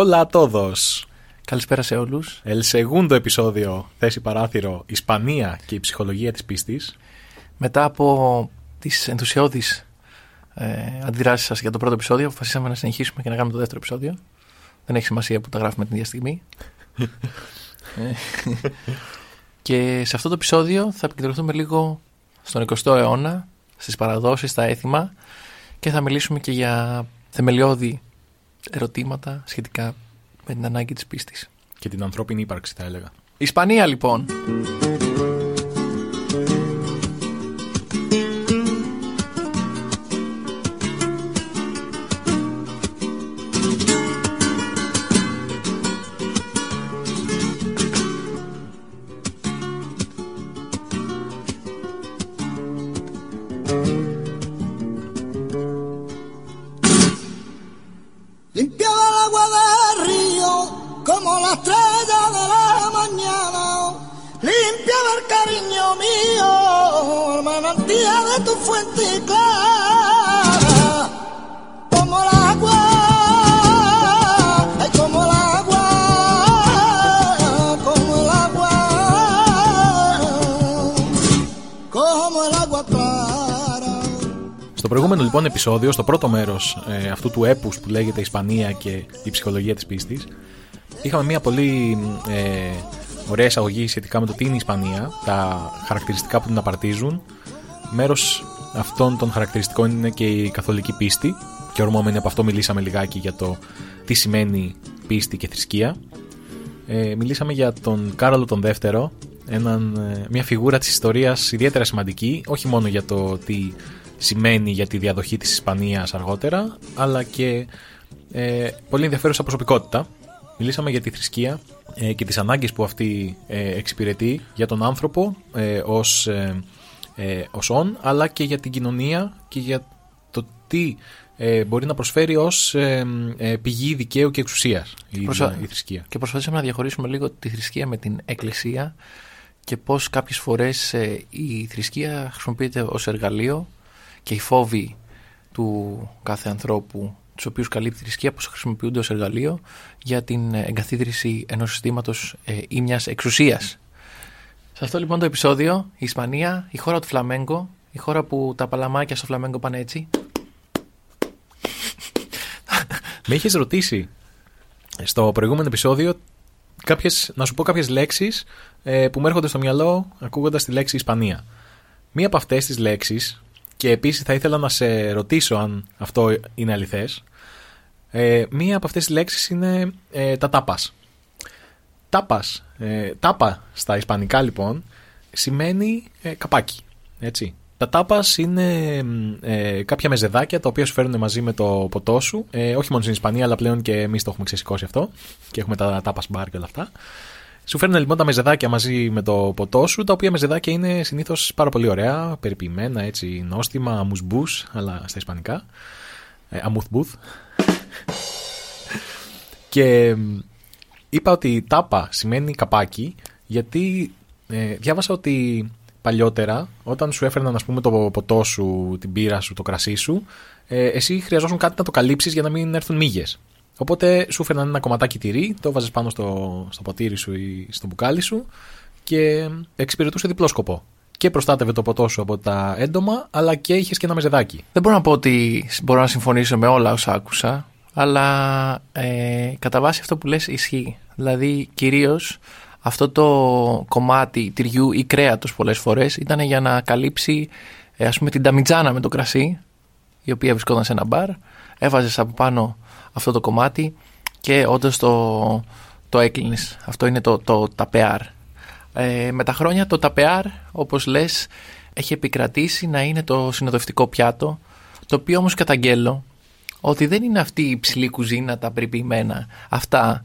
Hola a todos. Καλησπέρα σε όλους. El segundo επεισόδιο, θέση παράθυρο, Ισπανία και η ψυχολογία της πίστης. Μετά από τις ενθουσιώδεις ε, αντιδράσεις σας για το πρώτο επεισόδιο, αποφασίσαμε να συνεχίσουμε και να κάνουμε το δεύτερο επεισόδιο. Δεν έχει σημασία που τα γράφουμε την ίδια στιγμή. Ε, και σε αυτό το επεισόδιο θα επικεντρωθούμε λίγο στον 20ο αιώνα, στις παραδόσεις, στα έθιμα και θα μιλήσουμε και για θεμελιώδη ερωτήματα σχετικά με την ανάγκη της πίστης. Και την ανθρώπινη ύπαρξη θα έλεγα. Ισπανία λοιπόν. El manantial de tu fuente clara. Como el agua, ay, como el agua, como el agua, como el agua clara. Στο προηγούμενο λοιπόν επεισόδιο, στο πρώτο μέρος ε, αυτού του έπους που λέγεται Ισπανία και η ψυχολογία της πίστης, είχαμε μια πολύ ε, ωραία εισαγωγή σχετικά με το τι είναι η Ισπανία, τα χαρακτηριστικά που την απαρτίζουν. Μέρος αυτών των χαρακτηριστικών είναι και η καθολική πίστη και ορμόμενοι από αυτό μιλήσαμε λιγάκι για το τι σημαίνει πίστη και θρησκεία. Ε, μιλήσαμε για τον Κάρολο τον Δεύτερο, έναν, ε, μια φιγούρα της ιστορίας ιδιαίτερα σημαντική, όχι μόνο για το τι σημαίνει για τη διαδοχή της Ισπανίας αργότερα, αλλά και ε, πολύ ενδιαφέρουσα προσωπικότητα. Μιλήσαμε για τη θρησκεία ε, και τις ανάγκες που αυτή ε, εξυπηρετεί για τον άνθρωπο ε, ως, ε, ε, ως όν, αλλά και για την κοινωνία και για το τι ε, μπορεί να προσφέρει ως ε, ε, πηγή δικαίου και εξουσίας η, Προσα- η θρησκεία. Και προσπαθήσαμε να διαχωρίσουμε λίγο τη θρησκεία με την εκκλησία και πώς κάποιες φορές ε, η θρησκεία χρησιμοποιείται ως εργαλείο και οι φόβοι του κάθε ανθρώπου τους οποίους καλύπτει η θρησκεία πώς χρησιμοποιούνται ως εργαλείο για την ε, εγκαθίδρυση ενός συστήματος ε, ή μιας εξουσίας. Σε αυτό λοιπόν το επεισόδιο η Ισπανία, η χώρα του φλαμέγκο, η χώρα που τα παλαμάκια στο φλαμέγκο πάνε έτσι. Με είχε ρωτήσει στο προηγούμενο επεισόδιο κάποιες, να σου πω κάποιες λέξεις ε, που μου έρχονται στο μυαλό ακούγοντας τη λέξη Ισπανία. Μία από αυτές τις λέξεις και επίσης θα ήθελα να σε ρωτήσω αν αυτό είναι αληθές ε, μία από αυτές τις λέξεις είναι ε, τα τάπας. Τάπας, ε, τάπα στα ισπανικά λοιπόν σημαίνει ε, καπάκι, έτσι. Τα τάπας είναι μ, ε, κάποια μεζεδάκια τα οποία σου φέρνουν μαζί με το ποτό σου. Ε, όχι μόνο στην Ισπανία, αλλά πλέον και εμείς το έχουμε ξεσηκώσει αυτό. Και έχουμε τα τάπας μπαρ και όλα αυτά. Σου φέρνουν λοιπόν τα μεζεδάκια μαζί με το ποτό σου, τα οποία μεζεδάκια είναι συνήθως πάρα πολύ ωραία, περιποιημένα, έτσι, νόστιμα, αμουσμπούς, αλλά στα Ισπανικά. Ε, αμουθμπούθ. και μ, είπα ότι τάπα σημαίνει καπάκι, γιατί ε, διάβασα ότι παλιότερα, όταν σου έφερναν ας πούμε, το ποτό σου, την πύρα σου, το κρασί σου, ε, εσύ χρειαζόσουν κάτι να το καλύψεις για να μην έρθουν μύγες. Οπότε σου έφερναν ένα κομματάκι τυρί, το βάζες πάνω στο, στο ποτήρι σου ή στο μπουκάλι σου και εξυπηρετούσε διπλό σκοπό. Και προστάτευε το ποτό σου από τα έντομα, αλλά και είχες και ένα μεζεδάκι. Δεν μπορώ να πω ότι μπορώ να συμφωνήσω με όλα όσα άκουσα, αλλά ε, κατά βάση αυτό που λες ισχύει. Δηλαδή κυρίως αυτό το κομμάτι τυριού ή κρέατος πολλές φορές ήταν για να καλύψει ε, ας πούμε την ταμιτζάνα με το κρασί, η οποία βρισκόταν σε ένα μπαρ, έβαζες από πάνω αυτό το κομμάτι και όντως το, το έκλεινες. Αυτό είναι το, το ταπεάρ. Ε, με τα χρόνια το ταπεάρ, όπως λες, έχει επικρατήσει να είναι το συνοδευτικό πιάτο, το οποίο όμως καταγγέλλω ότι δεν είναι αυτή η ψηλή κουζίνα, τα περιποιημένα. Αυτά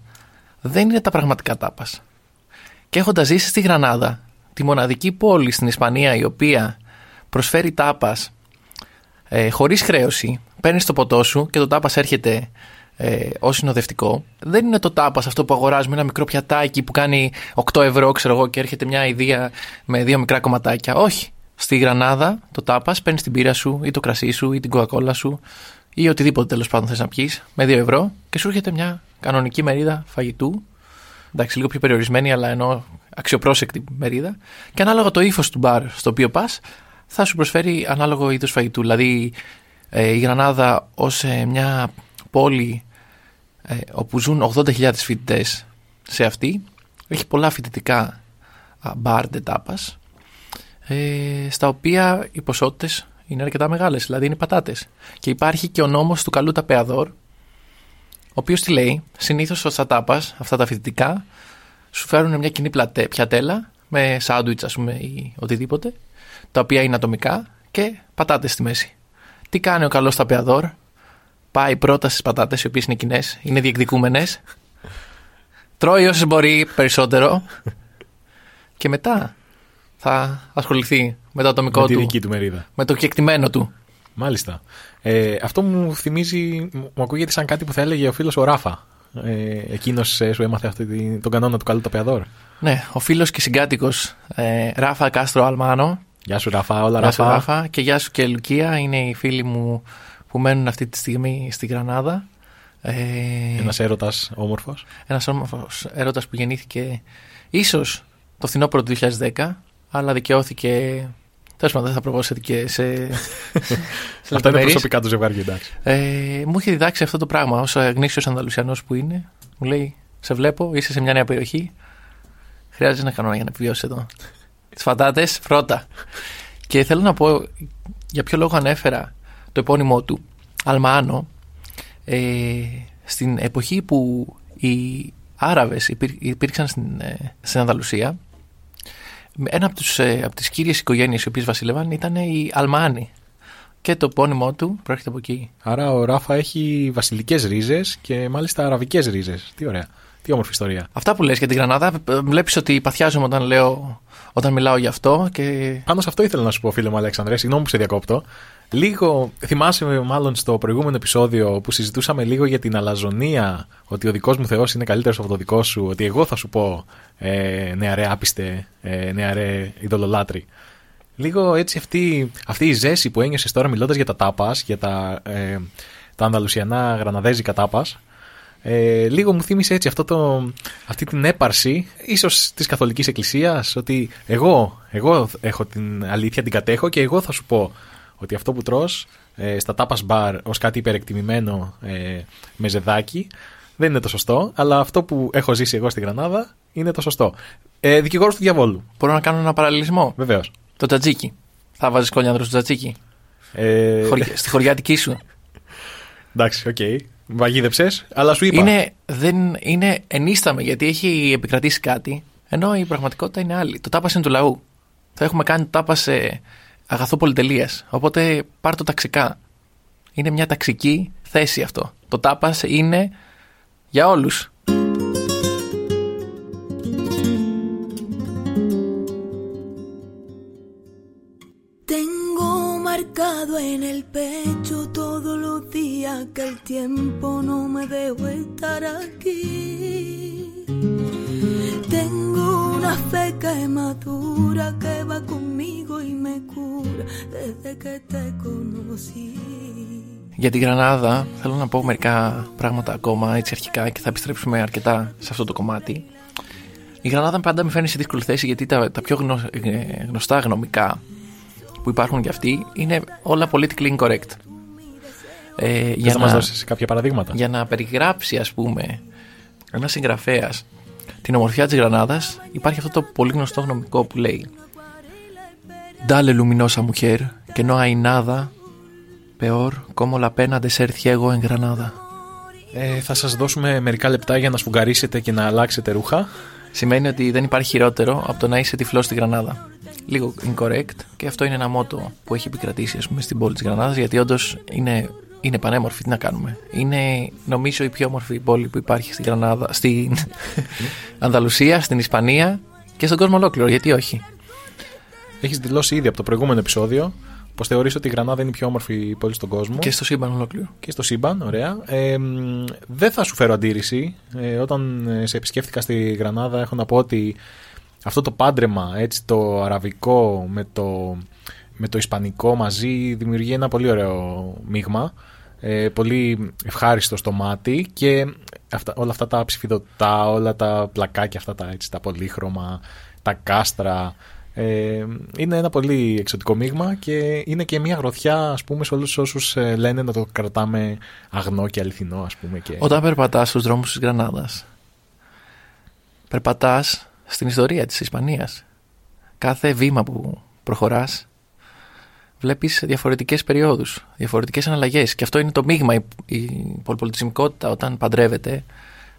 δεν είναι τα πραγματικά τάπας. Και έχοντας ζήσει στη Γρανάδα, τη μοναδική πόλη στην Ισπανία η οποία προσφέρει τάπας ε, χωρίς χρέωση, παίρνεις το ποτό σου και το τάπας έρχεται ε, ως συνοδευτικό. Δεν είναι το τάπας αυτό που αγοράζουμε ένα μικρό πιατάκι που κάνει 8 ευρώ, ξέρω εγώ, και έρχεται μια ιδέα με δύο μικρά κομματάκια. Όχι. Στη Γρανάδα το τάπας παίρνεις την πύρα σου ή το κρασί σου ή την κοκακόλα σου ή οτιδήποτε τέλος πάντων θες να πιεις με 2 ευρώ και σου έρχεται μια κανονική μερίδα φαγητού. Εντάξει, λίγο πιο περιορισμένη, αλλά ενώ αξιοπρόσεκτη μερίδα. Και ανάλογα το ύφος του μπαρ στο οποίο πας, θα σου προσφέρει ανάλογο είδος φαγητού. Δηλαδή, ε, η Γρανάδα ως ε, μια πόλη ε, όπου ζουν 80.000 φοιτητές σε αυτή, έχει πολλά φοιτητικά μπαρ τάπα, ε, στα οποία οι ποσότητες είναι αρκετά μεγάλες, δηλαδή είναι πατάτες. Και υπάρχει και ο νόμος του καλού ταπεαδόρ, ο οποίος τι λέει, συνήθως στα τάπα, αυτά τα φοιτητικά, σου φέρουν μια κοινή πλατέ, πιατέλα με σάντουιτς, ας πούμε, ή οτιδήποτε, τα οποία είναι ατομικά και πατάτες στη μέση. Τι κάνει ο καλός ταπεαδόρ, πάει πρώτα στις πατάτες, οι οποίες είναι κοινές, είναι διεκδικούμενες, τρώει όσες μπορεί περισσότερο και μετά θα ασχοληθεί με το ατομικό με του. τη δική του μερίδα. Με το κεκτημένο του. Μάλιστα. Ε, αυτό μου θυμίζει, μου ακούγεται σαν κάτι που θα έλεγε ο φίλος ο Ράφα. Ε, Εκείνος ε, σου έμαθε αυτή την, τον κανόνα του καλού ταπεαδόρ. Ναι, ο φίλος και συγκάτοικος ε, Ράφα Κάστρο Αλμάνο. Γεια σου Ράφα, όλα Γεια σου Ράφα. Ράφα και γεια σου και Λουκία. Είναι οι φίλοι μου που μένουν αυτή τη στιγμή στη Γρανάδα. Ε, Ένας έρωτας όμορφος. ένας όμορφος έρωτας που γεννήθηκε ίσως το φθινόπωρο του 2010, αλλά δικαιώθηκε. Τέλος πάντων, δεν θα προβώ και σε. σε Αυτά είναι λεπτομέρειες. προσωπικά του ζευγάρια, εντάξει. Ε, μου είχε διδάξει αυτό το πράγμα όσο γνήσιος Ανδαλουσιανός που είναι. Μου λέει: Σε βλέπω, είσαι σε μια νέα περιοχή. Χρειάζεται ένα κανόνα για να επιβιώσεις εδώ. Τις φαντάτες πρώτα. Και θέλω να πω για ποιο λόγο ανέφερα το επώνυμό του Αλμάνο ε, στην εποχή που οι Άραβες υπήρ- υπήρξαν στην, ε, στην Ανδαλουσία ένα από, τους, ε, από τις κύριες οικογένειες οι οποίες βασίλευαν ήταν οι Αλμάνοι και το επώνυμό του προέρχεται από εκεί. Άρα ο Ράφα έχει βασιλικές ρίζες και μάλιστα αραβικές ρίζες. Τι ωραία. Τι όμορφη ιστορία. Αυτά που λες για την Γρανάδα, βλέπεις ότι παθιάζομαι όταν, λέω, όταν μιλάω γι' αυτό και Πάνω σε αυτό ήθελα να σου πω, φίλε μου Αλέξανδρε, συγγνώμη που σε διακόπτω. Λίγο, θυμάσαι μάλλον στο προηγούμενο επεισόδιο που συζητούσαμε λίγο για την αλαζονία, ότι ο δικός μου Θεός είναι καλύτερος από το δικό σου, ότι εγώ θα σου πω ε, νεαρέ άπιστε, ε, νεαρέ ειδωλολάτρη. Λίγο έτσι αυτή, αυτή η ζέση που ένιωσες τώρα μιλώντας για τα τάπας, για τα, ε, τα ανδαλουσιανά γραναδέζικα τάπας, ε, λίγο μου θύμισε έτσι αυτό το, αυτή την έπαρση ίσως της καθολικής εκκλησίας ότι εγώ, εγώ έχω την αλήθεια, την κατέχω και εγώ θα σου πω ότι αυτό που τρως ε, στα tapas bar ως κάτι υπερεκτιμημένο ε, μεζεδάκι δεν είναι το σωστό, αλλά αυτό που έχω ζήσει εγώ στη Γρανάδα είναι το σωστό. Ε, δικηγόρος του διαβόλου, μπορώ να κάνω ένα παραλληλισμό; βεβαίως. Το τζατζίκι. Θα βάζεις κόλιανδρο στο τζατζίκι; Ε, Χωρι- Στη χωριάτικη σου; εντάξει, OK. Okay. παγίδεψες, αλλά σου είπα. είναι, δεν, είναι ενίσταμαι γιατί έχει επικρατήσει κάτι, ενώ η πραγματικότητα είναι άλλη. Το τάπας είναι του λαού. Θα έχουμε κάνει το τάπας σε αγαθό πολυτελείας. Οπότε πάρ το ταξικά. Είναι μια ταξική θέση αυτό. Το τάπας είναι για όλους. Marcado en el pecho todos los días que el tiempo no me dejó estar aquí. Tengo una fe que es madura que va conmigo y me cura desde que te conocí. Για την Γρανάδα θέλω να πω μερικά πράγματα ακόμα έτσι αρχικά και θα επιστρέψουμε αρκετά σε αυτό το κομμάτι. Η Γρανάδα πάντα με φέρνει σε δύσκολη θέση γιατί τα, τα πιο γνω- ε, γνωστά γνωμικά που υπάρχουν για αυτή είναι όλα politically incorrect. Ε, Θες για, να μας δώσεις κάποια παραδείγματα; για να περιγράψει ας πούμε ένας συγγραφέας την ομορφιά της Γρανάδας υπάρχει αυτό το πολύ γνωστό γνωμικό που λέει Dale luminosa mujer que no hay nada peor como la pena de ser ciego en Granada. Ε, θα σας δώσουμε μερικά λεπτά για να σφουγγαρίσετε και να αλλάξετε ρούχα. Σημαίνει ότι δεν υπάρχει χειρότερο από το να είσαι τυφλός στη Γρανάδα. Λίγο incorrect και αυτό είναι ένα μότο που έχει επικρατήσει ας πούμε, στην πόλη της Γρανάδας γιατί όντως είναι, είναι πανέμορφη. Τι να κάνουμε; Είναι νομίζω η πιο όμορφη πόλη που υπάρχει στην Γρανάδα, στην Ανδαλουσία, στην Ισπανία και στον κόσμο ολόκληρο. Γιατί όχι; Έχεις δηλώσει ήδη από το προηγούμενο επεισόδιο πως θεωρείς ότι η Γρανάδα είναι η πιο όμορφη πόλη στον κόσμο. Και στο σύμπαν ολόκληρο. και στο σύμπαν, ωραία. Ε, μ, δεν θα σου φέρω αντίρρηση. Ε, όταν ε, σε επισκέφτηκα στη Γρανάδα, έχω να πω ότι αυτό το πάντρεμα, έτσι, το αραβικό με το, με το ισπανικό μαζί, δημιουργεί ένα πολύ ωραίο μείγμα. ε, πολύ ευχάριστο στο μάτι και αυτά, όλα αυτά τα ψηφιδωτά, όλα τα πλακάκια αυτά τα, έτσι, τα πολύχρωμα, τα κάστρα. Ε, είναι ένα πολύ εξωτικό μείγμα και είναι και μια γροθιά ας πούμε σε όλους όσους ε, λένε να το κρατάμε αγνό και αληθινό ας πούμε. Και... Όταν περπατάς στους δρόμους της Γρανάδας περπατάς στην ιστορία της Ισπανίας. Κάθε βήμα που προχωράς βλέπεις διαφορετικές περιόδους, διαφορετικές αναλλαγές και αυτό είναι το μείγμα, η πολυπολιτισμικότητα όταν παντρεύεται,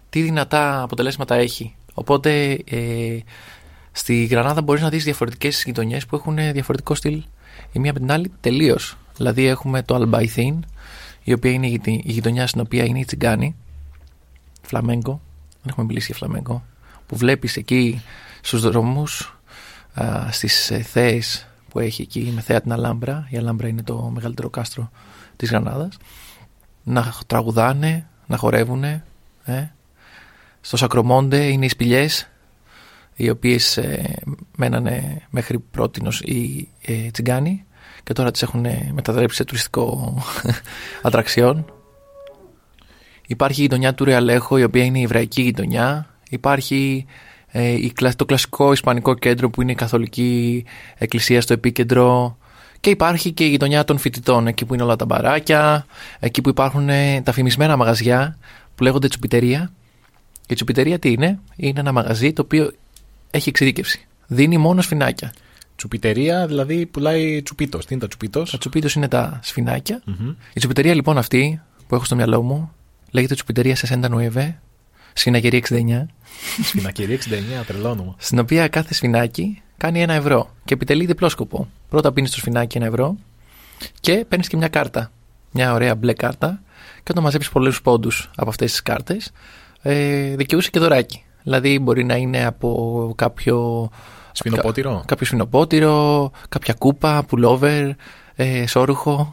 τι δυνατά αποτελέσματα έχει. Οπότε ε, στη Γρανάδα μπορείς να δεις διαφορετικές γειτονιές που έχουν διαφορετικό στυλ η μία από την άλλη τελείως. Δηλαδή έχουμε το Αλμπαϊθίν, η οποία είναι η γειτονιά στην οποία είναι η Τσιγκάνη, φλαμέγκο, δεν έχουμε μιλήσει για φλαμέγκο, που βλέπεις εκεί στους δρόμους, α, στις ε, θέες που έχει εκεί με θέα την Αλάμπρα. Η Αλάμπρα είναι το μεγαλύτερο κάστρο της Γρανάδας. Να τραγουδάνε, να χορεύουν. Ε. Στο Σακρομόντε είναι οι σπηλιές οι οποίες ε, μένανε μέχρι πρότινος οι ε, τσιγκάνοι και τώρα τις έχουν μετατρέψει σε τουριστικό ατραξιόν. Υπάρχει η γειτονιά του Ρεαλέχο η οποία είναι η εβραϊκή γειτονιά. Υπάρχει ε, το κλασικό Ισπανικό κέντρο που είναι η Καθολική Εκκλησία στο επίκεντρο. Και υπάρχει και η γειτονιά των φοιτητών, εκεί που είναι όλα τα μπαράκια, εκεί που υπάρχουν ε, τα φημισμένα μαγαζιά που λέγονται τσουπιτερία. Και η τσουπιτερία τι είναι, είναι ένα μαγαζί το οποίο έχει εξειδίκευση. Δίνει μόνο σφινάκια. Τσουπιτερία, δηλαδή πουλάει τσουπίτος. Τι είναι τα τσουπίτος; Τα τσουπίτος είναι τα σφινακια Η τσουπιτερία λοιπόν αυτή που έχω στο μυαλό μου λέγεται τσουπιτερία σε Σέντα Νουεβέ, σφινακερία 69. Σφινακερία 69, τρελό Στην οποία κάθε σφινάκι κάνει ένα ευρώ και επιτελεί διπλό σκοπό. Πρώτα πίνεις το σφινάκι ένα ευρώ και παίρνεις και μια κάρτα. Μια ωραία μπλε κάρτα και όταν μαζέψεις πολλούς πόντους από αυτές τις κάρτες, ε, δικαιούσε και δωράκι. Δηλαδή μπορεί να είναι από κάποιο. Σφινοπότηρο. κάποιο σφινοπότηρο, κάποια κούπα, πουλόβερ, ε, σόρουχο.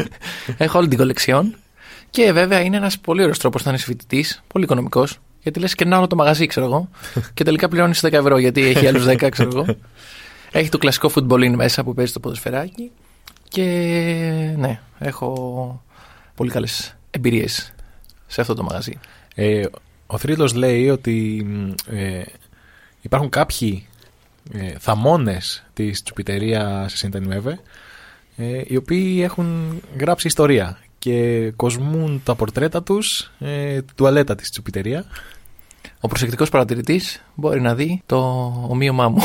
Έχω όλη την κολεξιόν. Και βέβαια είναι ένας πολύ ωραίος τρόπος να είσαι φοιτητής, πολύ οικονομικός. Γιατί λες και όλο το μαγαζί, ξέρω εγώ. και τελικά πληρώνεις 10 ευρώ γιατί έχει άλλους 10, ξέρω εγώ. Έχει το κλασικό φουτμπολίν μέσα που παίζει το ποδοσφαιράκι. Και ναι, έχω πολύ καλές εμπειρίες σε αυτό το μαγαζί. Ε, ο Θρύλος λέει ότι ε, υπάρχουν κάποιοι ε, θαμώνες της τσουπιτερία σε Σεντενουέβε ε, οι οποίοι έχουν γράψει ιστορία και κοσμούν τα πορτρέτα τους ε, τουαλέτα της τσουπιτερία ο προσεκτικός παρατηρητής μπορεί να δει το ομοίωμά μου.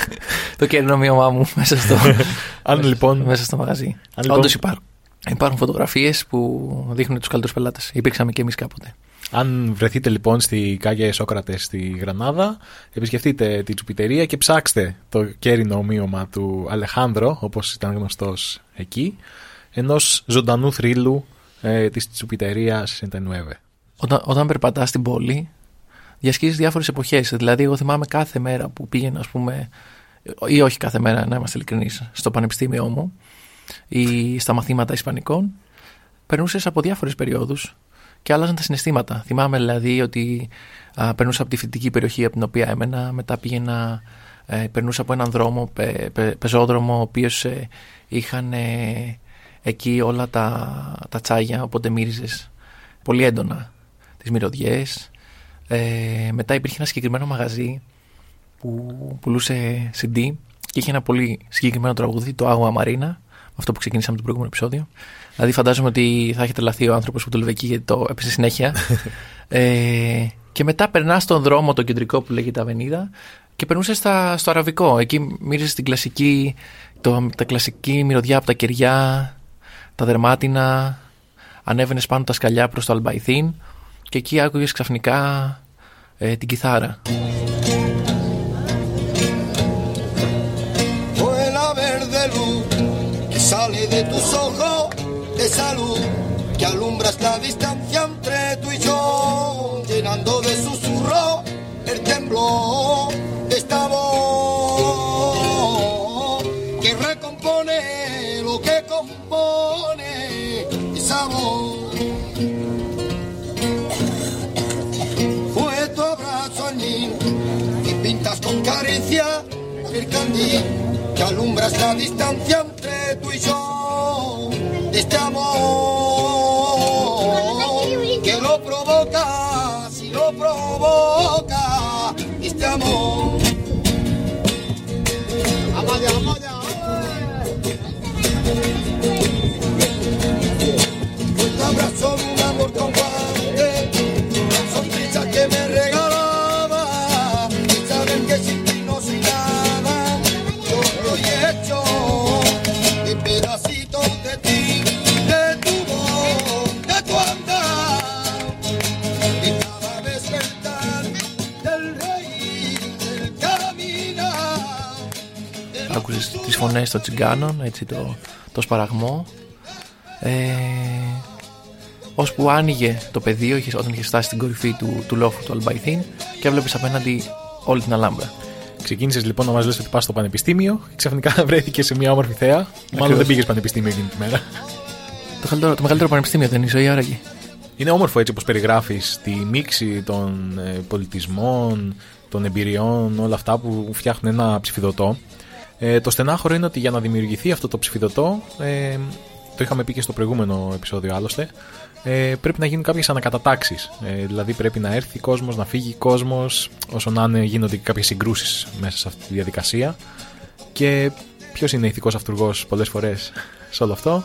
το κέρδο ομοίωμά μου μέσα στο, αν, λοιπόν, μέσα στο μαγαζί. Αν, λοιπόν, Όντως υπάρχουν. Υπάρχουν φωτογραφίες που δείχνουν τους καλύτερους πελάτες. Υπήρξαμε και εμείς κάποτε. Αν βρεθείτε λοιπόν στη Κάγια Σόκρατε στη Γρανάδα, επισκεφτείτε τη τσουπιτερία και ψάξτε το κέρινο ομοίωμα του Αλεχάνδρο, όπως ήταν γνωστός εκεί, ενός ζωντανού θρύλου ε, της τσουπιτερίας Σεντενουέβε. Όταν, όταν περπατάς στην πόλη, διασχίζει διάφορες εποχές. Δηλαδή, εγώ θυμάμαι κάθε μέρα που πήγαινα, ας πούμε, ή όχι κάθε μέρα, να είμαστε ειλικρινείς, στο πανεπιστήμιό μου ή στα μαθήματα Ισπανικών, περνούσες από διάφορες περιόδους και άλλαζαν τα συναισθήματα. Θυμάμαι δηλαδή ότι α, περνούσα από τη φοιτητική περιοχή από την οποία έμενα, μετά πήγαινα, ε, περνούσα από έναν δρόμο, πε, πε, πεζόδρομο, ο οποίος ε, είχαν ε, εκεί όλα τα, τα τσάγια, οπότε μύριζες πολύ έντονα τις μυρωδιές ε, μετά υπήρχε ένα συγκεκριμένο μαγαζί που πουλούσε CD και είχε ένα πολύ συγκεκριμένο τραγούδι, το Άγουα Μαρίνα, αυτό που ξεκινήσαμε το προηγούμενο επεισόδιο. Δηλαδή, φαντάζομαι ότι θα έχετε λαθεί ο άνθρωπος που το λέει εκεί γιατί το έπεσε συνέχεια. ε, και μετά περνάς στον δρόμο το κεντρικό που λέγεται Αβενίδα και περνούσες στα, στο αραβικό. Εκεί μύριζες την κλασική, το, τα κλασική μυρωδιά από τα κεριά, τα δερμάτινα. Ανέβαινες πάνω τα σκαλιά προς το Αλμπαϊθίν και εκεί άκουγες ξαφνικά ε, την κιθάρα. De tus ojos de salud que alumbras la distancia entre tú y yo, llenando de susurro el temblor de esta voz que recompone lo que compone esa voz. con caricia el candil que alumbras la distancia entre tú y yo, este amor que lo provoca, si lo provoca, este amor. Amade, amade. Τις φωνές των τσιγκάνων, έτσι το, το σπαραγμό. Ε, ώσπου άνοιγε το πεδίο είχες- όταν είχε φτάσει στην κορυφή του, του λόφου του Αλμπαϊθίν και έβλεπες απέναντι όλη την Αλάμπρα. Ξεκίνησες λοιπόν να μας λες ότι πας στο πανεπιστήμιο και ξαφνικά βρέθηκες σε μια όμορφη θέα. Μάλλον δεν πήγες πανεπιστήμιο εκείνη τη μέρα. Το, καλύτερο, το μεγαλύτερο πανεπιστήμιο δεν είναι η ζωή άραγε. Είναι όμορφο έτσι όπως περιγράφεις τη μίξη των ε, πολιτισμών, των εμπειριών, όλα αυτά που φτιάχνουν ένα ψηφιδωτό. Ε, το στενάχωρο είναι ότι για να δημιουργηθεί αυτό το ψηφιδωτό, ε, το είχαμε πει και στο προηγούμενο επεισόδιο άλλωστε, ε, πρέπει να γίνουν κάποιες ανακατατάξεις. Ε, δηλαδή πρέπει να έρθει κόσμος, να φύγει κόσμος, όσο να είναι γίνονται και κάποιες συγκρούσεις μέσα σε αυτή τη διαδικασία. Και ποιος είναι ηθικός αυτούργος πολλές φορές σε όλο αυτό,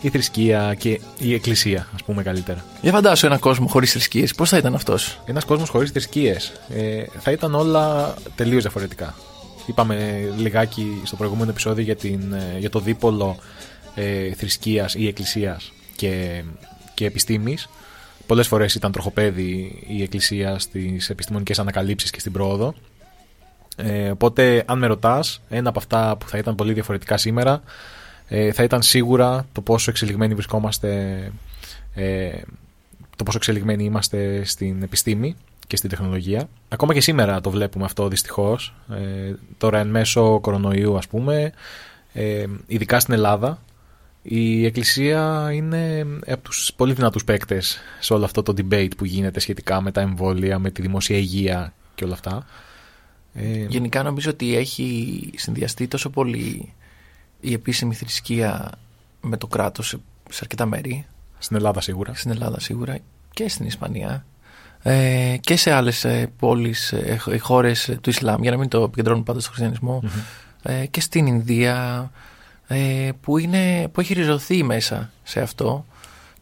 η θρησκεία και η εκκλησία, ας πούμε καλύτερα. Για φαντάσου έναν κόσμο χωρίς θρησκείες, πώς θα ήταν αυτός; Ένας κόσμος χωρίς θρησκείες. Ε, θα ήταν όλα τελείως διαφορετικά. Είπαμε λιγάκι στο προηγούμενο επεισόδιο για, την, ε, για το δίπολο ε, θρησκείας ή εκκλησίας και, και επιστήμης. Πολλές φορές ήταν τροχοπέδι η εκκλησία στις επιστημονικές ανακαλύψεις και στην πρόοδο. Ε, οπότε αν με ρωτάς, ένα από αυτά που θα ήταν πολύ διαφορετικά σήμερα ε, θα ήταν σίγουρα το πόσο εξελιγμένοι βρισκόμαστε ε, το πόσο εξελιγμένοι είμαστε στην επιστήμη και στην τεχνολογία. Ακόμα και σήμερα το βλέπουμε αυτό δυστυχώς. Ε, τώρα εν μέσω κορονοϊού ας πούμε, ε, ειδικά στην Ελλάδα, η Εκκλησία είναι από τους πολύ δυνατούς παίκτες σε όλο αυτό το debate που γίνεται σχετικά με τα εμβόλια, με τη δημόσια υγεία και όλα αυτά. Ε, Γενικά νομίζω ότι έχει συνδυαστεί τόσο πολύ η επίσημη θρησκεία με το κράτος σε, σε αρκετά μέρη, στην Ελλάδα σίγουρα. στην Ελλάδα σίγουρα και στην Ισπανία ε, και σε άλλες ε, πόλεις, ε, ε, χώρες ε, του Ισλάμ, για να μην το επικεντρώνουμε πάντα στο χριστιανισμό, ε, και στην Ινδία ε, που, είναι, που έχει ριζωθεί μέσα σε αυτό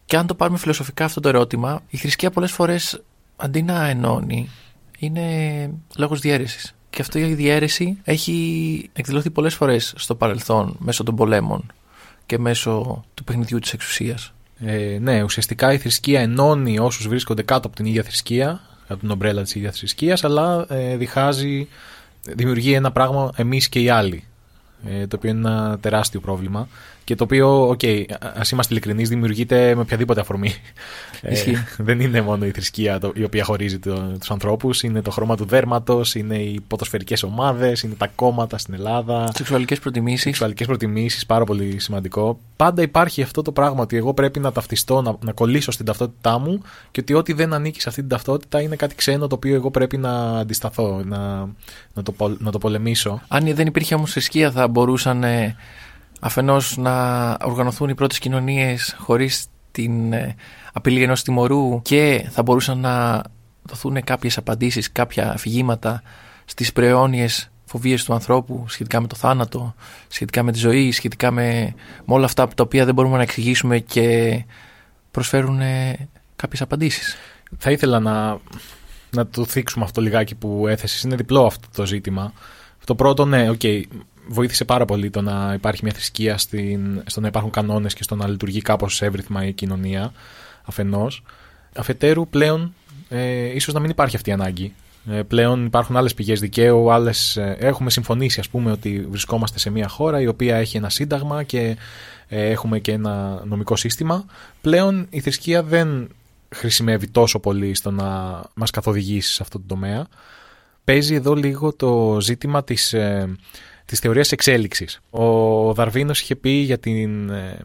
και αν το πάρουμε φιλοσοφικά αυτό το ερώτημα, η θρησκεία πολλές φορές αντί να ενώνει είναι λόγος διαίρεσης. Και αυτή η διαίρεση έχει εκδηλωθεί πολλές φορές στο παρελθόν μέσω των πολέμων και μέσω του παιχνιδιού της εξουσίας. Ε, ναι, ουσιαστικά η θρησκεία ενώνει όσους βρίσκονται κάτω από την ίδια θρησκεία, από την ομπρέλα της ίδιας θρησκείας, αλλά ε, διχάζει, δημιουργεί ένα πράγμα εμείς και οι άλλοι, ε, το οποίο είναι ένα τεράστιο πρόβλημα και το οποίο, OK, okay, ας είμαστε ειλικρινείς, δημιουργείται με οποιαδήποτε αφορμή. Ισχύει. δεν είναι μόνο η θρησκεία το, η οποία χωρίζει το, τους ανθρώπους, είναι το χρώμα του δέρματος, είναι οι ποδοσφαιρικές ομάδες, είναι τα κόμματα στην Ελλάδα. Σεξουαλικές προτιμήσεις. Σεξουαλικές προτιμήσεις, πάρα πολύ σημαντικό. Πάντα υπάρχει αυτό το πράγμα ότι εγώ πρέπει να ταυτιστώ, να, να κολλήσω στην ταυτότητά μου και ότι ό,τι δεν ανήκει σε αυτή την ταυτότητα είναι κάτι ξένο το οποίο εγώ πρέπει να αντισταθώ, να, να, το, πολ- να το πολεμήσω. Αν δεν υπήρχε όμως θρησκεία θα μπορούσαν ε, αφενός να οργανωθούν οι πρώτες κοινωνίες χωρίς την ε, απειλή ενός τιμωρού και θα μπορούσαν να δοθούν κάποιες απαντήσεις, κάποια αφηγήματα στις προαιώνιες φοβίες του ανθρώπου σχετικά με το θάνατο, σχετικά με τη ζωή, σχετικά με, με όλα αυτά τα οποία δεν μπορούμε να εξηγήσουμε και προσφέρουν ε, κάποιες απαντήσεις. Θα ήθελα να, να το θίξουμε αυτό λιγάκι που έθεσες. Είναι διπλό αυτό το ζήτημα. Το πρώτο, ναι, οκ, βοήθησε πάρα πολύ το να υπάρχει μια θρησκεία στην, στο να υπάρχουν κανόνες και στο να λειτουργεί κάπως εύρυθμα η κοινωνία αφενός. Αφετέρου πλέον ε, ίσως να μην υπάρχει αυτή η ανάγκη. Ε, πλέον υπάρχουν άλλες πηγές δικαίου, άλλες, ε, έχουμε συμφωνήσει ας πούμε ότι βρισκόμαστε σε μια χώρα η οποία έχει ένα σύνταγμα και ε, έχουμε και ένα νομικό σύστημα. Πλέον η θρησκεία δεν χρησιμεύει τόσο πολύ στο να μας καθοδηγήσει σε αυτό το τομέα. Παίζει εδώ λίγο το ζήτημα της, ε, της θεωρίας εξέλιξης. Ο Δαρβίνος είχε πει για την ε,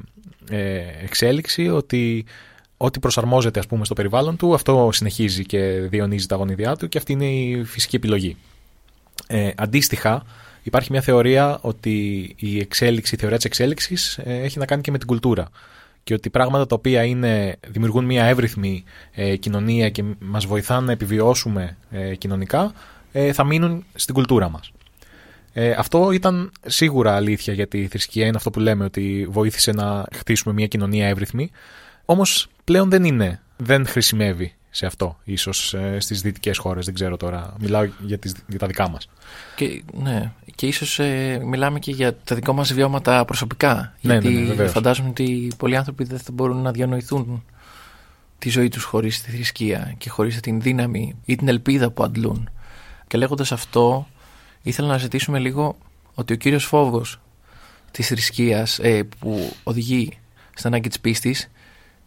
ε, εξέλιξη ότι ό,τι προσαρμόζεται ας πούμε στο περιβάλλον του αυτό συνεχίζει και διονύζει τα γονίδια του και αυτή είναι η φυσική επιλογή. Ε, αντίστοιχα υπάρχει μια θεωρία ότι η εξέλιξη, η θεωρία της εξέλιξης ε, έχει να κάνει και με την κουλτούρα και ότι πράγματα τα οποία είναι, δημιουργούν μια εύρυθμη ε, κοινωνία και μας βοηθάνε να επιβιώσουμε ε, κοινωνικά ε, θα μείνουν στην κουλτούρα μας. Ε, αυτό ήταν σίγουρα αλήθεια γιατί η θρησκεία είναι αυτό που λέμε ότι βοήθησε να χτίσουμε μια κοινωνία εύρυθμη. Όμως πλέον δεν είναι, δεν χρησιμεύει σε αυτό, ίσως ε, στις δυτικές χώρες. Δεν ξέρω τώρα. Μιλάω για, τις, για τα δικά μας. Και, ναι, και ίσως ε, μιλάμε και για τα δικά μας βιώματα προσωπικά. Ναι, γιατί ναι, ναι, βεβαίως. φαντάζομαι ότι πολλοί άνθρωποι δεν θα μπορούν να διανοηθούν τη ζωή τους χωρίς τη θρησκεία και χωρίς την δύναμη ή την ελπίδα που αντλούν. Και λέγοντας αυτό, ήθελα να ζητήσουμε λίγο ότι ο κύριος φόβος της θρησκείας ε, που οδηγεί στην ανάγκη της πίστης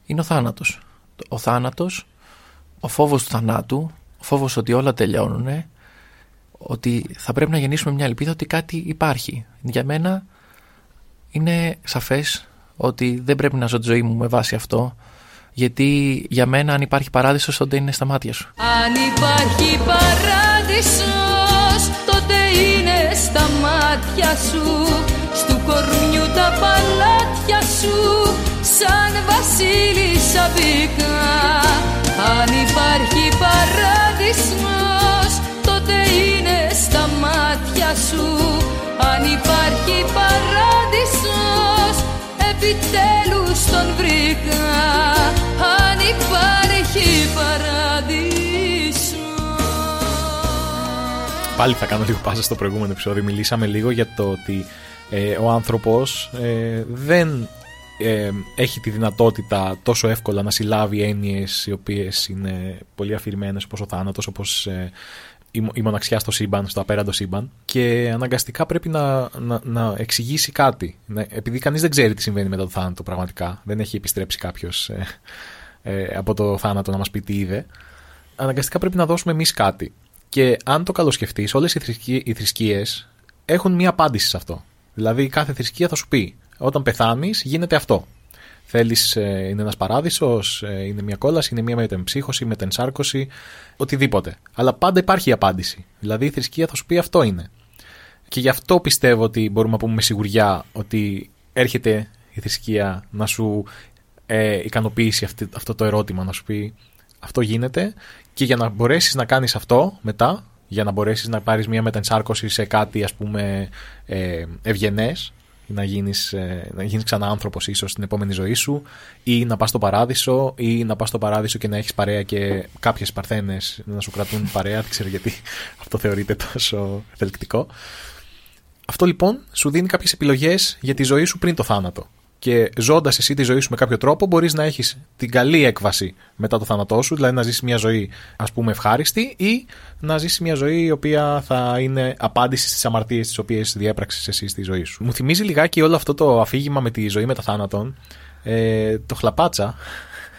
είναι ο θάνατος. Ο θάνατος, ο φόβος του θανάτου, ο φόβος ότι όλα τελειώνουν, ότι θα πρέπει να γεννήσουμε μια ελπίδα ότι κάτι υπάρχει. Για μένα είναι σαφές ότι δεν πρέπει να ζω τη ζωή μου με βάση αυτό, γιατί για μένα αν υπάρχει παράδεισος τότε είναι στα μάτια σου. Αν υπάρχει παράδεισος τότε είναι στα μάτια σου Στου κορμιού τα παλάτια σου σαν βασίλισσα μπήκα Αν υπάρχει παράδεισος τότε είναι στα μάτια σου. Αν υπάρχει παράδεισος επιτέλους Πάλι θα κάνω λίγο πάσα στο προηγούμενο επεισόδιο. Μιλήσαμε λίγο για το ότι ε, ο άνθρωπος ε, δεν ε, έχει τη δυνατότητα τόσο εύκολα να συλλάβει έννοιες οι οποίες είναι πολύ αφηρημένες όπως ο θάνατος, όπως ε, η, μο- η μοναξιά στο σύμπαν, στο απέραντο σύμπαν και αναγκαστικά πρέπει να, να, να εξηγήσει κάτι. Να- επειδή κανείς δεν ξέρει τι συμβαίνει μετά το θάνατο πραγματικά, δεν έχει επιστρέψει κάποιος ε, ε, από το θάνατο να μας πει τι είδε, αναγκαστικά πρέπει να δώσουμε εμείς κάτι. Και αν το καλοσκεφτείς, όλες οι, θρησκείε οι θρησκείες έχουν μία απάντηση σε αυτό. Δηλαδή, κάθε θρησκεία θα σου πει: Όταν πεθάνεις, γίνεται αυτό. Θέλεις, είναι ένας παράδεισος, είναι μια κόλαση, είναι μια μετεμψύχωση, μετενσάρκωση, οτιδήποτε. Αλλά πάντα υπάρχει η απάντηση. Δηλαδή, η θρησκεία θα σου πει αυτό είναι. Και γι' αυτό πιστεύω ότι μπορούμε να πούμε με σιγουριά ότι έρχεται η θρησκεία να σου ε, ικανοποιήσει αυτή, αυτό το ερώτημα, να σου πει αυτό γίνεται και για να μπορέσεις να κάνεις αυτό μετά, για να μπορέσεις να πάρεις μια μετενσάρκωση σε κάτι ας πούμε ε, ευγενές, να γίνεις, ε, να γίνεις ξανά άνθρωπος ίσως στην επόμενη ζωή σου ή να πας στο παράδεισο ή να πας στο παράδεισο και να έχεις παρέα και κάποιες παρθένες να σου κρατούν παρέα, δεν ξέρω γιατί αυτό θεωρείται τόσο θελκτικό. Αυτό λοιπόν σου δίνει κάποιες επιλογές για τη ζωή σου πριν το θάνατο. Και ζώντας εσύ τη ζωή σου με κάποιο τρόπο, μπορείς να έχεις την καλή έκβαση μετά το θάνατό σου, δηλαδή να ζήσει μια ζωή ας πούμε ευχάριστη, ή να ζήσει μια ζωή η οποία θα είναι απάντηση στις αμαρτίες τις οποίες διέπραξες εσύ στη ζωή σου. Μου θυμίζει λιγάκι όλο αυτό το αφήγημα με τη ζωή μετά θάνατον. Ε, το χλαπάτσα.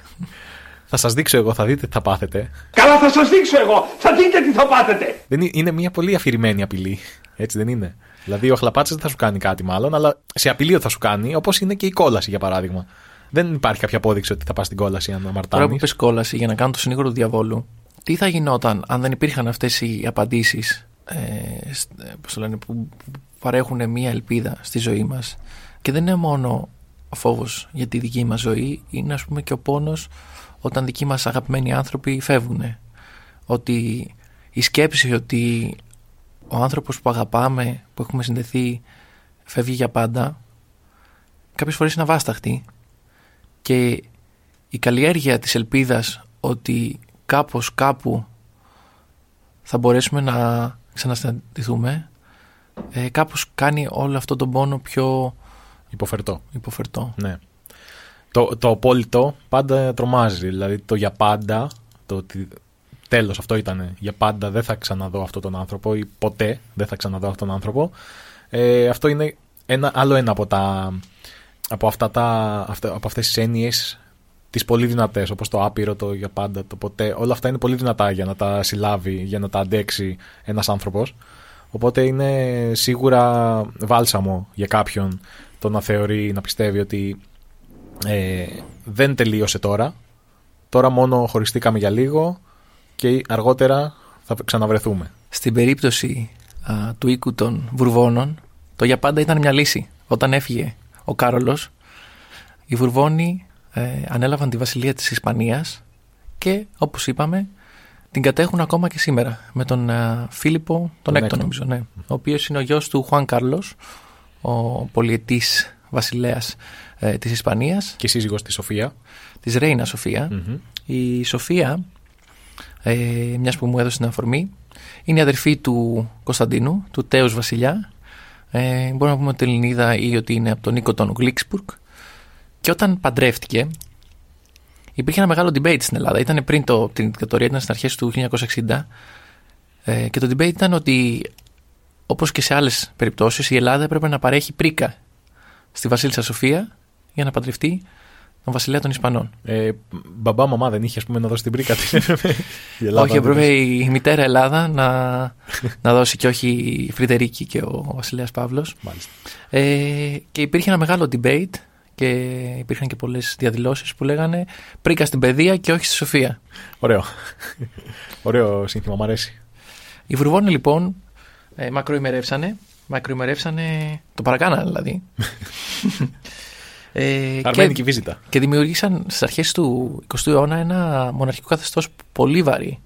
θα σας δείξω εγώ, θα δείτε τι θα πάθετε. Καλά θα σας δείξω εγώ. Θα δείτε τι θα πάθετε. Δεν είναι, είναι μια πολύ αφηρημένη απειλή. Έτσι δεν είναι. Δηλαδή ο χλαπάτσα δεν θα σου κάνει κάτι μάλλον, αλλά σε απειλή ότι θα σου κάνει, όπως είναι και η κόλαση για παράδειγμα. Δεν υπάρχει κάποια απόδειξη ότι θα πας στην κόλαση αν Τώρα αμαρτάνει. που πες κόλαση για να κάνω το συνήγορο του διαβόλου, τι θα γινόταν αν δεν υπήρχαν αυτές οι απαντήσεις ε, σ- ε, πώς το λένε, που, που παρέχουν μία ελπίδα στη ζωή μας; Και δεν είναι μόνο ο φόβος για τη δική μας ζωή, είναι ας πούμε και ο πόνος όταν δικοί μας αγαπημένοι άνθρωποι φεύγουν. Ότι η σκέψη ότι ο άνθρωπος που αγαπάμε, που έχουμε συνδεθεί, φεύγει για πάντα, κάποιες φορές είναι αβάσταχτη και η καλλιέργεια της ελπίδας ότι κάπως κάπου θα μπορέσουμε να ξανασυναντηθούμε ε, κάπως κάνει όλο αυτό τον πόνο πιο Υποφερτό. υποφερτό. Ναι. Το, το απόλυτο πάντα τρομάζει. Δηλαδή το για πάντα, το ότι τέλος αυτό ήταν για πάντα δεν θα ξαναδώ αυτόν τον άνθρωπο ή ποτέ δεν θα ξαναδώ αυτόν τον άνθρωπο. Ε, αυτό είναι ένα, άλλο ένα από, τα, από, αυτά τα, αυτά, από αυτές τις έννοιες τις πολύ δυνατές όπως το άπειρο, το για πάντα, το ποτέ. Όλα αυτά είναι πολύ δυνατά για να τα συλλάβει, για να τα αντέξει ένας άνθρωπος. Οπότε είναι σίγουρα βάλσαμο για κάποιον το να θεωρεί, να πιστεύει ότι ε, δεν τελείωσε τώρα. Τώρα μόνο χωριστήκαμε για λίγο και αργότερα θα ξαναβρεθούμε. Στην περίπτωση α, του οίκου των Βουρβώνων το για πάντα ήταν μια λύση. Όταν έφυγε ο Κάρολος οι Βουρβώνοι ε, ανέλαβαν τη βασιλεία της Ισπανίας και όπως είπαμε την κατέχουν ακόμα και σήμερα με τον ε, Φίλιππο, τον, Τον έκτο έκτο. νομίζω, ναι. Ο οποίος είναι ο γιος του Χουάν Κάρλος, ο πολιετής βασιλέας ε, της Ισπανίας, Και σύζυγος της Σοφία. της Ρέινα Σοφία. Μμμ. Η Σοφία, ε, μιας που μου έδωσε την αφορμή, είναι η αδερφή του Κωνσταντίνου, του τέους βασιλιά. Ε, μπορούμε να πούμε ότι είναι Ελληνίδα ή ότι είναι από τον Νίκο τον Γλίξπουργκ. Και όταν παντρεύτηκε, υπήρχε ένα μεγάλο debate στην Ελλάδα. Ήταν πριν το, την δικτατορία, ήταν στις αρχές του 1960. Ε, και το debate ήταν ότι, όπως και σε άλλες περιπτώσεις, η Ελλάδα έπρεπε να παρέχει πρίκα στη Βασίλισσα Σοφία για να παντρευτεί τον βασιλέα των Ισπανών. Ε, μπαμπά, μαμά δεν είχε ας πούμε, να δώσει την πρίκα τη. Η Ελλάδα όχι, δεν έπρεπε δώσει. η μητέρα Ελλάδα να, να δώσει και όχι η Φρυδερίκη και ο βασιλέας Παύλος. Μάλιστα. Ε, και υπήρχε ένα μεγάλο debate και υπήρχαν και πολλές διαδηλώσεις που λέγανε πρίκα στην παιδεία και όχι στη Σοφία. Ωραίο. Ωραίο σύνθημα, μου αρέσει. Οι Βουρβόνοι λοιπόν ε, μακροημερεύσανε, μακροημερεύσανε, το παρακάνανε δηλαδή. ε, Αρμένικη βίζιτα. και δημιουργήσαν στις αρχές του 20ου αιώνα ένα μοναρχικό καθεστώς πολύ βαρύ.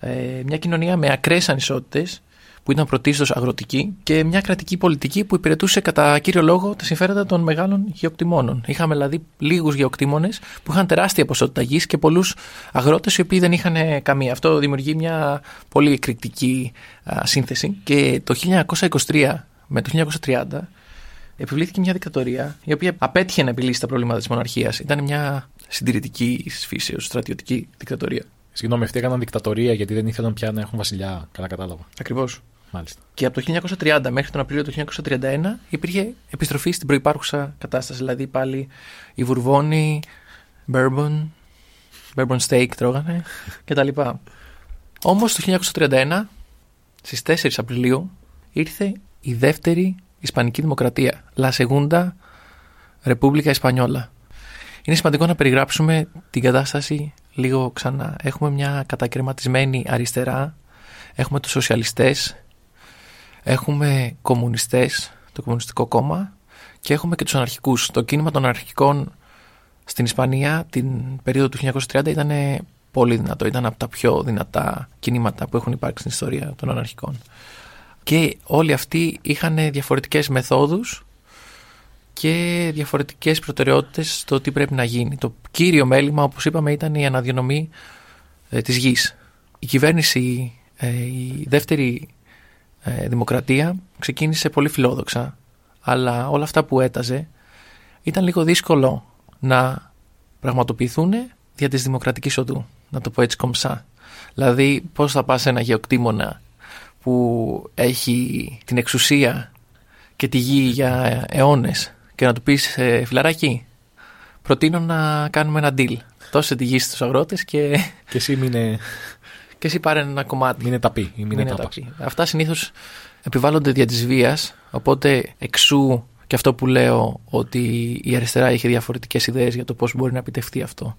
Ε, μια κοινωνία με ακραίες ανισότητες που ήταν πρωτίστως αγροτική και μια κρατική πολιτική που υπηρετούσε κατά κύριο λόγο τα συμφέροντα των μεγάλων γεωκτημόνων. Είχαμε δηλαδή λίγους γεωκτήμονες που είχαν τεράστια ποσότητα γης και πολλούς αγρότες οι οποίοι δεν είχαν ε, καμία. Αυτό δημιουργεί μια πολύ εκρηκτική α, σύνθεση και το 1923 με το 1930 επιβλήθηκε μια δικτατορία η οποία απέτυχε να επιλύσει τα προβλήματα της μοναρχίας. Ήταν μια συντηρητική φύσεω στρατιωτική δικτατορία. Συγγνώμη, αυτοί έκαναν δικτατορία γιατί δεν ήθελαν πια να έχουν βασιλιά. Καλά, κατάλαβα. Ακριβώς. Μάλιστα. Και από το 1930 μέχρι τον Απρίλιο του 1931 υπήρχε επιστροφή στην προπάρχουσα κατάσταση. Δηλαδή πάλι οι Βουρβόνοι, bourbon, bourbon steak τρώγανε κτλ. Όμως το 1931, στις 4 Απριλίου, ήρθε η δεύτερη Ισπανική Δημοκρατία. La Segunda República Española. Είναι σημαντικό να περιγράψουμε την κατάσταση λίγο ξανά. Έχουμε μια κατακαιρματισμένη αριστερά, έχουμε τους σοσιαλιστές, έχουμε κομμουνιστές, το Κομμουνιστικό Κόμμα και έχουμε και τους αναρχικούς. Το κίνημα των αναρχικών στην Ισπανία την περίοδο του 1930 ήταν πολύ δυνατό. Ήταν από τα πιο δυνατά κινήματα που έχουν υπάρξει στην ιστορία των αναρχικών. Και όλοι αυτοί είχαν διαφορετικές μεθόδους και διαφορετικές προτεραιότητες στο τι πρέπει να γίνει. Το κύριο μέλημα, όπως είπαμε, ήταν η αναδιονομή ε, της γης. Η κυβέρνηση, ε, η δεύτερη ε, δημοκρατία ξεκίνησε πολύ φιλόδοξα, αλλά όλα αυτά που έταζε ήταν λίγο δύσκολο να πραγματοποιηθούν δια της δημοκρατικής οδού, να το πω έτσι κομψά. Δηλαδή, πώς θα πας σε ένα γεωκτήμονα που έχει την εξουσία και τη γη για αιώνες και να του πεις ε, φιλαράκι, προτείνω να κάνουμε ένα deal. Δώσε τη γη στους αγρότες και, Και εσύ μείνε, και εσύ πάρε ένα κομμάτι. μείνε ταπί ή μείνε Μείνε τάπας. ταπί. Αυτά συνήθως επιβάλλονται δια της βίας, οπότε εξού και αυτό που λέω ότι η αριστερά είχε διαφορετικές ιδέες για το πώς μπορεί να επιτευχθεί αυτό.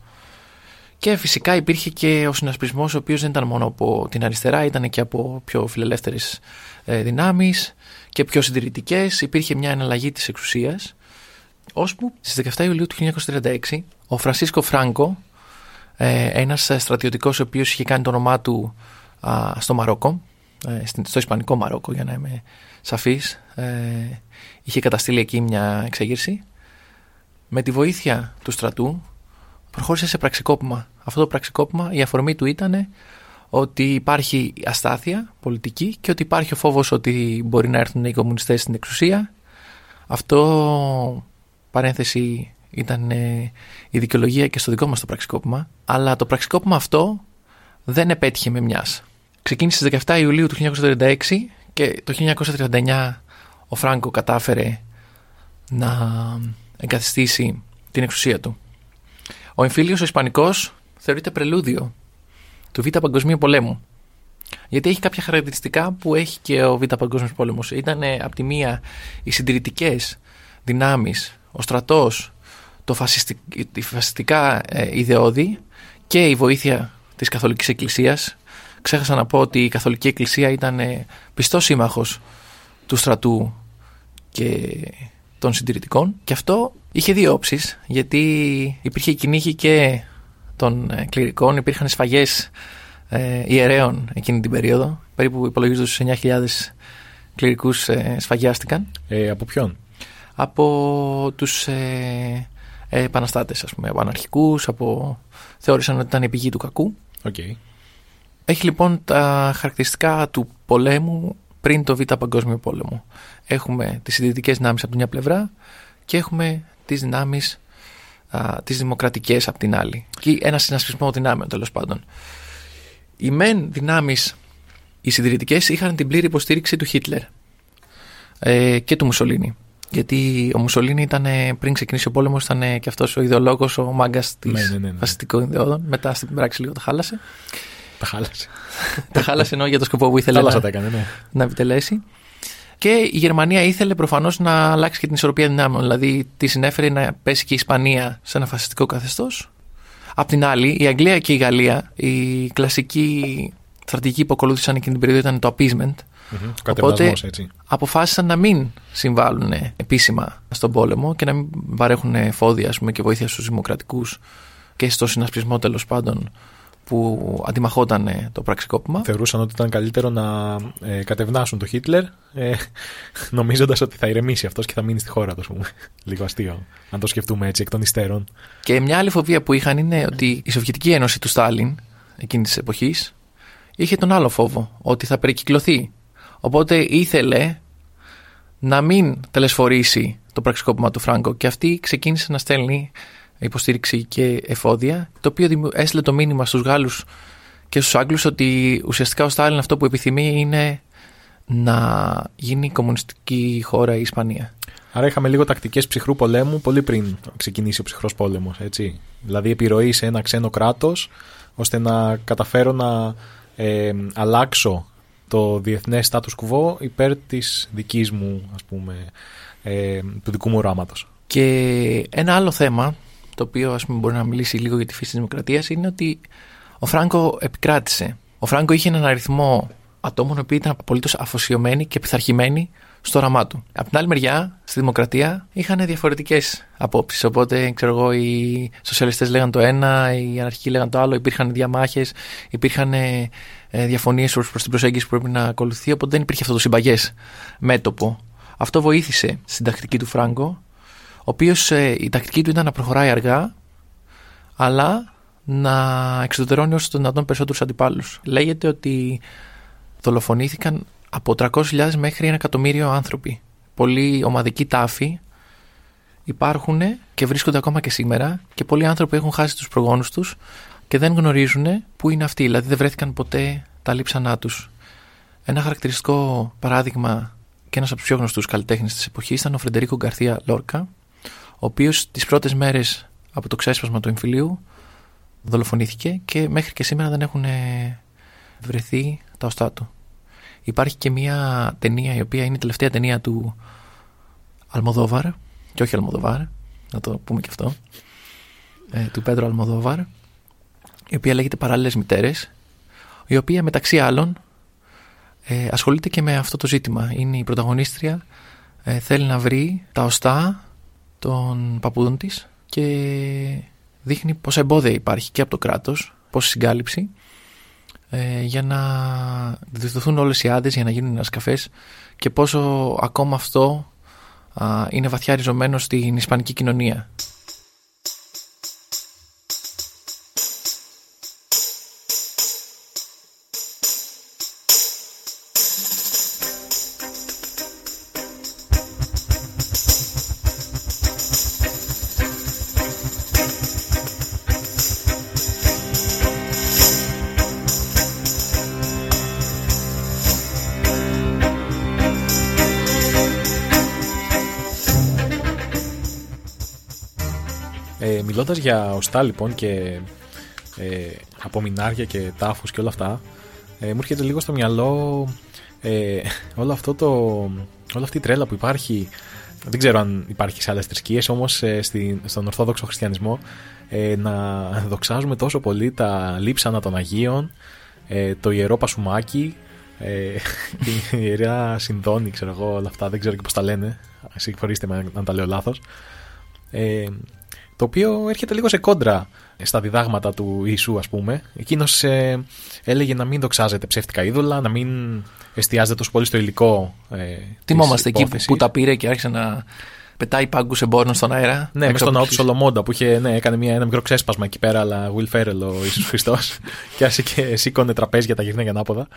Και φυσικά υπήρχε και ο συνασπισμός ο οποίος δεν ήταν μόνο από την αριστερά, ήταν και από πιο φιλελεύθερες ε, δυνάμεις και πιο συντηρητικές. Υπήρχε μια εναλλαγή της εξουσίας, ώσπου στις 17 Ιουλίου του 1936 ο Φρανσίσκο Φράγκο, ε, ένας στρατιωτικός ο οποίος είχε κάνει το όνομά του α, στο Μαρόκο, ε, στην- στο Ισπανικό Μαρόκο για να είμαι σαφής, ε, είχε καταστήλει εκεί μια εξέγερση. Με τη βοήθεια του στρατού προχώρησε σε πραξικόπημα. Αυτό το πραξικόπημα η αφορμή του ήταν ότι υπάρχει αστάθεια πολιτική και ότι υπάρχει ο φόβος ότι μπορεί να έρθουν οι κομμουνιστές στην εξουσία. Αυτό, παρένθεση, ήταν ε, η δικαιολογία και στο δικό μας το πραξικόπημα. Αλλά το πραξικόπημα αυτό δεν επέτυχε με μιας. Ξεκίνησε στις 17 Ιουλίου του 1936 και το 1939 ο Φράγκο κατάφερε να εγκαθιστήσει την εξουσία του. Ο εμφύλιος ο Ισπανικός θεωρείται πρελούδιο του Β' Παγκοσμίου Πολέμου. Γιατί έχει κάποια χαρακτηριστικά που έχει και ο Β' Παγκόσμιος Πόλεμος. Ήταν από τη μία οι συντηρητικές δυνάμεις, ο στρατός, το φασιστι... οι φασιστικά ε, ιδεώδη και η βοήθεια της Καθολικής Εκκλησίας. Ξέχασα να πω ότι η Καθολική Εκκλησία ήταν ε, πιστός σύμμαχος του στρατού και των συντηρητικών και αυτό είχε δύο όψεις γιατί υπήρχε η κυνήγη και των ε, κληρικών, υπήρχαν σφαγές ε, ιερέων εκείνη την περίοδο. Περίπου υπολογίζονται στους 9.000 κληρικούς ε, σφαγιάστηκαν Ε, από ποιον; από τους ε, ε, επαναστάτες, ας πούμε, από αναρχικούς, από... θεώρησαν ότι ήταν η πηγή του κακού. Οκ. Έχει λοιπόν τα χαρακτηριστικά του πολέμου πριν το Β' Παγκόσμιο Πόλεμο. Έχουμε τις συντηρητικές δυνάμεις από την μια πλευρά και έχουμε τις δυνάμεις α, τις δημοκρατικές από την άλλη. Και ένα συνασπισμό δυνάμεων τέλος πάντων. Οι μεν δυνάμεις, οι συντηρητικές είχαν την πλήρη υποστήριξη του Χίτλερ ε, και του Μουσολίνη. Γιατί ο Μουσολίνη ήταν ε, πριν ξεκινήσει ο πόλεμος, ήταν ε, και αυτός ο ιδεολόγος, ο μάγκας της Ναι, ναι, ναι, ναι. φασιστικών ιδεώδων. Μετά στην πράξη λίγο τα χάλασε. Τα χάλασε. τα χάλασε ενώ για το σκοπό που ήθελε Θάλασσα να, τα έκανε, ναι. να επιτελέσει. Και η Γερμανία ήθελε προφανώς να αλλάξει και την ισορροπία δυνάμεων. Δηλαδή, τη συνέφερε να πέσει και η Ισπανία σε ένα φασιστικό καθεστώς. Απ' την άλλη, η Αγγλία και η Γαλλία, η κλασική στρατηγική που ακολούθησαν εκείνη την περίοδο ήταν το appeasement. Μμμ. Κατεβασμός, έτσι. αποφάσισαν να μην συμβάλλουν επίσημα στον πόλεμο και να μην παρέχουν εφόδια ας πούμε, και βοήθεια στους δημοκρατικούς και στο συνασπισμό τέλος πάντων που αντιμαχόταν ε, το πραξικόπημα. Θεωρούσαν ότι ήταν καλύτερο να ε, κατευνάσουν τον Χίτλερ, ε, νομίζοντας ότι θα ηρεμήσει αυτός και θα μείνει στη χώρα του, ας πούμε. Λίγο αστείο. Αν το σκεφτούμε έτσι εκ των υστέρων. Και μια άλλη φοβία που είχαν είναι ότι η Σοβιετική Ένωση του Στάλιν εκείνη της εποχής είχε τον άλλο φόβο, ότι θα περικυκλωθεί. Οπότε ήθελε να μην τελεσφορήσει το πραξικόπημα του Φράγκο και αυτή ξεκίνησε να στέλνει υποστήριξη και εφόδια, το οποίο δημιου- έστειλε το μήνυμα στους Γάλλους και στους Άγγλους ότι ουσιαστικά ο Στάλιν αυτό που επιθυμεί είναι να γίνει κομμουνιστική χώρα η Ισπανία. Άρα είχαμε λίγο τακτικές ψυχρού πολέμου πολύ πριν ξεκινήσει ο ψυχρός πόλεμος. Δηλαδή επιρροή σε ένα ξένο κράτος ώστε να καταφέρω να ε, αλλάξω το διεθνές status quo υπέρ της δικής μου, ας πούμε, ε, του δικού μου οράματος. Και ένα άλλο θέμα, το οποίο ας πούμε μπορεί να μιλήσει λίγο για τη φύση της δημοκρατίας, είναι ότι ο Φράγκο επικράτησε. Ο Φράγκο είχε έναν αριθμό ατόμων που ήταν απολύτως αφοσιωμένοι και πειθαρχημένοι στο όραμά του. Από την άλλη μεριά, στη δημοκρατία είχαν διαφορετικές απόψεις. Οπότε, ξέρω εγώ, οι σοσιαλιστές λέγαν το ένα, οι αναρχικοί λέγαν το άλλο, υπήρχαν διαμάχες, υπήρχαν ε, ε, διαφωνίες προς, προς την προσέγγιση που πρέπει να ακολουθεί, οπότε δεν υπήρχε αυτό το συμπαγές μέτωπο. Αυτό βοήθησε στην τακτική του Φράγκο, ο οποίος η τακτική του ήταν να προχωράει αργά, αλλά να εξωτερώνει όσο το δυνατόν περισσότερους αντιπάλους. Λέγεται ότι δολοφονήθηκαν από 300.000 μέχρι ένα εκατομμύριο άνθρωποι. Πολλοί ομαδικοί τάφοι υπάρχουν και βρίσκονται ακόμα και σήμερα και πολλοί άνθρωποι έχουν χάσει τους προγόνους τους και δεν γνωρίζουν πού είναι αυτοί, δηλαδή δεν βρέθηκαν ποτέ τα λείψανά τους. Ένα χαρακτηριστικό παράδειγμα και ένας από τους πιο γνωστούς καλλιτέχνες της εποχής ήταν ο Φρεντερίκο Γκαρθία Λόρκα, ο οποίος τις πρώτες μέρες από το ξέσπασμα του εμφυλίου δολοφονήθηκε και μέχρι και σήμερα δεν έχουν ε, βρεθεί τα οστά του. Υπάρχει και μια ταινία η οποία είναι η τελευταία ταινία του Αλμοδόβαρ και όχι Αλμοδοβάρ, να το πούμε και αυτό, ε, του Πέντρο Αλμοδόβαρ, η οποία λέγεται Παράλληλες Μητέρες, η οποία μεταξύ άλλων ε, ασχολείται και με αυτό το ζήτημα. Είναι η πρωταγωνίστρια, ε, θέλει να βρει τα οστά των παππούδων της και δείχνει πόσα εμπόδια υπάρχει και από το κράτος, πόση συγκάλυψη ε, για να διδοθούν όλες οι άδειες για να γίνουν ανασκαφές και πόσο ακόμα αυτό α, είναι βαθιά ριζωμένο στην ισπανική κοινωνία. Μιλώντα για οστά λοιπόν και ε, απομεινάρια και τάφους και όλα αυτά, ε, μου έρχεται λίγο στο μυαλό ε, όλο αυτό το, όλη αυτή η τρέλα που υπάρχει. Δεν ξέρω αν υπάρχει σε άλλες θρησκείες, όμως ε, στην- στον Ορθόδοξο Χριστιανισμό ε, να δοξάζουμε τόσο πολύ τα λείψανα των Αγίων, ε, το ιερό Πασουμάκι, ε, την ιερά Συνδόνη, ξέρω εγώ, όλα αυτά. Δεν ξέρω και πώς τα λένε. Συγχωρήστε με αν τα λέω λάθος. Ε, το οποίο έρχεται λίγο σε κόντρα στα διδάγματα του Ιησού, ας πούμε. Εκείνος ε, έλεγε να μην δοξάζεται ψεύτικα είδωλα, να μην εστιάζεται τόσο πολύ στο υλικό ε, Θυμόμαστε εκεί που, υπόθεσης. που τα πήρε και άρχισε να πετάει πάγκους εμπόρων στον αέρα. Ναι, μες στον ναό του Σολομώντα που είχε, ναι, έκανε μια, ένα μικρό ξέσπασμα εκεί πέρα, αλλά Will Ferrell ο Ιησούς Χριστός και άρχισε και σήκωνε τραπέζια τα γυρνά για ανάποδα.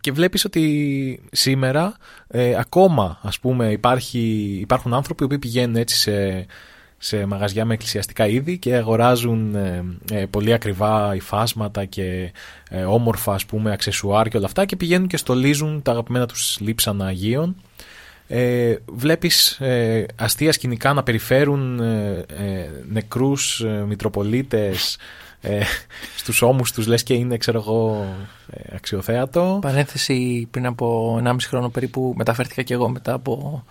Και βλέπεις ότι σήμερα ε, ακόμα ας πούμε υπάρχει, υπάρχουν άνθρωποι που πηγαίνουν έτσι σε, σε μαγαζιά με εκκλησιαστικά είδη και αγοράζουν ε, ε, πολύ ακριβά υφάσματα και ε, όμορφα ας πούμε αξεσουάρ και όλα αυτά και πηγαίνουν και στολίζουν τα αγαπημένα τους λείψανα Αγίων. Ε, βλέπεις ε, αστεία σκηνικά να περιφέρουν ε, ε, νεκρούς ε, μητροπολίτες ε, στους ώμους τους λες και είναι ξέρω εγώ ε, αξιοθέατο. Παρένθεση πριν από 1,5 χρόνο περίπου μεταφέρθηκα και εγώ μετά από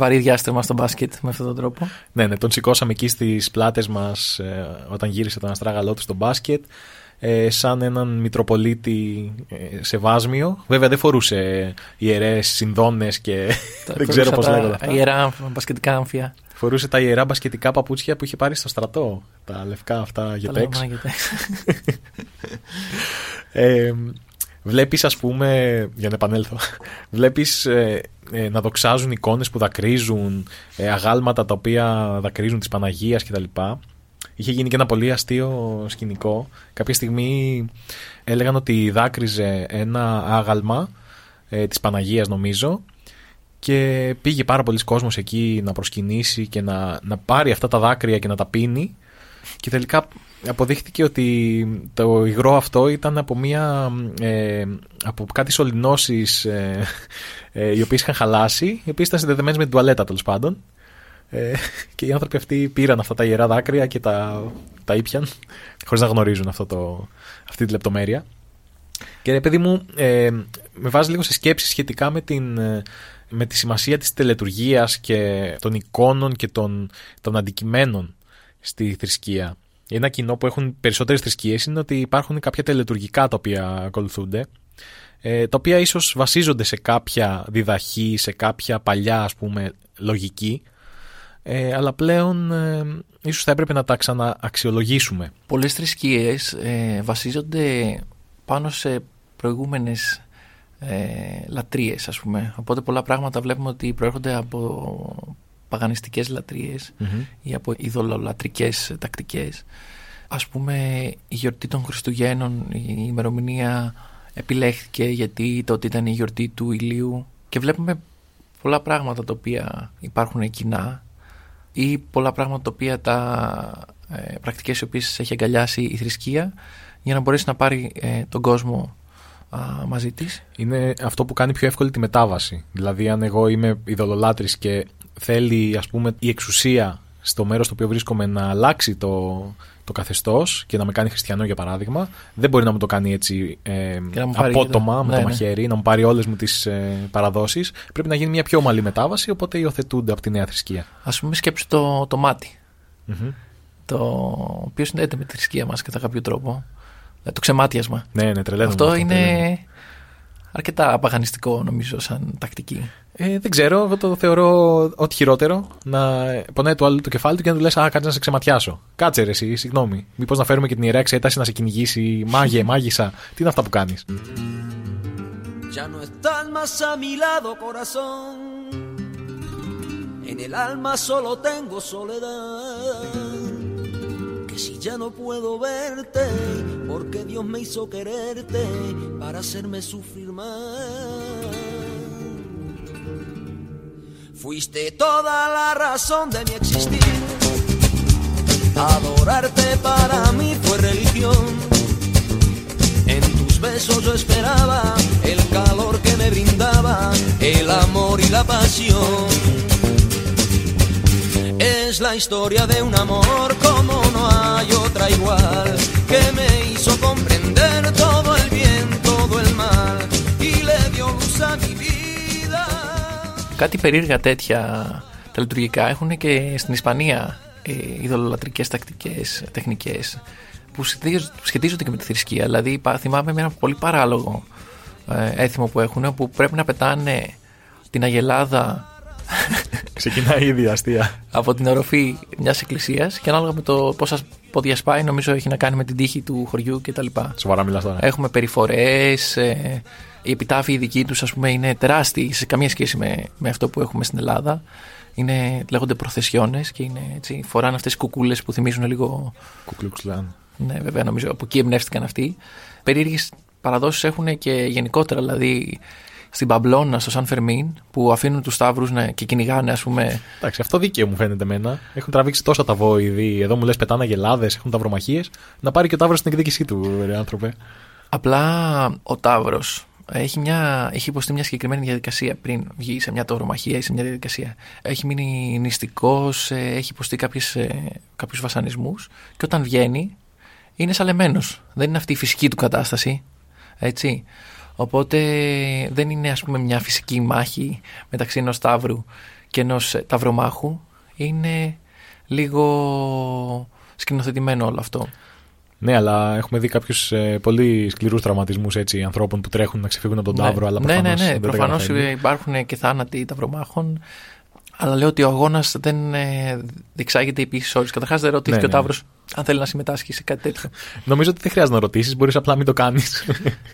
βαρύ διάστημα στο μπάσκετ με αυτόν τον τρόπο. ναι, ναι, τον σηκώσαμε εκεί στις πλάτες μας ε, όταν γύρισε τον αστράγαλό του στο μπάσκετ ε, σαν έναν μητροπολίτη ε, σε βάσμιο βέβαια δεν φορούσε ιερές συνδόνες και δεν ξέρω πώς τα λέγονται αυτά. Ιερά μπασκετικά άμφια. Φορούσε τα ιερά μπασκετικά παπούτσια που είχε πάρει στο στρατό. Τα λευκά αυτά Τα για λεγόμενα γετέξ. Ε, βλέπεις ας πούμε, για να επανέλθω, βλέπεις ε, ε, να δοξάζουν εικόνες που δακρύζουν, ε, αγάλματα τα οποία δακρύζουν της Παναγίας κτλ. Είχε γίνει και ένα πολύ αστείο σκηνικό. Κάποια στιγμή έλεγαν ότι δάκρυζε ένα άγαλμα ε, της Παναγίας νομίζω και πήγε πάρα πολλοί κόσμος εκεί να προσκυνήσει και να, να πάρει αυτά τα δάκρυα και να τα πίνει και τελικά αποδείχτηκε ότι το υγρό αυτό ήταν από μια ε, από κάτι σωληνώσεις ε, ε, οι οποίες είχαν χαλάσει οι οποίες ήταν συνδεδεμένες με την τουαλέτα τέλος πάντων ε, και οι άνθρωποι αυτοί πήραν αυτά τα ιερά δάκρυα και τα, τα ήπιαν χωρίς να γνωρίζουν αυτό το, αυτή τη λεπτομέρεια και ρε παιδί μου ε, με βάζει λίγο σε σκέψη σχετικά με την ε, με τη σημασία της τελετουργίας και των εικόνων και των, των αντικειμένων στη θρησκεία. Ένα κοινό που έχουν περισσότερες θρησκείες είναι ότι υπάρχουν κάποια τελετουργικά τα οποία ακολουθούνται ε, τα οποία ίσως βασίζονται σε κάποια διδαχή, σε κάποια παλιά ας πούμε λογική ε, αλλά πλέον ε, ίσως θα έπρεπε να τα ξανααξιολογήσουμε. Πολλές θρησκείες ε, βασίζονται πάνω σε προηγούμενες ε, λατρείες ας πούμε. Οπότε πολλά πράγματα βλέπουμε ότι προέρχονται από παγανιστικές λατρείες ή από ειδωλολατρικές τακτικές. Ας πούμε η γιορτή των Χριστουγέννων, η ημερομηνία επιλέχθηκε γιατί τότε ήταν η γιορτή του ηλίου και βλέπουμε πολλά πράγματα τα οποία υπάρχουν κοινά ή πολλά πράγματα τα οποία τα ε, πρακτικές οι οποίες έχει αγκαλιάσει η θρησκεία για να μπορέσει να πάρει ε, τον κόσμο α, μαζί της. Είναι αυτό που κάνει πιο εύκολη τη μετάβαση. Δηλαδή αν εγώ είμαι ειδωλολάτρης και θέλει ας πούμε η εξουσία στο μέρος στο οποίο βρίσκομαι να αλλάξει το, το καθεστώς και να με κάνει χριστιανό για παράδειγμα δεν μπορεί να μου το κάνει έτσι ε, να μου πάρει απότομα και το- με ναι, το ναι. μαχαίρι να μου πάρει όλες μου τις ε, παραδόσεις πρέπει να γίνει μια πιο ομαλή μετάβαση οπότε υιοθετούνται από τη νέα θρησκεία Ας πούμε σκέψου το, το μάτι Μμμ. το οποίο συνδέεται με τη θρησκεία μας κατά κάποιο τρόπο Δηλαδή, το ξεμάτιασμα ναι ναι τρελαίνομαι αυτό με είναι τρελαίνομαι. Αρκετά απαγανιστικό νομίζω σαν τακτική Ε, δεν ξέρω, εγώ το θεωρώ ό,τι χειρότερο. Να πονάει το άλλο το κεφάλι του και να του λες: Α, κάτσε να σε ξεματιάσω. Κάτσε ρε, εσύ, συγγνώμη. Μήπως να φέρουμε και την ιερά εξέταση να σε κυνηγήσει, μάγε, μάγισσα. Τι είναι αυτά που κάνεις; Ya no estás más a mi lado, corazón. En el alma solo tengo soledad. Si ya no puedo verte, porque Dios me hizo quererte para hacerme sufrir más. Fuiste toda la razón de mi existir. Adorarte para mí fue religión. En tus besos yo esperaba el calor que me brindaba, el amor y la pasión. Es la historia de un amor como no hay otra igual, que me hizo comprender todo el bien, todo el mal, y le dio luz a mi vida. Κάτι περίεργα τέτοια τα λειτουργικά έχουν και στην Ισπανία ε, ειδωλολατρικές τακτικές, τεχνικές που σχετίζονται- σχετίζονται και με τη θρησκεία. Δηλαδή υπά- θυμάμαι με ένα πολύ παράλογο ε, έθιμο που έχουν που πρέπει να πετάνε την αγελάδα Ξεκινάει ήδη αστεία. από την οροφή μιας εκκλησίας και ανάλογα με το πόσα πόδια σπάει, νομίζω έχει να κάνει με την τύχη του χωριού κτλ. Σοβαρά μιλάς τώρα. Έχουμε περιφορές. Ε, οι επιτάφοι δικοί τους, ας πούμε, είναι τεράστιοι σε καμία σχέση με, με αυτό που έχουμε στην Ελλάδα. Είναι, λέγονται προθεσιώνες και είναι έτσι, φοράνε αυτές τις κουκούλες που θυμίζουν λίγο. Κουκλούξλαν. Ναι, βέβαια, νομίζω από εκεί εμπνεύστηκαν αυτοί. Περίεργες παραδόσεις έχουν και γενικότερα. Δηλαδή, στην Παμπλώνα, στο Σαν Φερμίν, που αφήνουν τους Σταύρους και κυνηγάνε, ας πούμε. Εντάξει, αυτό δίκαιο μου φαίνεται εμένα. Έχουν τραβήξει τόσα τα βόηδη. Εδώ μου λες πετάνε αγελάδε, έχουν ταυρομαχίες. Να πάρει και ο Ταύρος στην εκδίκησή του, ρε άνθρωπε. Απλά ο Ταύρος έχει, μια, έχει υποστεί μια συγκεκριμένη διαδικασία πριν βγει σε μια ταυρομαχία ή σε μια διαδικασία. Έχει μείνει νηστικός, έχει υποστεί κάποιους βασανισμούς και όταν βγαίνει είναι σαλεμένος. Δεν είναι αυτή η φυσική του κατάσταση. Έτσι. Οπότε δεν είναι ας πούμε μια φυσική μάχη μεταξύ ενός ταύρου και ενός ταυρομάχου. Είναι λίγο σκηνοθετημένο όλο αυτό. Ναι, αλλά έχουμε δει κάποιους ε, πολύ σκληρούς τραυματισμούς ανθρώπων που τρέχουν να ξεφύγουν από τον Ναι. Ταύρο. Αλλά ναι, ναι, προφανώς ναι. δεν τα Προφανώς καταφέρνει. υπάρχουν και θάνατοι ταυρομάχων. Αλλά λέω ότι ο αγώνας δεν ε, διεξάγεται επίση όρει. Καταρχάς δεν ρωτήθηκε Ναι, ο ναι. Ταύρος αν θέλει να συμμετάσχει σε κάτι τέτοιο. Νομίζω ότι δεν χρειάζεται να ρωτήσεις, μπορείς απλά να μην το κάνεις.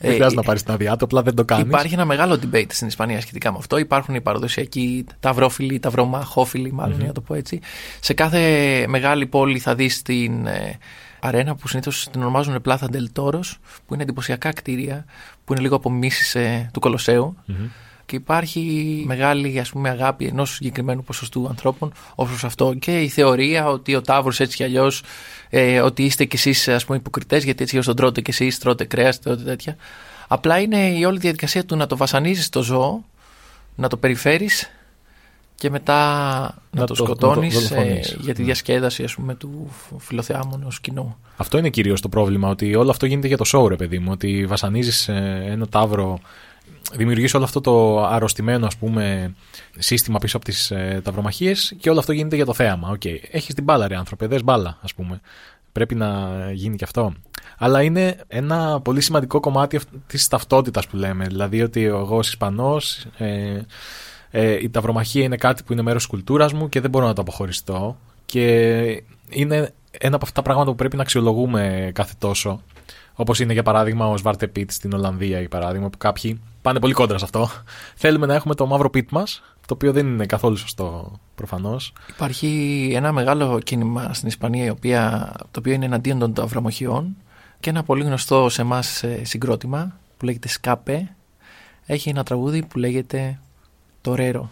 δεν χρειάζεται να πάρεις την άδειά του, απλά δεν το κάνεις. Ε, Υπάρχει ένα μεγάλο debate στην Ισπανία σχετικά με αυτό. Υπάρχουν οι παραδοσιακοί ταυρόφιλοι, ταυρομαχόφιλοι, μάλλον, για να το πω έτσι. Σε κάθε μεγάλη πόλη θα δεις την ε, αρένα που συνήθως την ονομάζουν Πλάθα Del Toros, που είναι εντυπωσιακά κτίρια, που είναι λίγο απομίσει ε, του κολοσσεου Και υπάρχει μεγάλη ας πούμε, αγάπη ενός συγκεκριμένου ποσοστού ανθρώπων ω προ αυτό. Και η θεωρία ότι ο Ταύρος έτσι κι αλλιώς, ε, ότι είστε κι εσείς υποκριτές, γιατί έτσι ω τον τρώτε κι εσείς, τρώτε κρέας, τρώτε τέτοια. Απλά είναι η όλη διαδικασία του να το βασανίζεις το ζώο, να το περιφέρεις και μετά να, Να το, το- να το σκοτώνεις δολοφονείς. για τη Ναι. διασκέδαση ας πούμε, του φιλοθεάμονο κοινού. Αυτό είναι κυρίως το πρόβλημα, ότι όλο αυτό γίνεται για το show, ρε παιδί μου. Ότι βασανίζεις ένα τάβρο, δημιουργείς όλο αυτό το αρρωστημένο ας πούμε, σύστημα πίσω από τις ε, ταυρομαχίες και όλο αυτό γίνεται για το θέαμα. Οκ, έχεις την μπάλα, ρε άνθρωπε, δες μπάλα, ας πούμε. Πρέπει να γίνει και αυτό. Αλλά είναι ένα πολύ σημαντικό κομμάτι της ταυτότητας που λέμε. Δηλαδή ότι εγώ ως Ισπανός ε, ε, η ταυρομαχία είναι κάτι που είναι μέρος της κουλτούρας μου και δεν μπορώ να το αποχωριστώ. Και είναι ένα από αυτά τα πράγματα που πρέπει να αξιολογούμε κάθε τόσο. Όπως είναι για παράδειγμα ο Σβάρτε Πιτ στην Ολλανδία, για παράδειγμα, που κάποιοι πάνε πολύ κόντρα σε αυτό. Θέλουμε να έχουμε το μαύρο πιτ μας, το οποίο δεν είναι καθόλου σωστό προφανώς. Υπάρχει ένα μεγάλο κίνημα στην Ισπανία η οποία, το οποίο είναι εναντίον των ταυρομαχιών και ένα πολύ γνωστό σε εμάς συγκρότημα που λέγεται Σκάπε έχει ένα τραγούδι που λέγεται Τορέρο.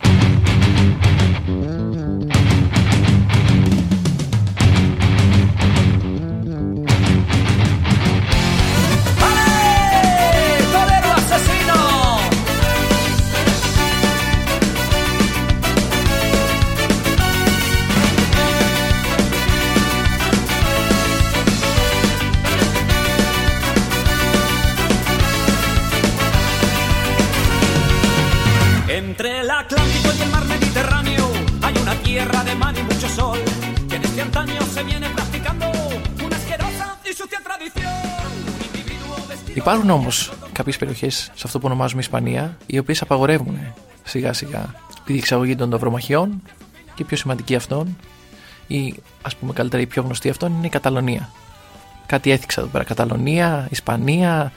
Υπάρχουν όμως κάποιες περιοχές σε αυτό που ονομάζουμε Ισπανία οι οποίες απαγορεύουν σιγά σιγά τη διεξαγωγή των ταυρομαχιών και η πιο σημαντική αυτών ή ας πούμε καλύτερα η πιο γνωστή αυτών είναι η Καταλωνία. Κάτι έθιξα εδώ πέρα. Καταλωνία, Ισπανία.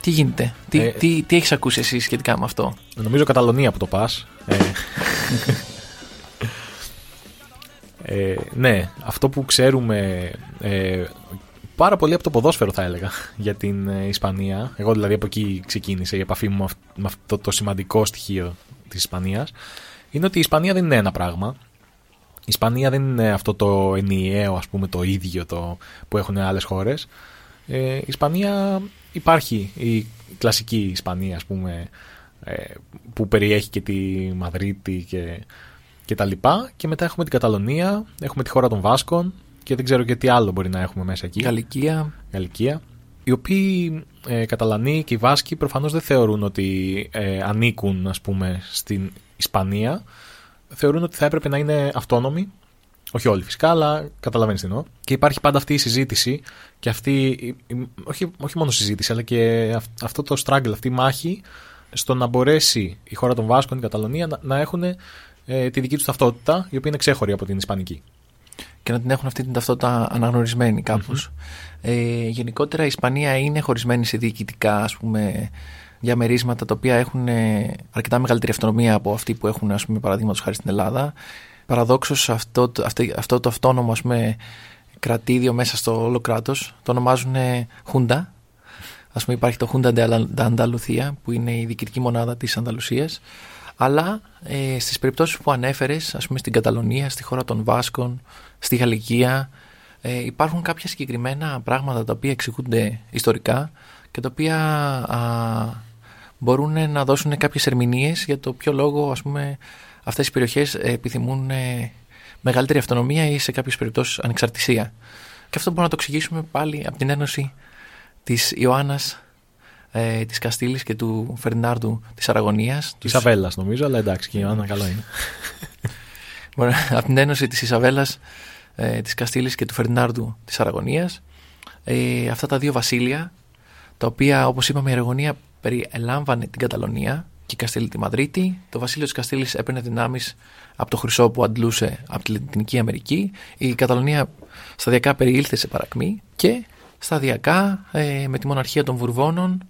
Τι γίνεται, τι, Ε, τι, τι έχεις ακούσει εσύ σχετικά με αυτό; Νομίζω Καταλωνία που το πας. Ε, ε, ναι, αυτό που ξέρουμε ε, πάρα πολύ από το ποδόσφαιρο θα έλεγα για την ε, Ισπανία. Εγώ δηλαδή από εκεί ξεκίνησε η επαφή μου με αυ- με αυτό το σημαντικό στοιχείο της Ισπανίας. Είναι ότι η Ισπανία δεν είναι ένα πράγμα. Η Ισπανία δεν είναι αυτό το ενιαίο, ας πούμε, το ίδιο το, που έχουν άλλες χώρες. Ε, η Ισπανία υπάρχει, η κλασική Ισπανία, ας πούμε, ε, που περιέχει και τη Μαδρίτη και, και τα λοιπά. Και μετά έχουμε την Καταλωνία, έχουμε τη χώρα των Βάσκων και δεν ξέρω και τι άλλο μπορεί να έχουμε μέσα εκεί. Γαλλικία. Γαλλικία. Οι οποίοι ε, Καταλανοί και οι Βάσκοι προφανώς δεν θεωρούν ότι ε, ανήκουν ας πούμε στην Ισπανία. Θεωρούν ότι θα έπρεπε να είναι αυτόνομοι. Όχι όλοι φυσικά, αλλά καταλαβαίνεις τι εννοώ. Και υπάρχει πάντα αυτή η συζήτηση και αυτή, η- η- όχι, όχι μόνο συζήτηση, αλλά και αυ- αυτό το struggle, αυτή η μάχη στο να μπορέσει η χώρα των Βάσκων, η Καταλωνία, να, να έχουν ε, τη δική τους ταυτότητα, η οποία είναι ξέχωρη από την Ισπανική. Και να την έχουν αυτή την ταυτότητα αναγνωρισμένη κάπως. Ε, γενικότερα η Ισπανία είναι χωρισμένη σε διοικητικά ας πούμε, διαμερίσματα τα οποία έχουν ε, αρκετά μεγαλύτερη αυτονομία από αυτή που έχουν ας πούμε, παραδείγματος χάρη στην Ελλάδα. Παραδόξως αυτό, το- αυτό, αυτό το αυτόνομο ας πούμε, κρατήδιο μέσα στο όλο κράτος το ονομάζουν Χούντα. Α πούμε, υπάρχει το Χούντα de Ανταλουθία, που είναι η διοικητική μονάδα της Ανταλουσίας. Αλλά ε, στις περιπτώσεις που ανέφερες, ας πούμε στην Καταλωνία, στη χώρα των Βάσκων, στη Γαλλικία, ε, υπάρχουν κάποια συγκεκριμένα πράγματα τα οποία εξηγούνται ιστορικά και τα οποία α, μπορούν να δώσουν κάποιες ερμηνείες για το ποιο λόγο ας πούμε, αυτές οι περιοχές ε, επιθυμούν ε, μεγαλύτερη αυτονομία ή σε κάποιες περιπτώσεις ανεξαρτησία. Και αυτό μπορούμε να το εξηγήσουμε πάλι από την ένωση της Ιωάννας ε, της Καστήλης και του Φερνάρντου της Αραγωνίας. Της Αβέλλα νομίζω, αλλά εντάξει, και η Ιωάννα καλό είναι. Μπορεί- από την ένωση της Ισαβέλας ε, της Καστήλης και του Φερνάρντου της Αραγωνίας. Ε, αυτά τα δύο βασίλεια τα οποία όπως είπαμε η Αραγωνία περιελάμβανε την Καταλωνία και η Καστήλη τη Μαδρίτη. Το βασίλειο της Καστήλης έπαιρνε δυνάμεις από το χρυσό που αντλούσε από τη Λατινική Αμερική. Η Καταλωνία σταδιακά περιήλθε σε παρακμή και σταδιακά ε, με τη μοναρχία των Βουρβώνων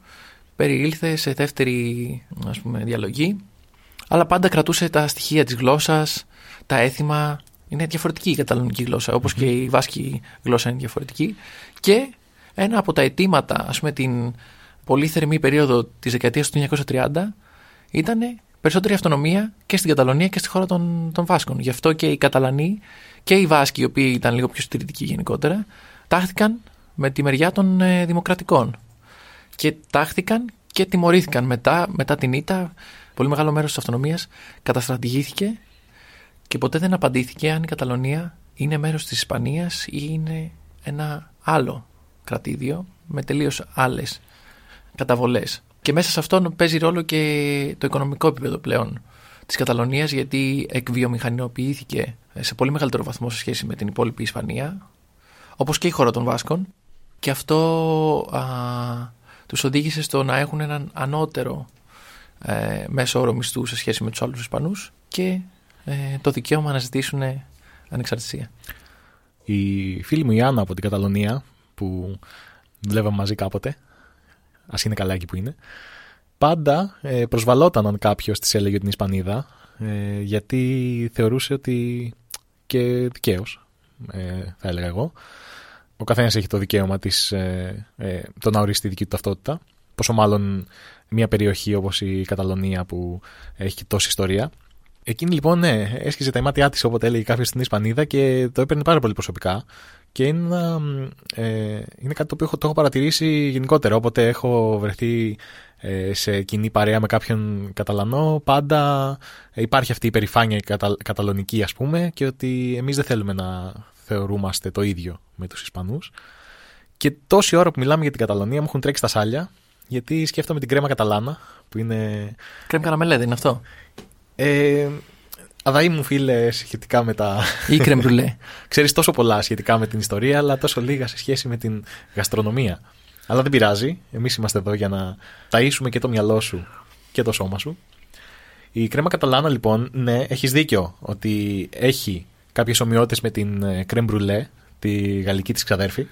περιήλθε σε δεύτερη ας πούμε, διαλογή αλλά πάντα κρατούσε τα στοιχεία της γλώσσας, τα έθιμα. Είναι διαφορετική η καταλωνική γλώσσα, όπως και η βάσκη γλώσσα είναι διαφορετική. Και ένα από τα αιτήματα, ας πούμε, την πολύ θερμή περίοδο της δεκαετίας του 1930 ήταν περισσότερη αυτονομία και στην Καταλωνία και στη χώρα των, των Βάσκων. Γι' αυτό και οι Καταλανοί και οι Βάσκοι, οι οποίοι ήταν λίγο πιο συντηρητικοί γενικότερα, τάχθηκαν με τη μεριά των ε, δημοκρατικών και τάχθηκαν και τιμωρήθηκαν μετά, μετά την ήττα. Πολύ μεγάλο μέρος της αυτονομίας καταστρατηγήθηκε και ποτέ δεν απαντήθηκε αν η Καταλωνία είναι μέρος της Ισπανίας ή είναι ένα άλλο κρατήδιο με τελείως άλλες καταβολές. Και μέσα σε αυτό παίζει ρόλο και το οικονομικό επίπεδο πλέον της Καταλωνίας γιατί εκβιομηχανοποιήθηκε σε πολύ μεγαλύτερο βαθμό σε σχέση με την υπόλοιπη Ισπανία όπως και η χώρα των Βάσκων και αυτό α, τους οδήγησε στο να έχουν έναν ανώτερο ε, μέσο όρο μισθού σε σχέση με τους άλλους Ισπανούς και ε, το δικαίωμα να ζητήσουν ανεξαρτησία. Η φίλη μου η Άννα από την Καταλωνία, που δουλεύαμε μαζί κάποτε, ας είναι καλά εκεί που είναι, πάντα ε, προσβαλόταν αν κάποιος της έλεγε την Ισπανίδα, ε, γιατί θεωρούσε ότι. και δικαίως, ε, θα έλεγα εγώ. Ο καθένας έχει το δικαίωμα της, ε, ε, το να ορίσει τη δική του ταυτότητα. Πόσο μάλλον μια περιοχή όπως η Καταλωνία που έχει και τόση ιστορία. Εκείνη λοιπόν, ναι, έσκυζε τα μάτια της όποτε έλεγε κάποιος στην Ισπανίδα και το έπαιρνε πάρα πολύ προσωπικά. Και είναι, ένα, ε, είναι κάτι το οποίο έχω, το έχω παρατηρήσει γενικότερα. Όποτε έχω βρεθεί ε, σε κοινή παρέα με κάποιον Καταλανό, πάντα υπάρχει αυτή η περηφάνεια η κατα, καταλωνική, ας πούμε, και ότι εμείς δεν θέλουμε να θεωρούμαστε το ίδιο με τους Ισπανούς. Και τόση ώρα που μιλάμε για την Καταλωνία μου έχουν τρέξει τα σάλια, γιατί σκέφτομαι την κρέμα Καταλάνα, που είναι. Κρέμ καραμελέ, δεν είναι αυτό. Ε, αδαή μου φίλε σχετικά με τα. ή κρέμ μπρουλέ. Ξέρεις τόσο πολλά σχετικά με την ιστορία, αλλά τόσο λίγα σε σχέση με την γαστρονομία. Αλλά δεν πειράζει. Εμείς είμαστε εδώ για να ταΐσουμε και το μυαλό σου και το σώμα σου. Η κρέμα Καταλάνα, λοιπόν, ναι, έχεις δίκιο ότι έχει κάποιες ομοιότητες με την κρέμ μπρουλέ, τη γαλλική της ξαδέρφη.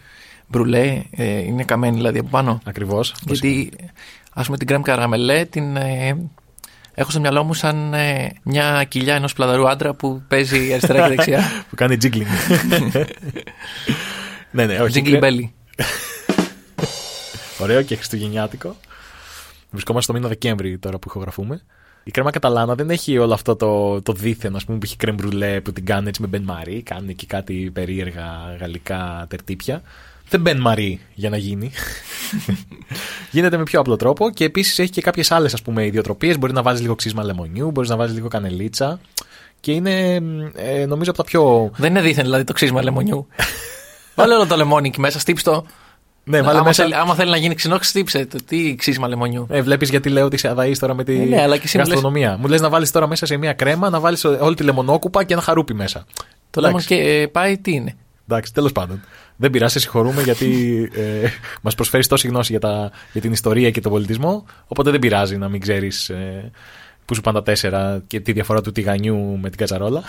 Μπρουλέ ε, είναι καμένη δηλαδή από πάνω. Ακριβώς. Γιατί ας πούμε την κρέμ καραμελέ την. Ε, έχω στο μυαλό μου σαν ε, μια κοιλιά ενός πλαδαρού άντρα που παίζει αριστερά και δεξιά. που κάνει jiggling. ναι, ναι, όχι. Jiggling belly. Ωραίο και χριστουγεννιάτικο. Βρισκόμαστε στο μήνα Δεκέμβρη τώρα που ηχογραφούμε. Η κρέμα Καταλάνα δεν έχει όλο αυτό το, το δίθεν, ας πούμε, που έχει κρέμ μπρουλέ που την κάνει έτσι με μπεν μαρί. Κάνει και κάτι περίεργα γαλλικά τερτύπια. Δεν μπεν μαρί για να γίνει. Γίνεται με πιο απλό τρόπο και επίσης έχει και κάποιες άλλες ιδιοτροπίες. Μπορεί να βάζεις λίγο ξύσμα λεμονιού, μπορείς να βάζεις λίγο κανελίτσα. Και είναι ε, νομίζω από τα πιο. Δεν είναι δίθεν δηλαδή το ξύσμα λεμονιού. Βάλε όλο το λεμόνι εκεί μέσα, στύψ το. Ναι, άμα, μέσα... θέλει, άμα θέλει να γίνει ξινό, στύψε το. Τι ξύσμα λεμονιού. Ε, Βλέπεις γιατί λέω ότι σε αδαείς τώρα με τη ε, ναι, αλλά και γαστρονομία. Λες... Μου λες να βάλεις τώρα μέσα σε μια κρέμα, να βάλεις όλη τη λεμονόκουπα και ένα χαρούπι μέσα. Το λεμον και ε, πάει τι είναι. Εντάξει, τέλος πάντων. Δεν πειράζει, σε συγχωρούμε γιατί ε, μας προσφέρεις τόση γνώση για, τα, για την ιστορία και τον πολιτισμό. Οπότε δεν πειράζει να μην ξέρεις ε, που σου πάνε τα τέσσερα και τη διαφορά του τηγανιού με την κατσαρόλα.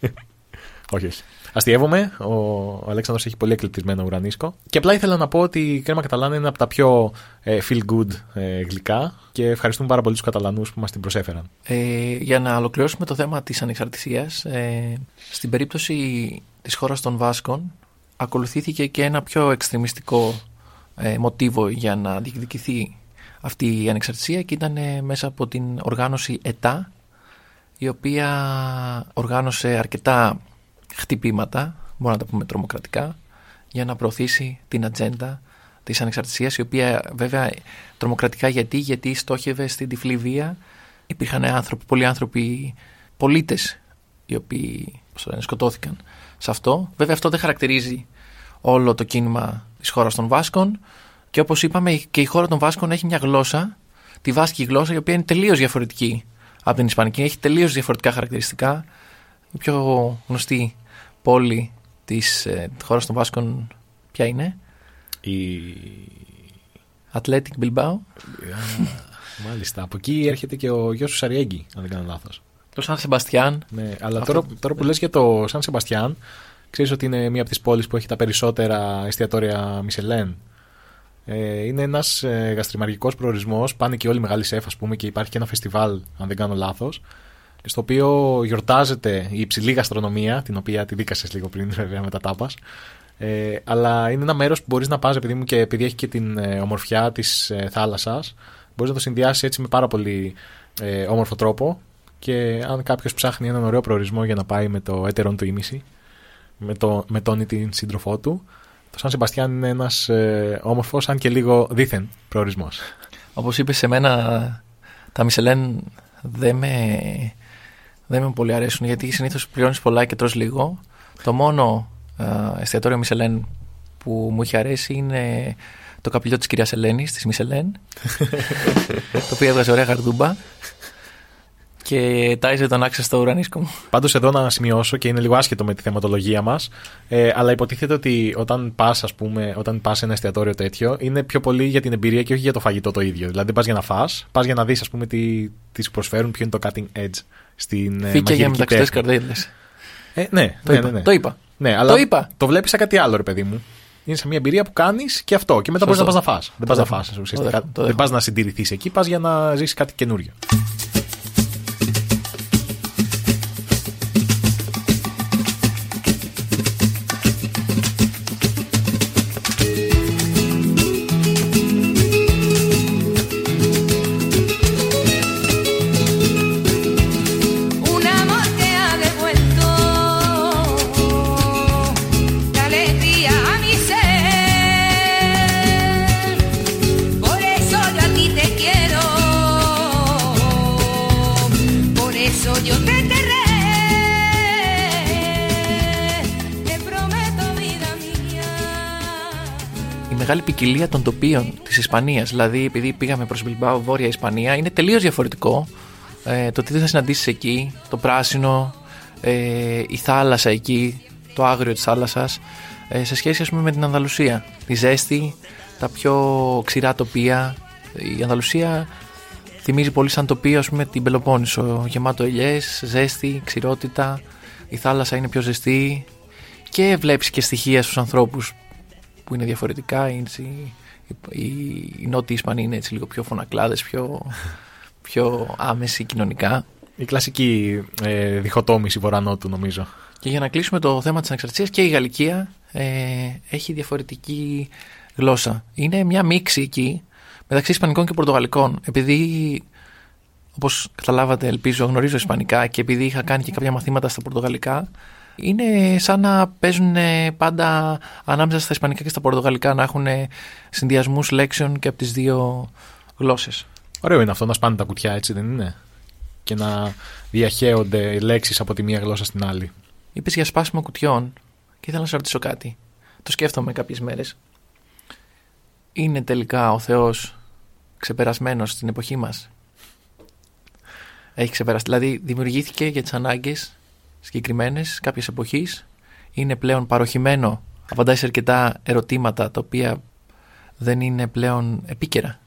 όχι, όχι. Αστειεύομαι. Ο, ο Αλέξανδρος έχει πολύ εκλεπτισμένο ουρανίσκο. Και απλά ήθελα να πω ότι η κρέμα Καταλάνα είναι από τα πιο ε, feel good ε, γλυκά και ευχαριστούμε πάρα πολύ τους Καταλανούς που μας την προσέφεραν. Ε, για να ολοκληρώσουμε το θέμα της ανεξαρτησίας, ε, στην περίπτωση της χώρας των Βάσκων ακολουθήθηκε και ένα πιο εξτρεμιστικό ε, μοτίβο για να διεκδικηθεί αυτή η ανεξαρτησία και ήταν ε, μέσα από την οργάνωση ΕΤΑ η οποία οργάνωσε αρκετά χτυπήματα, μπορούμε να τα πούμε τρομοκρατικά, για να προωθήσει την ατζέντα της ανεξαρτησίας, η οποία βέβαια τρομοκρατικά γιατί, γιατί στόχευε στην τυφλή βία. Υπήρχαν άνθρωποι, πολλοί άνθρωποι, πολίτες, οι οποίοι πώς το λένε, σκοτώθηκαν σε αυτό. Βέβαια αυτό δεν χαρακτηρίζει όλο το κίνημα της χώρας των Βάσκων και όπως είπαμε και η χώρα των Βάσκων έχει μια γλώσσα, τη βάσκη γλώσσα, η οποία είναι τελείως διαφορετική από την Ισπανική, έχει τελείως διαφορετικά χαρακτηριστικά. Η πιο γνωστή πόλη της ε, χώρας των Βάσκων ποια είναι; Η... Athletic Bilbao. Α, μάλιστα. Από εκεί έρχεται και ο γιος του Σαριέγγι, αν δεν κάνω λάθος. Το Σαν Σεμπαστιάν. Ναι, αλλά Αυτό- τώρα, τώρα που λες για το Σαν Σεμπαστιάν, ξέρεις ότι είναι μία από τις πόλεις που έχει τα περισσότερα εστιατόρια Μισελέν. Ε, είναι ένας ε, γαστριμαργικός προορισμός, πάνε και όλοι οι μεγάλοι σεφ ας πούμε και υπάρχει και ένα φεστιβάλ, αν δεν κάνω λάθος, στο οποίο γιορτάζεται η υψηλή γαστρονομία, την οποία τη δίκασες λίγο πριν βέβαια με τα τάπας, ε, αλλά είναι ένα μέρος που μπορείς να πας επειδή μου και επειδή έχει και την ε, ομορφιά της ε, θάλασσας, μπορείς να το συνδυάσεις έτσι με πάρα πολύ ε, όμορφο τρόπο και αν κάποιος ψάχνει έναν ωραίο προορισμό για να πάει με το έτερον του ήμιση, με, το, με τον ή την σύντροφό του, το Σαν Σεμπαστιάν είναι ένας ε, όμορφος, αν και λίγο δίθεν προορισμός. Όπως είπες σε μένα, τα Μισελέν δεν με, δεν με πολύ αρέσουν γιατί συνήθως πληρώνεις πολλά και τρως λίγο. Το μόνο α, εστιατόριο Μισελέν που μου είχε αρέσει είναι το καπηλιό της κυρίας Ελένης, της Μισελέν, το οποίο έβγαζε ωραία γαρδούμπα και τάιζε τον άξιο στο ουρανίσκο μου. Πάντως εδώ να σημειώσω και είναι λίγο άσχετο με τη θεματολογία μας, ε, αλλά υποτίθεται ότι όταν πας, ας πούμε, όταν πας σε ένα εστιατόριο τέτοιο, είναι πιο πολύ για την εμπειρία και όχι για το φαγητό το ίδιο. Δηλαδή δεν πας για να φας, πας για να δεις, ας πούμε, τι, τις σου προσφέρουν, ποιο είναι το cutting edge στην ε, Φύκια για μαγειρική μεταξωτές τέχνη. καρδέλες. Ε, ναι, Το ναι, είπα, ναι, ναι. το είπα. Ναι, αλλά Το είπα. Το βλέπεις σαν κάτι άλλο, ρε παιδί μου. Είναι σε μια εμπειρία που κάνεις και αυτό. Και μετά μπορείς να πας Σωστό. να φας. Δεν Το πας να δέχομαι. φας Το ουσιαστικά. δέχομαι, το Δεν δέχομαι. πας να συντηρηθείς εκεί, πας για να ζήσει κάτι καινούριο. Ποικιλία των τοπίων της Ισπανίας. Δηλαδή, επειδή πήγαμε προς Μπιλμπάο, Βόρεια Ισπανία, είναι τελείως διαφορετικό. Ε, το τι θα συναντήσεις εκεί, το πράσινο, ε, η θάλασσα εκεί, το άγριο της θάλασσας, ε, σε σχέση ας πούμε, με την Ανδαλουσία. Τη ζέστη, τα πιο ξηρά τοπία. Η Ανδαλουσία θυμίζει πολύ σαν τοπίο ας πούμε, την Πελοπόννησο. Γεμάτο ελιές, ζέστη, ξηρότητα. Η θάλασσα είναι πιο ζεστή και βλέπεις και στοιχεία στους ανθρώπους που είναι διαφορετικά. Είναι έτσι, οι, οι νότιοι Ισπανοί είναι έτσι λίγο πιο φωνακλάδες, πιο, πιο άμεση κοινωνικά. Η κλασική ε, διχοτόμηση βορρανότου, νομίζω. Και για να κλείσουμε το θέμα της ανεξαρτησίας και η Γαλλικία ε, έχει διαφορετική γλώσσα. Είναι μια μίξη εκεί μεταξύ Ισπανικών και Πορτογαλικών. Επειδή, όπως καταλάβατε, ελπίζω, γνωρίζω Ισπανικά και επειδή είχα κάνει και κάποια μαθήματα στα Πορτογαλικά, είναι σαν να παίζουν ε, πάντα ανάμεσα στα Ισπανικά και στα Πορτογαλικά να έχουν συνδυασμούς λέξεων και από τις δύο γλώσσες. Ωραίο είναι αυτό να σπάνε τα κουτιά, έτσι δεν είναι; Και να διαχέονται λέξεις από τη μία γλώσσα στην άλλη. Είπες για σπάσιμο κουτιών και ήθελα να σε ρωτήσω κάτι. Το σκέφτομαι κάποιες μέρες. Είναι τελικά ο Θεός ξεπερασμένος στην εποχή μας; Έχει ξεπεράσει. Δηλαδή, δημιουργήθηκε για τις ανάγκες συγκεκριμένες κάποια εποχής. Είναι πλέον παροχημένο. Απαντάει σε αρκετά ερωτήματα τα οποία δεν είναι πλέον επίκαιρα.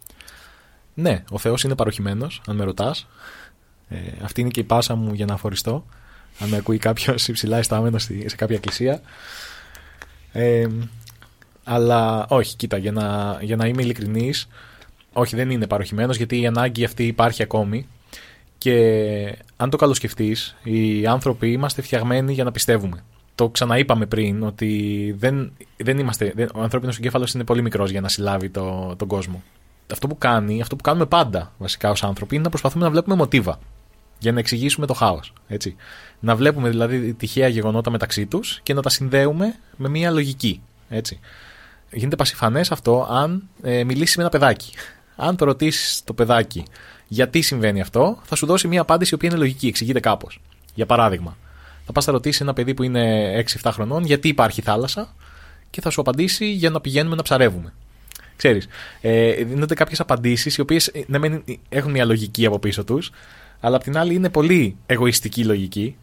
Ναι, ο Θεός είναι παροχημένος, αν με ρωτάς. Ε, αυτή είναι και η πάσα μου για να αφοριστώ. Αν με ακούει κάποιος υψηλά αισθάμενο στη- σε κάποια εκκλησία. Ε, αλλά όχι, κοίτα, για να, για να είμαι ειλικρινής, όχι, δεν είναι παροχημένος γιατί η ανάγκη αυτή υπάρχει ακόμη. Και αν το καλοσκεφτείς, οι άνθρωποι είμαστε φτιαγμένοι για να πιστεύουμε. Το ξαναείπαμε πριν ότι δεν, δεν είμαστε, δεν, ο ανθρώπινος εγκέφαλος είναι πολύ μικρός για να συλλάβει το, τον κόσμο. Αυτό που κάνει, αυτό που κάνουμε πάντα βασικά ως άνθρωποι είναι να προσπαθούμε να βλέπουμε μοτίβα για να εξηγήσουμε το χάος. Να βλέπουμε δηλαδή τυχαία γεγονότα μεταξύ τους και να τα συνδέουμε με μια λογική. Έτσι. Γίνεται πασιφανές αυτό αν ε, μιλήσεις με ένα παιδάκι. Αν το ρωτήσεις το παιδάκι γιατί συμβαίνει αυτό, θα σου δώσει μια απάντηση η οποία είναι λογική, εξηγείται κάπως. Για παράδειγμα, θα πας να ρωτήσεις ένα παιδί που είναι 6-7 χρονών γιατί υπάρχει θάλασσα και θα σου απαντήσει για να πηγαίνουμε να ψαρεύουμε. Ξέρεις, ε, δίνονται κάποιες απαντήσεις οι οποίες ναι, μεν έχουν μια λογική από πίσω τους, αλλά απ' την άλλη είναι πολύ εγωιστική λογική.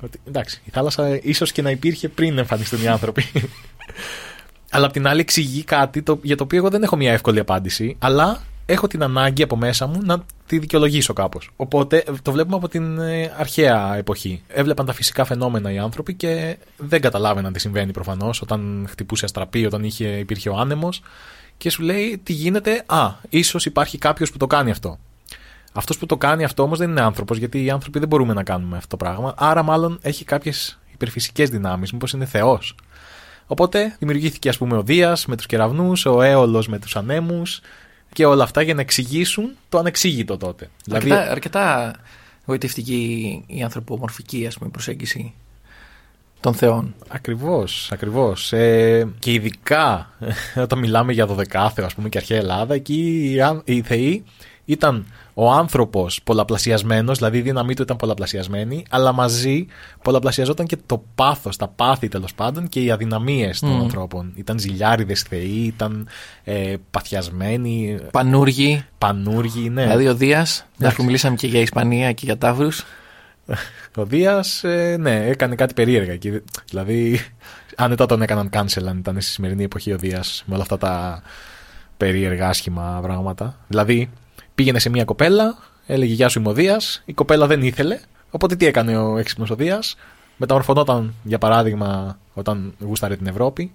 Ότι, εντάξει, η θάλασσα ίσως και να υπήρχε πριν εμφανιστούν οι άνθρωποι. αλλά απ' την άλλη εξηγεί κάτι το, για το οποίο εγώ δεν έχω μια εύκολη απάντηση, αλλά έχω την ανάγκη από μέσα μου να τη δικαιολογήσω κάπως. Οπότε το βλέπουμε από την ε, αρχαία εποχή. Έβλεπαν τα φυσικά φαινόμενα οι άνθρωποι και δεν καταλάβαιναν τι συμβαίνει προφανώς όταν χτυπούσε αστραπή, όταν είχε, υπήρχε ο άνεμος. Και σου λέει τι γίνεται. Α, ίσως υπάρχει κάποιος που το κάνει αυτό. Αυτός που το κάνει αυτό όμως δεν είναι άνθρωπος, γιατί οι άνθρωποι δεν μπορούμε να κάνουμε αυτό το πράγμα. Άρα, μάλλον έχει κάποιες υπερφυσικές δυνάμεις. Μήπως είναι Θεός. Οπότε δημιουργήθηκε, ας πούμε, ο Δίας με τους κεραυνούς, ο Έολος με τους ανέμους και όλα αυτά για να εξηγήσουν το ανεξήγητο τότε. Δηλαδή... Αρκετά, αρκετά γοητευτική η ανθρωπομορφική ας πούμε, προσέγγιση των θεών. Ακριβώς, ακριβώς. Ε, και ειδικά όταν μιλάμε για δωδεκάθεο ας πούμε και αρχαία Ελλάδα, εκεί οι, οι θεοί ήταν ο άνθρωπος πολλαπλασιασμένος, δηλαδή η δύναμή του ήταν πολλαπλασιασμένη, αλλά μαζί πολλαπλασιαζόταν και το πάθος, τα πάθη τέλος πάντων και οι αδυναμίες των ανθρώπων. Ήταν ζηλιάριδες θεοί, ήταν ε, παθιασμένοι. Πανούργοι. Πανούργοι, ναι. Δηλαδή ο Δίας, μια που μιλήσαμε και για Ισπανία και για Ταύρους. Ο Δίας, ε, ναι, έκανε κάτι περίεργα. εκεί. Δηλαδή, άνετα τον έκαναν cancel αν ήταν στη σημερινή εποχή ο Δίας με όλα αυτά τα περίεργα άσχημα πράγματα. Δηλαδή, πήγαινε σε μια κοπέλα, έλεγε Γεια σου είμαι ο Δίας, η κοπέλα δεν ήθελε. Οπότε τι έκανε ο έξυπνος ο Δίας, μεταμορφωνόταν για παράδειγμα όταν γούσταρε την Ευρώπη.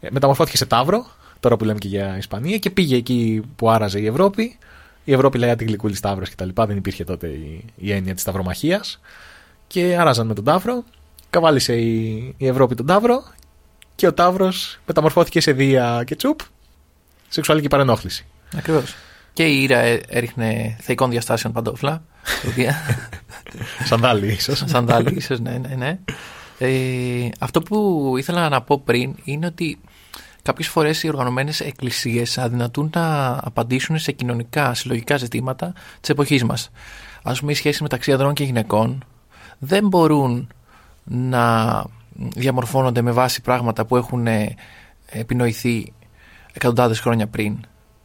Ε, μεταμορφώθηκε σε Ταύρο, τώρα που λέμε και για Ισπανία, και πήγε εκεί που άραζε η Ευρώπη. Η Ευρώπη λέγεται την γλυκούλης Σταύρο κτλ. Δεν υπήρχε τότε η, η έννοια της Ταυρομαχίας. Και άραζαν με τον Ταύρο. Καβάλισε η, η Ευρώπη τον Ταύρο. Και ο Ταύρος μεταμορφώθηκε σε Δία και Τσουπ. Σεξουαλική παρενόχληση. Ακριβώς. Και η Ήρα έριχνε θεϊκών διαστάσεων παντόφλα. Σανδάλι, ίσως. Σανδάλι, ίσως, ναι, ναι, ναι. Ε, αυτό που ήθελα να πω πριν είναι ότι κάποιες φορές οι οργανωμένες εκκλησίες αδυνατούν να απαντήσουν σε κοινωνικά, συλλογικά ζητήματα της εποχής μας. Ας πούμε, οι σχέσεις μεταξύ ανδρών και γυναικών δεν μπορούν να διαμορφώνονται με βάση πράγματα που έχουν επινοηθεί εκατοντάδες χρόνια πριν.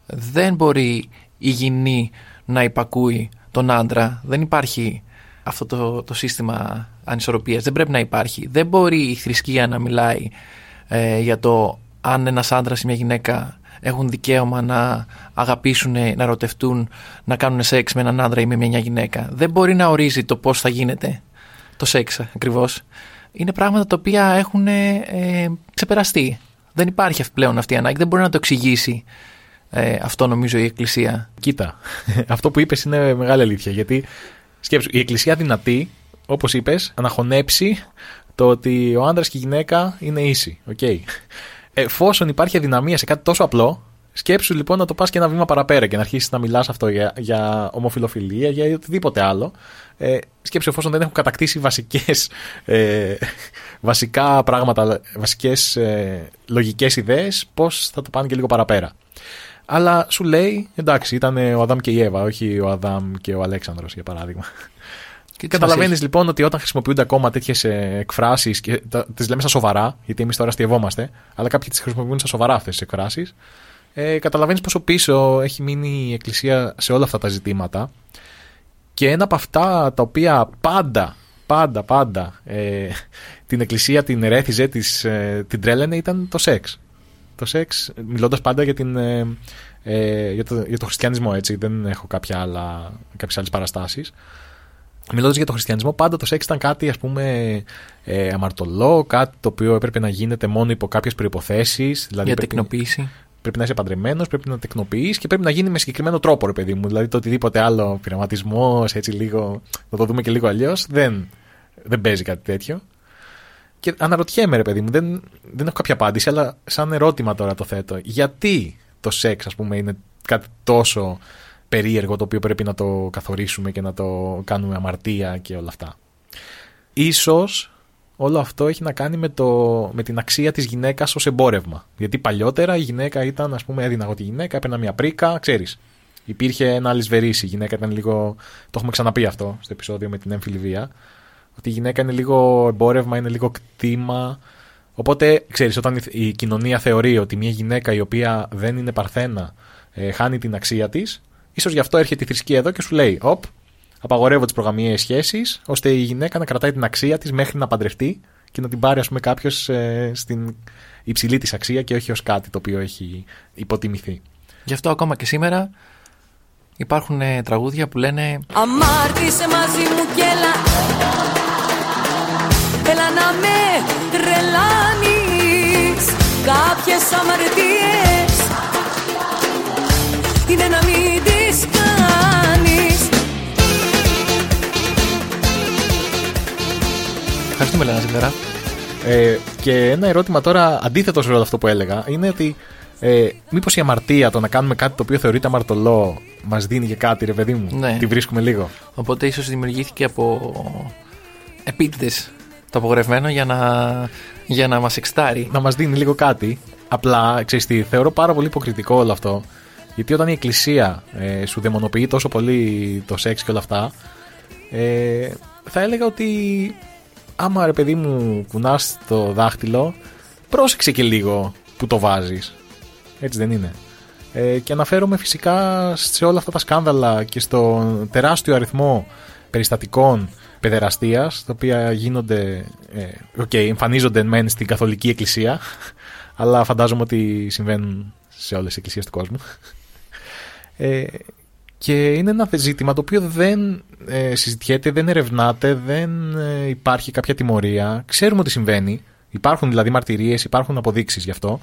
Δεν μπορεί η γυνή να υπακούει τον άντρα. Δεν υπάρχει αυτό το, το σύστημα ανισορροπίας. Δεν πρέπει να υπάρχει. Δεν μπορεί η θρησκεία να μιλάει ε, για το αν ένας άντρας ή μια γυναίκα έχουν δικαίωμα να αγαπήσουν, να ερωτευτούν, να κάνουν σεξ με έναν άντρα ή με μια γυναίκα. Δεν μπορεί να ορίζει το πώς θα γίνεται το σεξ ακριβώς. Είναι πράγματα τα οποία έχουν ε, ξεπεραστεί. Δεν υπάρχει πλέον αυτή η ανάγκη. Δεν μπορεί να το εξηγήσει ε, αυτό νομίζω η Εκκλησία. Κοίτα, αυτό που είπες είναι μεγάλη αλήθεια. Γιατί σκέψου, η Εκκλησία δυνατή, όπως είπες, αναχωνέψει το ότι ο άντρας και η γυναίκα είναι ίσοι. Okay. Εφόσον υπάρχει αδυναμία σε κάτι τόσο απλό, σκέψου λοιπόν να το πας και ένα βήμα παραπέρα και να αρχίσεις να μιλάς αυτό για, για ομοφιλοφιλία, για οτιδήποτε άλλο. Ε, σκέψου εφόσον δεν έχουν κατακτήσει βασικές, ε, βασικά πράγματα, βασικές ε, λογικές ιδέες, πώς θα το πάνε και λίγο παραπέρα. Αλλά σου λέει, εντάξει, ήταν ο Αδάμ και η Εύα, όχι ο Αδάμ και ο Αλέξανδρος για παράδειγμα. Και Καταλαβαίνεις λοιπόν ότι όταν χρησιμοποιούνται ακόμα τέτοιες εκφράσεις και τις λέμε στα σοβαρά, γιατί εμείς τώρα αστειευόμαστε, αλλά κάποιοι τις χρησιμοποιούν στα σοβαρά αυτές τις εκφράσεις, ε, καταλαβαίνεις πόσο πίσω έχει μείνει η Εκκλησία σε όλα αυτά τα ζητήματα. Και ένα από αυτά τα οποία πάντα, πάντα, πάντα ε, την Εκκλησία την ερέθιζε, της, ε, την τρέλαινε ήταν το σεξ. Το σεξ, μιλώντας πάντα για, την, ε, για, το, για το χριστιανισμό, έτσι, δεν έχω κάποια άλλα, κάποιες άλλες παραστάσεις. μιλώντας για τον χριστιανισμό, πάντα το σεξ ήταν κάτι ας πούμε ε, αμαρτωλό, κάτι το οποίο έπρεπε να γίνεται μόνο υπό κάποιες προποθέσει. Δηλαδή Για πρέπει, τεκνοποίηση. πρέπει να είσαι παντρεμένος, πρέπει να τεκνοποιείς και πρέπει να γίνει με συγκεκριμένο τρόπο, ρε παιδί μου. Δηλαδή το οτιδήποτε άλλο πειραματισμός, έτσι λίγο. να το δούμε και λίγο αλλιώς, δεν, δεν παίζει κάτι τέτοιο. Και αναρωτιέμαι, ρε παιδί μου, δεν, δεν έχω κάποια απάντηση, αλλά σαν ερώτημα τώρα το θέτω. Γιατί το σεξ, ας πούμε, είναι κάτι τόσο περίεργο το οποίο πρέπει να το καθορίσουμε και να το κάνουμε αμαρτία και όλα αυτά; Ίσως όλο αυτό έχει να κάνει με, το, με την αξία της γυναίκας ως εμπόρευμα. Γιατί παλιότερα η γυναίκα ήταν, ας πούμε, έδινα εγώ τη γυναίκα, έπαιρνα μια πρίκα, ξέρεις. Υπήρχε ένα αλυσβερίσι, η γυναίκα ήταν λίγο, το έχουμε ξαναπεί αυτό στο επεισόδιο με την έμφυλη βία, ότι η γυναίκα είναι λίγο εμπόρευμα, είναι λίγο κτήμα. Οπότε, ξέρεις, όταν η- η κοινωνία θεωρεί ότι μια γυναίκα η οποία δεν είναι παρθένα ε, χάνει την αξία της, ίσως γι' αυτό έρχεται η θρησκεία εδώ και σου λέει, οπ, απαγορεύω τις προγαμιαίες σχέσεις, ώστε η γυναίκα να κρατάει την αξία της μέχρι να παντρευτεί και να την πάρει, ας πούμε, κάποιος ε, στην υψηλή της αξία και όχι ως κάτι το οποίο έχει υποτιμηθεί. Γι' αυτό ακόμα και σήμερα υπάρχουν ε, τραγούδια που λένε Αμάρτησε μαζί μου κι έλα Έλα να με τρελάνεις Κάποιες αμαρτίες Είναι να μην τις κάνεις Ευχαριστούμε Λένα Ζημερά. Ε, και ένα ερώτημα τώρα αντίθετο σε όλο αυτό που έλεγα είναι ότι ε, μήπως η αμαρτία το να κάνουμε κάτι το οποίο θεωρείται αμαρτωλό μας δίνει και κάτι ρε παιδί μου; Ναι. Τη βρίσκουμε λίγο. Οπότε ίσως δημιουργήθηκε από επίτηδες το απογορευμένο για να, για να μας εξτάρει. να μας δίνει λίγο κάτι. Απλά, ξέρεις τι, θεωρώ πάρα πολύ υποκριτικό όλο αυτό. Γιατί όταν η Εκκλησία ε, σου δαιμονοποιεί τόσο πολύ το σεξ και όλα αυτά, ε, θα έλεγα ότι άμα ρε παιδί μου κουνάς το δάχτυλο, πρόσεξε και λίγο που το βάζεις. Έτσι δεν είναι. Ε, και αναφέρομαι φυσικά σε όλα αυτά τα σκάνδαλα και στο τεράστιο αριθμό περιστατικών παιδεραστίας τα οποία γίνονται, ε, οκ, εμφανίζονται μεν στην καθολική εκκλησία αλλά φαντάζομαι ότι συμβαίνουν σε όλες τις εκκλησίες του κόσμου ε, και είναι ένα ζήτημα το οποίο δεν ε, συζητιέται, δεν ερευνάται, δεν ε, υπάρχει κάποια τιμωρία. Ξέρουμε ότι συμβαίνει. Υπάρχουν δηλαδή μαρτυρίες, υπάρχουν αποδείξεις γι' αυτό.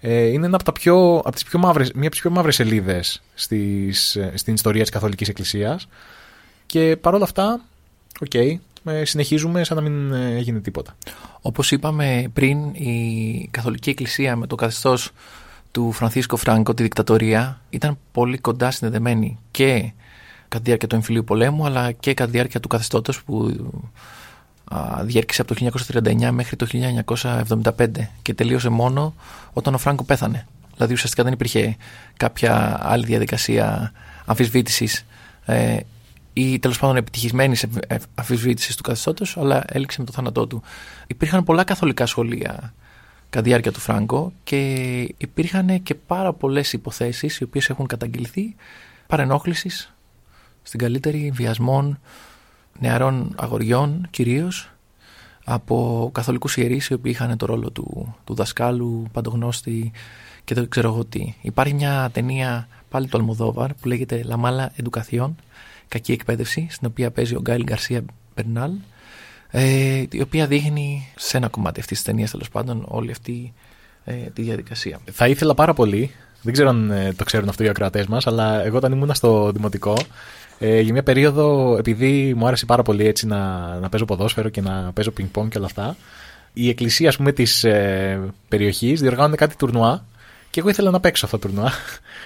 Ε, είναι ένα από τα πιο, από τις πιο μαύρες, μια από τις πιο μαύρες σελίδες στις, ε, στην ιστορία της Καθολικής Εκκλησίας. Και παρόλα αυτά, οκ, ε, συνεχίζουμε σαν να μην ε, έγινε τίποτα. Όπως είπαμε πριν, η Καθολική Εκκλησία με το καθεστώς του Φρανθίσκο Φράνκο, τη δικτατορία, ήταν πολύ κοντά συνδεδεμένη και κατά τη διάρκεια του εμφυλίου πολέμου, αλλά και κατά τη διάρκεια του καθεστώτος που α, διήρκεσε από το 1939 μέχρι το 1975 και τελείωσε μόνο όταν ο Φράνκο πέθανε. Δηλαδή ουσιαστικά δεν υπήρχε κάποια άλλη διαδικασία αμφισβήτησης ε, ή τέλος πάντων επιτυχισμένης αμφισβήτηση του καθεστώτος, αλλά έληξε με το θάνατό του. Υπήρχαν πολλά καθολικά σχολεία κατά τη διάρκεια του Φράγκο και υπήρχαν και πάρα πολλές υποθέσεις οι οποίες έχουν καταγγελθεί παρενόχλησης στην καλύτερη βιασμών νεαρών αγοριών κυρίως από καθολικούς ιερείς οι οποίοι είχαν το ρόλο του, του δασκάλου, παντογνώστη και δεν ξέρω εγώ τι. Υπάρχει μια ταινία πάλι του Αλμοδόβαρ που λέγεται La Mala Educación κακή εκπαίδευση, στην οποία παίζει ο Γκάιλ Γκαρσία Μπερνάλ, ε, η οποία δείχνει σε ένα κομμάτι αυτής της ταινίας τέλος πάντων όλη αυτή ε, τη διαδικασία. Θα ήθελα πάρα πολύ, δεν ξέρω αν ε, το ξέρουν αυτό οι ακροατές μας, αλλά εγώ όταν ήμουν στο δημοτικό, ε, για μια περίοδο, επειδή μου άρεσε πάρα πολύ έτσι να, να παίζω ποδόσφαιρο και να παίζω πινκ-πονγκ και όλα αυτά, η εκκλησία ας πούμε, της ε, περιοχής διοργάνωνε κάτι τουρνουά και εγώ ήθελα να παίξω αυτό το τουρνουά.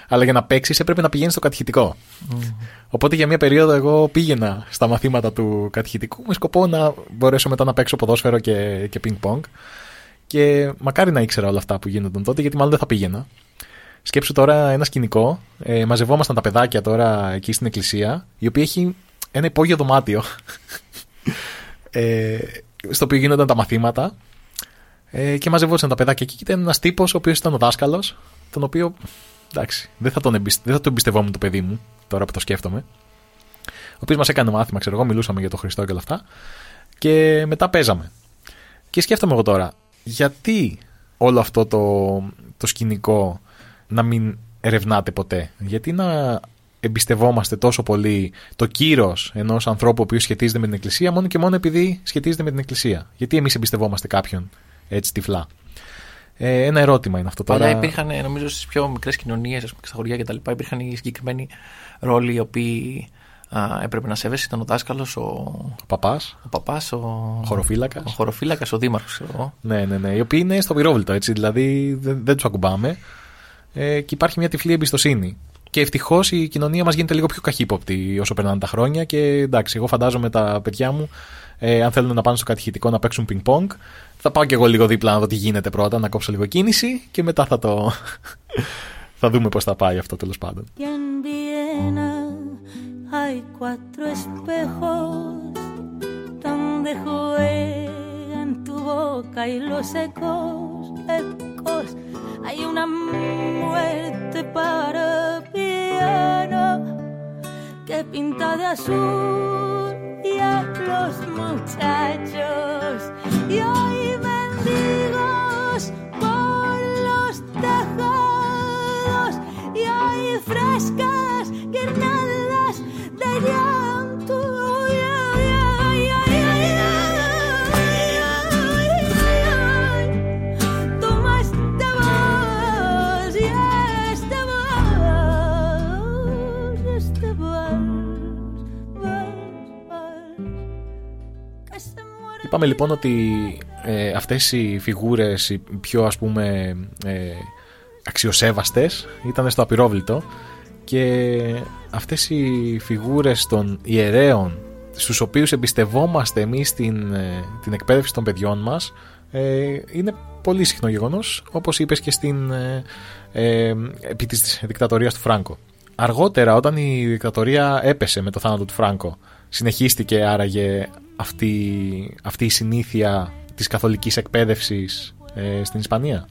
Αλλά για να παίξεις έπρεπε να πηγαίνεις στο κατηχητικό. Οπότε για μια περίοδο εγώ πήγαινα στα μαθήματα του κατηχητικού με σκοπό να μπορέσω μετά να παίξω ποδόσφαιρο και, και ping-pong. Και μακάρι να ήξερα όλα αυτά που γίνονταν τότε, γιατί μάλλον δεν θα πήγαινα. Σκέψου τώρα ένα σκηνικό. Ε, μαζευόμασταν τα παιδάκια τώρα εκεί στην εκκλησία, η οποία έχει ένα υπόγειο δωμάτιο. ε, στο οποίο γίνονταν τα μαθήματα. Ε, και μαζευόταν τα παιδάκια εκεί. Και ήταν ένας τύπος, ο οποίος ήταν ο δάσκαλος, τον οποίο. Εντάξει, δεν θα τον, εμπιστε, δεν θα τον εμπιστευόμουν το παιδί μου, τώρα που το σκέφτομαι. Ο οποίος μας έκανε μάθημα, ξέρω εγώ, μιλούσαμε για τον Χριστό και όλα αυτά. Και μετά παίζαμε. Και σκέφτομαι εγώ τώρα, γιατί όλο αυτό το, το σκηνικό να μην ερευνάται ποτέ; Γιατί να εμπιστευόμαστε τόσο πολύ το κύρος ενός ανθρώπου ο οποίος σχετίζεται με την Εκκλησία, μόνο και μόνο επειδή σχετίζεται με την Εκκλησία; Γιατί εμείς εμπιστευόμαστε κάποιον; Έτσι τυφλά. Ε, ένα ερώτημα είναι αυτό τώρα. Παλιά υπήρχαν, νομίζω, στις πιο μικρές κοινωνίες, στα χωριά κτλ., υπήρχαν οι συγκεκριμένοι ρόλοι οι οποίοι α, έπρεπε να σέβεσαι. Ήταν ο δάσκαλος, ο, Ο παπάς, ο παπάς, ο, χωροφύλακας. ο χωροφύλακας, ο δήμαρχος. Ναι, ναι, ναι. Οι οποίοι είναι στο πυρόβλητο, έτσι. Δηλαδή δεν, δεν τους ακουμπάμε. Ε, και υπάρχει μια τυφλή εμπιστοσύνη. Και ευτυχώς η κοινωνία μας γίνεται λίγο πιο καχύποπτη όσο περνάνε τα χρόνια. Και εντάξει, εγώ φαντάζομαι τα παιδιά μου, ε, αν θέλουν να πάνε στο κατηχητικό να παίξουν πινκ-πονγκ, θα πάω και εγώ λίγο δίπλα να δω τι γίνεται πρώτα, να κόψω λίγο κίνηση και μετά θα το. θα δούμε πώς θα πάει αυτό τέλος πάντων. Y en Viena hay cuatro espejos donde juegan tu boca y los ecos, ecos. Hay una muerte para piano que pinta de azul y a los muchachos. Y hay mendigos por los tejados y hay frescas guirnaldas de llanto. Είπαμε λοιπόν ότι ε, αυτές οι φιγούρες, οι πιο ας πούμε ε, αξιοσέβαστες, ήταν στο απειρόβλητο και αυτές οι φιγούρες των ιερέων στους οποίους εμπιστευόμαστε εμείς την, ε, την εκπαίδευση των παιδιών μας ε, είναι πολύ συχνό γεγονός όπως είπες και στην, ε, ε, επί της δικτατορίας του Φράγκο. Αργότερα όταν η δικτατορία έπεσε με το θάνατο του Φράγκο συνεχίστηκε άραγε αυτή, αυτή η συνήθεια της καθολικής εκπαίδευσης ε, στην Ισπανία;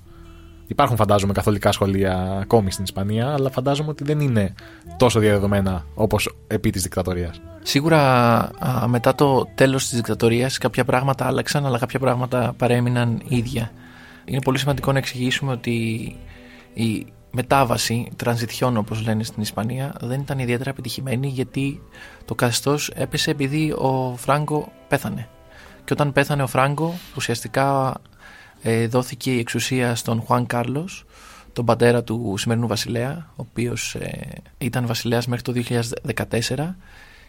Υπάρχουν φαντάζομαι καθολικά σχολεία ακόμη στην Ισπανία, αλλά φαντάζομαι ότι δεν είναι τόσο διαδεδομένα όπως επί της δικτατορίας. Σίγουρα α, μετά το τέλος της δικτατορίας κάποια πράγματα άλλαξαν αλλά κάποια πράγματα παρέμειναν ίδια. Είναι πολύ σημαντικό να εξηγήσουμε ότι η μετάβαση, transition όπως λένε στην Ισπανία, δεν ήταν ιδιαίτερα επιτυχημένη γιατί το καθεστώς έπεσε επειδή ο Φράγκο πέθανε. Και όταν πέθανε ο Φράγκο ουσιαστικά ε, δόθηκε η εξουσία στον Χουάν Κάρλος, τον πατέρα του σημερινού βασιλέα, ο οποίος ε, ήταν βασιλέας μέχρι το 2014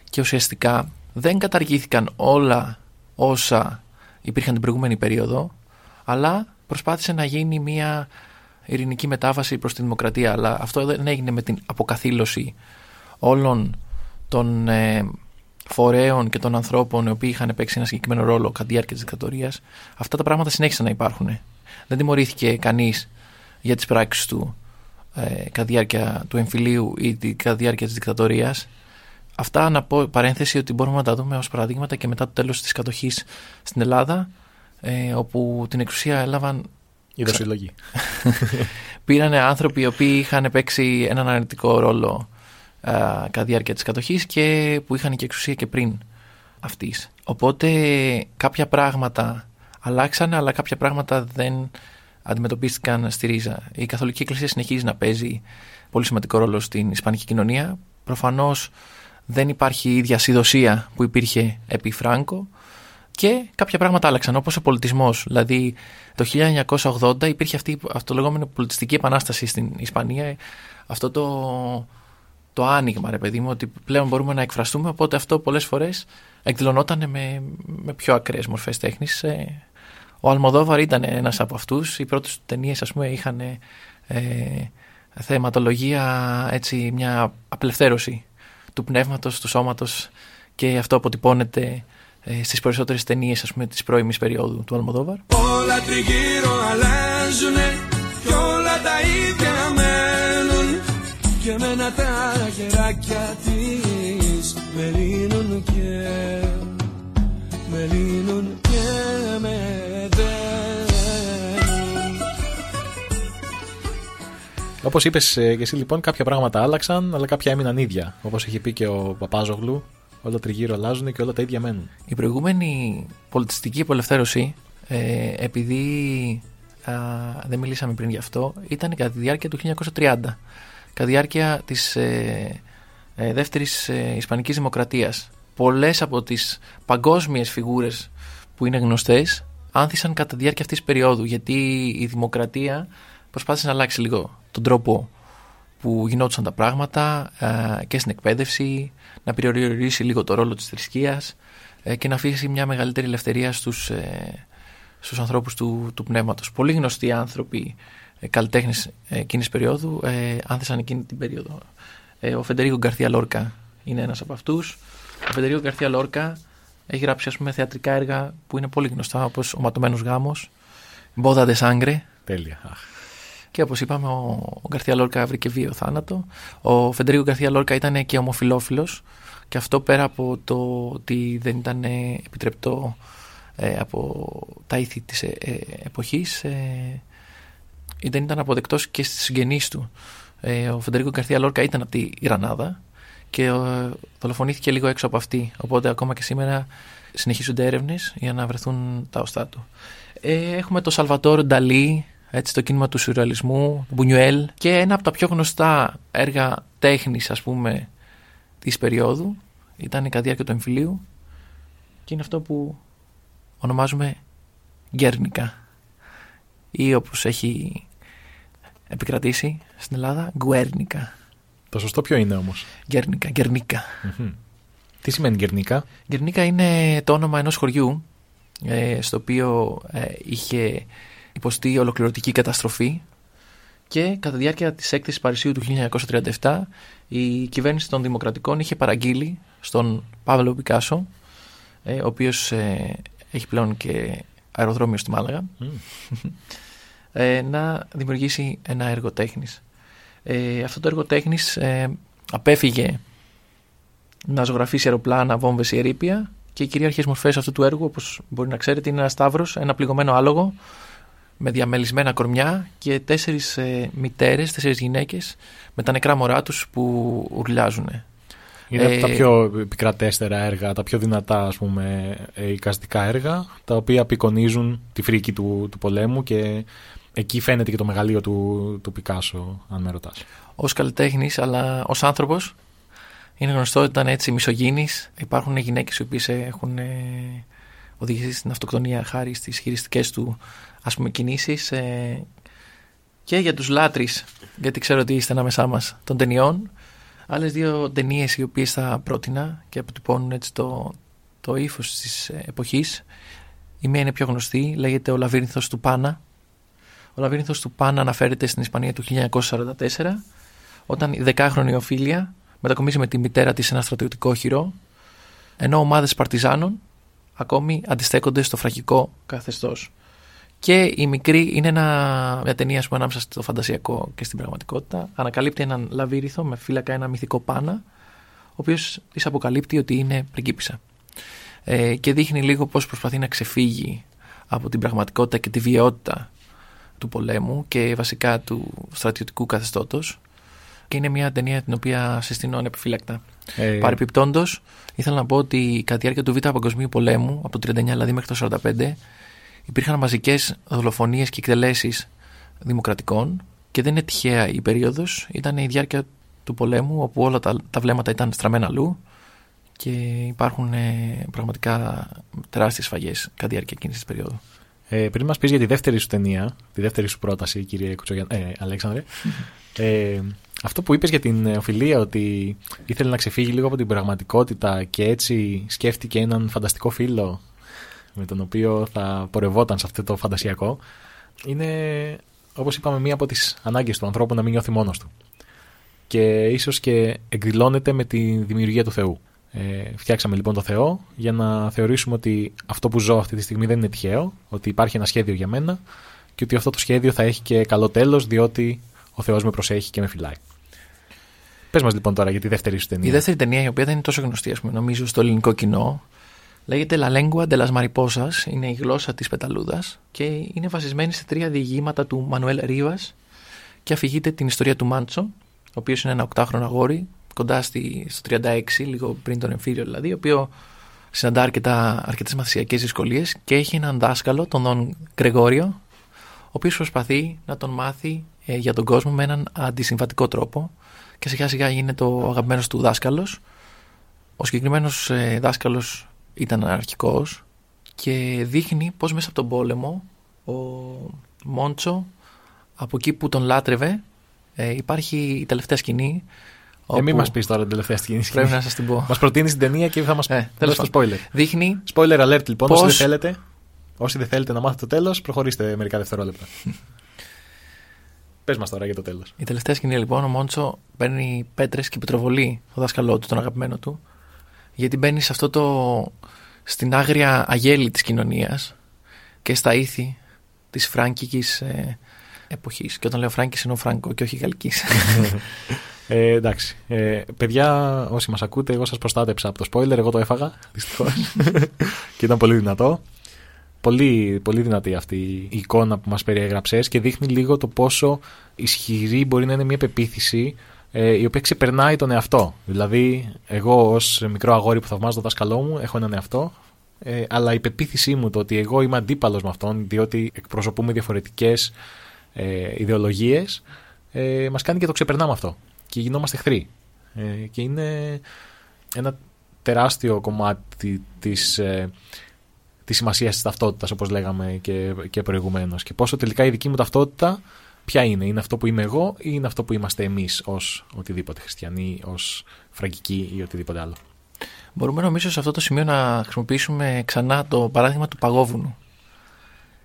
και ουσιαστικά δεν καταργήθηκαν όλα όσα υπήρχαν την προηγούμενη περίοδο, αλλά προσπάθησε να γίνει μια ειρηνική μετάβαση προς τη δημοκρατία. Αλλά αυτό δεν έγινε με την αποκαθήλωση όλων των ε, φορέων και των ανθρώπων οι οποίοι είχαν παίξει ένα συγκεκριμένο ρόλο κατά τη διάρκεια της δικτατορίας. Αυτά τα πράγματα συνέχισαν να υπάρχουν. Δεν τιμωρήθηκε κανείς για τις πράξεις του ε, κατά τη διάρκεια του εμφυλίου ή τη- κατά τη διάρκεια της δικτατορίας. Αυτά να πω παρένθεση ότι μπορούμε να τα δούμε ως παραδείγματα και μετά το τέλος της κατοχής στην Ελλάδα ε, όπου την εξουσία έλαβαν Η δοσυλλογή. πήραν άνθρωποι οι οποίοι είχαν παίξει έναν αρνητικό ρόλο α, κατά τη διάρκεια της κατοχής και που είχαν και εξουσία και πριν αυτής. Οπότε κάποια πράγματα αλλάξανε αλλά κάποια πράγματα δεν αντιμετωπίστηκαν στη ρίζα. Η Καθολική Εκκλησία συνεχίζει να παίζει πολύ σημαντικό ρόλο στην Ισπανική κοινωνία. Προφανώς δεν υπάρχει η διασυδοσία που υπήρχε επί Φράγκο και κάποια πράγματα άλλαξαν, όπως ο πολιτισμός. Δηλαδή, το 1980 υπήρχε αυτή, αυτό το λεγόμενο πολιτιστική επανάσταση στην Ισπανία. Αυτό το, το άνοιγμα, ρε παιδί μου, ότι πλέον μπορούμε να εκφραστούμε. Οπότε αυτό πολλές φορές εκδηλωνόταν με, με πιο ακραίες μορφές τέχνης. Ε, Ο Αλμοδόβαρ ήταν ένας από αυτούς. Οι πρώτες του ταινίες, ας πούμε, είχαν ε, θεματολογία, έτσι, μια απελευθέρωση του πνεύματος, του σώματος και αυτό αποτυπώνεται ε, στις περισσότερες ταινίες, ας πούμε, της πρώιμης περίοδου του Αλμοδόβαρ. Όλα τριγύρω αλλάζουνε κι όλα τα ίδια μένουν και εμένα τα χεράκια της με λύνουν και με λύνουν και με δένουν Όπως είπες και εσύ, λοιπόν, κάποια πράγματα άλλαξαν, αλλά κάποια έμειναν ίδια. Όπως έχει πει και ο Παπάζογλου, όλα τριγύρω αλλάζουν και όλα τα ίδια μένουν. Η προηγούμενη πολιτιστική απελευθέρωση, ε, επειδή α, δεν μιλήσαμε πριν γι' αυτό, ήταν κατά τη διάρκεια του 1930. Κατά τη διάρκεια της ε, ε, δεύτερης ε, Ισπανικής Δημοκρατίας. Πολλές από τις παγκόσμιες φιγούρες που είναι γνωστές άνθησαν κατά τη διάρκεια αυτής της περίοδου γιατί η δημοκρατία προσπάθησε να αλλάξει λίγο τον τρόπο που γινόντουσαν τα πράγματα ε, και στην εκπαίδευση, να περιορίσει λίγο το ρόλο της θρησκείας ε, και να αφήσει μια μεγαλύτερη ελευθερία στους, ε, στους ανθρώπους του, του πνεύματος. Πολύ γνωστοί άνθρωποι, ε, καλλιτέχνες εκείνης περίοδου, ε, άνθησαν εκείνη την περίοδο. Ε, ο Φεντερίκο Γκαρθία Λόρκα είναι ένας από αυτούς. Ο Φεντερίκο Γκαρθία Λόρκα έχει γράψει ας πούμε, θεατρικά έργα που είναι πολύ γνωστά, όπως «Ο Ματωμένος Γάμος», «Μπόδα de Sangre», Τέλεια. Αχ. και όπως είπαμε, ο, ο Γκαρθία Λόρκα βρήκε βίο θάνατο. Ο Φεντερίκο Γκαρθία Λόρκα ήταν και ομοφιλόφιλο. Και αυτό πέρα από το ότι δεν ήταν ε, επιτρεπτό ε, από τα ήθη της ε, ε, εποχής, ε, δεν ήταν αποδεκτός και στις συγγενείς του. Ε, ο Φεντερίκο Γκαρθία Λόρκα ήταν από τη Γρανάδα και ε, δολοφονήθηκε λίγο έξω από αυτή. Οπότε ακόμα και σήμερα συνεχίζονται έρευνες για να βρεθούν τα οστά του. Ε, έχουμε το Σαλβατόρ Νταλή, έτσι, το κίνημα του σουρεαλισμού, Μπουνιουέλ και ένα από τα πιο γνωστά έργα τέχνης ας πούμε της περίοδου ήταν η καδιά και του εμφυλίου και είναι αυτό που ονομάζουμε Γκέρνικα ή όπως έχει επικρατήσει στην Ελλάδα Γκουέρνικα Το σωστό ποιο είναι όμως; Γκέρνικα, Γκερνίκα Μμμ. Τι σημαίνει Γκερνίκα. Γκερνίκα είναι το όνομα ενός χωριού ε, στο οποίο ε, είχε υποστεί ολοκληρωτική καταστροφή και κατά τη διάρκεια της έκθεσης Παρισίου του 1937 η κυβέρνηση των Δημοκρατικών είχε παραγγείλει στον Παύλο Πικάσο ε, ο οποίος ε, έχει πλέον και αεροδρόμιο στη Μάλαγα ε, να δημιουργήσει ένα έργο τέχνης. Ε, αυτό το έργο τέχνης ε, απέφυγε να ζωγραφίσει αεροπλάνα, βόμβες ή ερήπια και οι κυρίαρχες μορφές αυτού του έργου, όπως μπορεί να ξέρετε, είναι ένα σταύρος, ένα πληγωμένο άλογο με διαμελισμένα κορμιά και τέσσερις ε, μητέρες, τέσσερις γυναίκες με τα νεκρά μωρά τους που ουρλιάζουν. Είναι από τα Ε, πιο επικρατέστερα έργα, τα πιο δυνατά ας πούμε ε, εικαστικά έργα, τα οποία απεικονίζουν τη φρίκη του, του πολέμου και εκεί φαίνεται και το μεγαλείο του, του Πικάσο, αν με ρωτάς. Ως καλλιτέχνης αλλά ως άνθρωπος είναι γνωστό ότι ήταν έτσι μισογίνης. Υπάρχουν γυναίκες οι οποίες έχουν ε, οδηγήσει στην αυτοκτονία χάρη στις χειριστικές του ας πούμε κινήσεις ε, και για τους λάτρεις γιατί ξέρω ότι είστε ανάμεσά μας των ταινιών. Άλλες δύο ταινίες οι οποίες θα πρότεινα και αποτυπώνουν έτσι το, το ύφος της ε, εποχής. Η μία είναι πιο γνωστή λέγεται ο Λαβύρινθος του Πάνα ο Λαβύρινθος του Πάνα αναφέρεται στην Ισπανία του 1944 όταν η δεκάχρονη Οφίλια μετακομίζει με τη μητέρα της σε ένα στρατιωτικό χειρό ενώ ομάδες παρτιζάνων ακόμη αντιστέκονται στο φραγικό καθεστώς. Και η μικρή είναι ένα, μια ταινία ας πούμε, ανάμεσα στο φαντασιακό και στην πραγματικότητα. Ανακαλύπτει έναν λαβύριθο με φύλακα ένα μυθικό πάνα, ο οποίος της αποκαλύπτει ότι είναι πριγκίπισσα. Ε, και δείχνει λίγο πώς προσπαθεί να ξεφύγει από την πραγματικότητα και τη βιαιότητα του πολέμου και βασικά του στρατιωτικού καθεστώτος. Και είναι μια ταινία την οποία συστηνώ ανεπιφύλακτα. Ε, Παρεπιπτόντως, ήθελα να πω ότι κατά τη διάρκεια του Β' Παγκοσμίου Πολέμου, από το 39 δηλαδή μέχρι το 45, υπήρχαν μαζικές δολοφονίες και εκτελέσεις δημοκρατικών και δεν είναι τυχαία η περίοδος. Ήταν η διάρκεια του πολέμου, όπου όλα τα, τα βλέμματα ήταν στραμμένα αλλού και υπάρχουν ε, πραγματικά τεράστιες σφαγές κατά τη διάρκεια εκείνης της περίοδου. Ε, πριν μας πεις για τη δεύτερη σου ταινία, τη δεύτερη σου πρόταση, κύριε Κουτσογια... ε, Αλέξανδρε, ε, αυτό που είπες για την οφιλία ότι ήθελε να ξεφύγει λίγο από την πραγματικότητα και έτσι σκέφτηκε έναν φανταστικό φίλο με τον οποίο θα πορευόταν σε αυτό το φαντασιακό, είναι όπως είπαμε μία από τις ανάγκες του ανθρώπου να μην νιώθει μόνος του. Και ίσως και εκδηλώνεται με τη δημιουργία του Θεού. Ε, φτιάξαμε λοιπόν το Θεό για να θεωρήσουμε ότι αυτό που ζω αυτή τη στιγμή δεν είναι τυχαίο, ότι υπάρχει ένα σχέδιο για μένα και ότι αυτό το σχέδιο θα έχει και καλό τέλος διότι ο Θεός με προσέχει και με φυλάει. Πες μας λοιπόν τώρα για τη δεύτερη σου ταινία. Η δεύτερη ταινία, η οποία δεν είναι τόσο γνωστή, ας πούμε, νομίζω, στο ελληνικό κοινό, λέγεται La Lengua de las Mariposas, είναι η γλώσσα της πεταλούδας και είναι βασισμένη σε τρία διηγήματα του Μανουέλ Ρίβας και αφηγείται την ιστορία του Μάντσο, ο οποίος είναι ένα οκτάχρονο αγόρι, κοντά στη, στο 36, λίγο πριν τον εμφύλιο δηλαδή, ο οποίο συναντά αρκετά, αρκετές μαθησιακές δυσκολίες και έχει έναν δάσκαλο, τον Δον Γρεγόριο, ο οποίος προσπαθεί να τον μάθει ε, για τον κόσμο με έναν αντισυμβατικό τρόπο και σιγά σιγά γίνεται ο αγαπημένος του δάσκαλος. Ο συγκεκριμένος ε, δάσκαλος ήταν αναρχικός και δείχνει πως μέσα από τον πόλεμο ο Μόντσο από εκεί που τον λάτρευε ε, υπάρχει η τελευταία σκηνή Ε, μην όπου- μας πεις τώρα την τελευταία σκηνή. Πρέπει να σας την πω. Μας προτείνεις την ταινία και θα μας Ε, δώσεις το spoiler. Δείχνει Spoiler alert λοιπόν. Πώς- Όσοι δεν θέλετε, όσοι δεν θέλετε να μάθετε το τέλος, προχωρήστε μερικά δευτερόλεπτα. Πες μας τώρα για το τέλος. Η τελευταία σκηνή λοιπόν, ο Μόντσο παίρνει πέτρες και πετροβολεί το δάσκαλό του, τον αγαπημένο του, γιατί μπαίνεις σε αυτό το. στην άγρια αγέλη της κοινωνίας και στα ήθη της φράγκικης ε, εποχής. Και όταν λέω φράγκης εννοώ φράγκο και όχι γαλλικής. Ε, εντάξει. Ε, παιδιά, όσοι μας ακούτε, εγώ σας προστάτεψα από το spoiler. Εγώ το έφαγα, δυστυχώς. και ήταν πολύ δυνατό. Πολύ, πολύ δυνατή αυτή η εικόνα που μας περιέγραψες και δείχνει λίγο το πόσο ισχυρή μπορεί να είναι μια πεποίθηση ε, η οποία ξεπερνάει τον εαυτό. Δηλαδή, εγώ ως μικρό αγόρι που θαυμάζω τον δάσκαλό μου έχω έναν εαυτό, ε, αλλά η πεποίθησή μου το ότι εγώ είμαι αντίπαλος με αυτόν, διότι εκπροσωπούμε διαφορετικές ε, ιδεολογίες, ε, μας κάνει και το ξεπερνάμε αυτό και γινόμαστε εχθροί. Ε, και είναι ένα τεράστιο κομμάτι της, ε, της σημασίας της ταυτότητας όπως λέγαμε και, και προηγουμένως και πόσο τελικά η δική μου ταυτότητα ποια είναι, είναι αυτό που είμαι εγώ ή είναι αυτό που είμαστε εμείς ως οτιδήποτε χριστιανοί, ως φραγκικοί ή οτιδήποτε άλλο. Μπορούμε νομίζω σε αυτό το σημείο να χρησιμοποιήσουμε ξανά το παράδειγμα του παγόβουνου.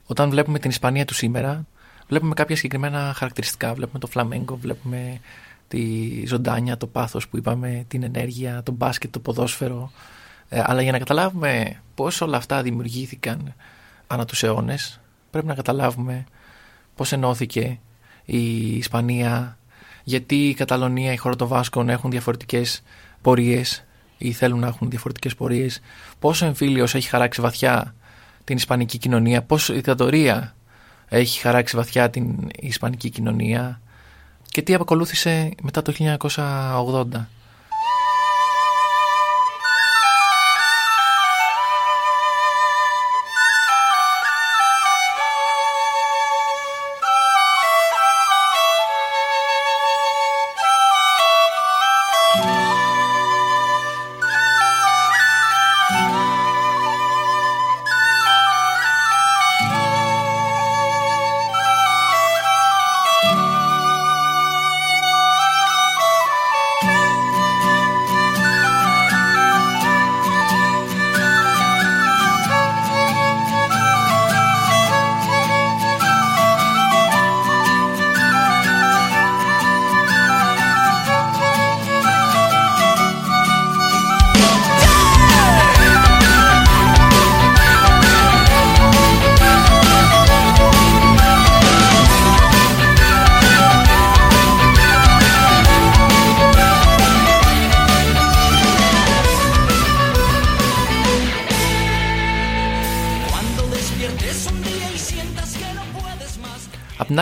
Όταν βλέπουμε την Ισπανία του σήμερα, βλέπουμε κάποια συγκεκριμένα χαρακτηριστικά. Βλέπουμε το φλαμέγκο, βλέπουμε τη ζωντάνια, το πάθος που είπαμε, την ενέργεια, το μπάσκετ, το ποδόσφαιρο. Ε, αλλά για να καταλάβουμε πώς όλα αυτά δημιουργήθηκαν ανά τους αιώνες, πρέπει να καταλάβουμε πώς ενώθηκε η Ισπανία, γιατί η Καταλωνία, η χώρα των Βάσκων έχουν διαφορετικές πορείες ή θέλουν να έχουν διαφορετικές πορείες, πόσο εμφύλιος έχει χαράξει βαθιά την Ισπανική κοινωνία, πόσο η δικτατορία έχει χαράξει βαθιά την Ισπανική κοινωνία και τι ακολούθησε μετά το 1980.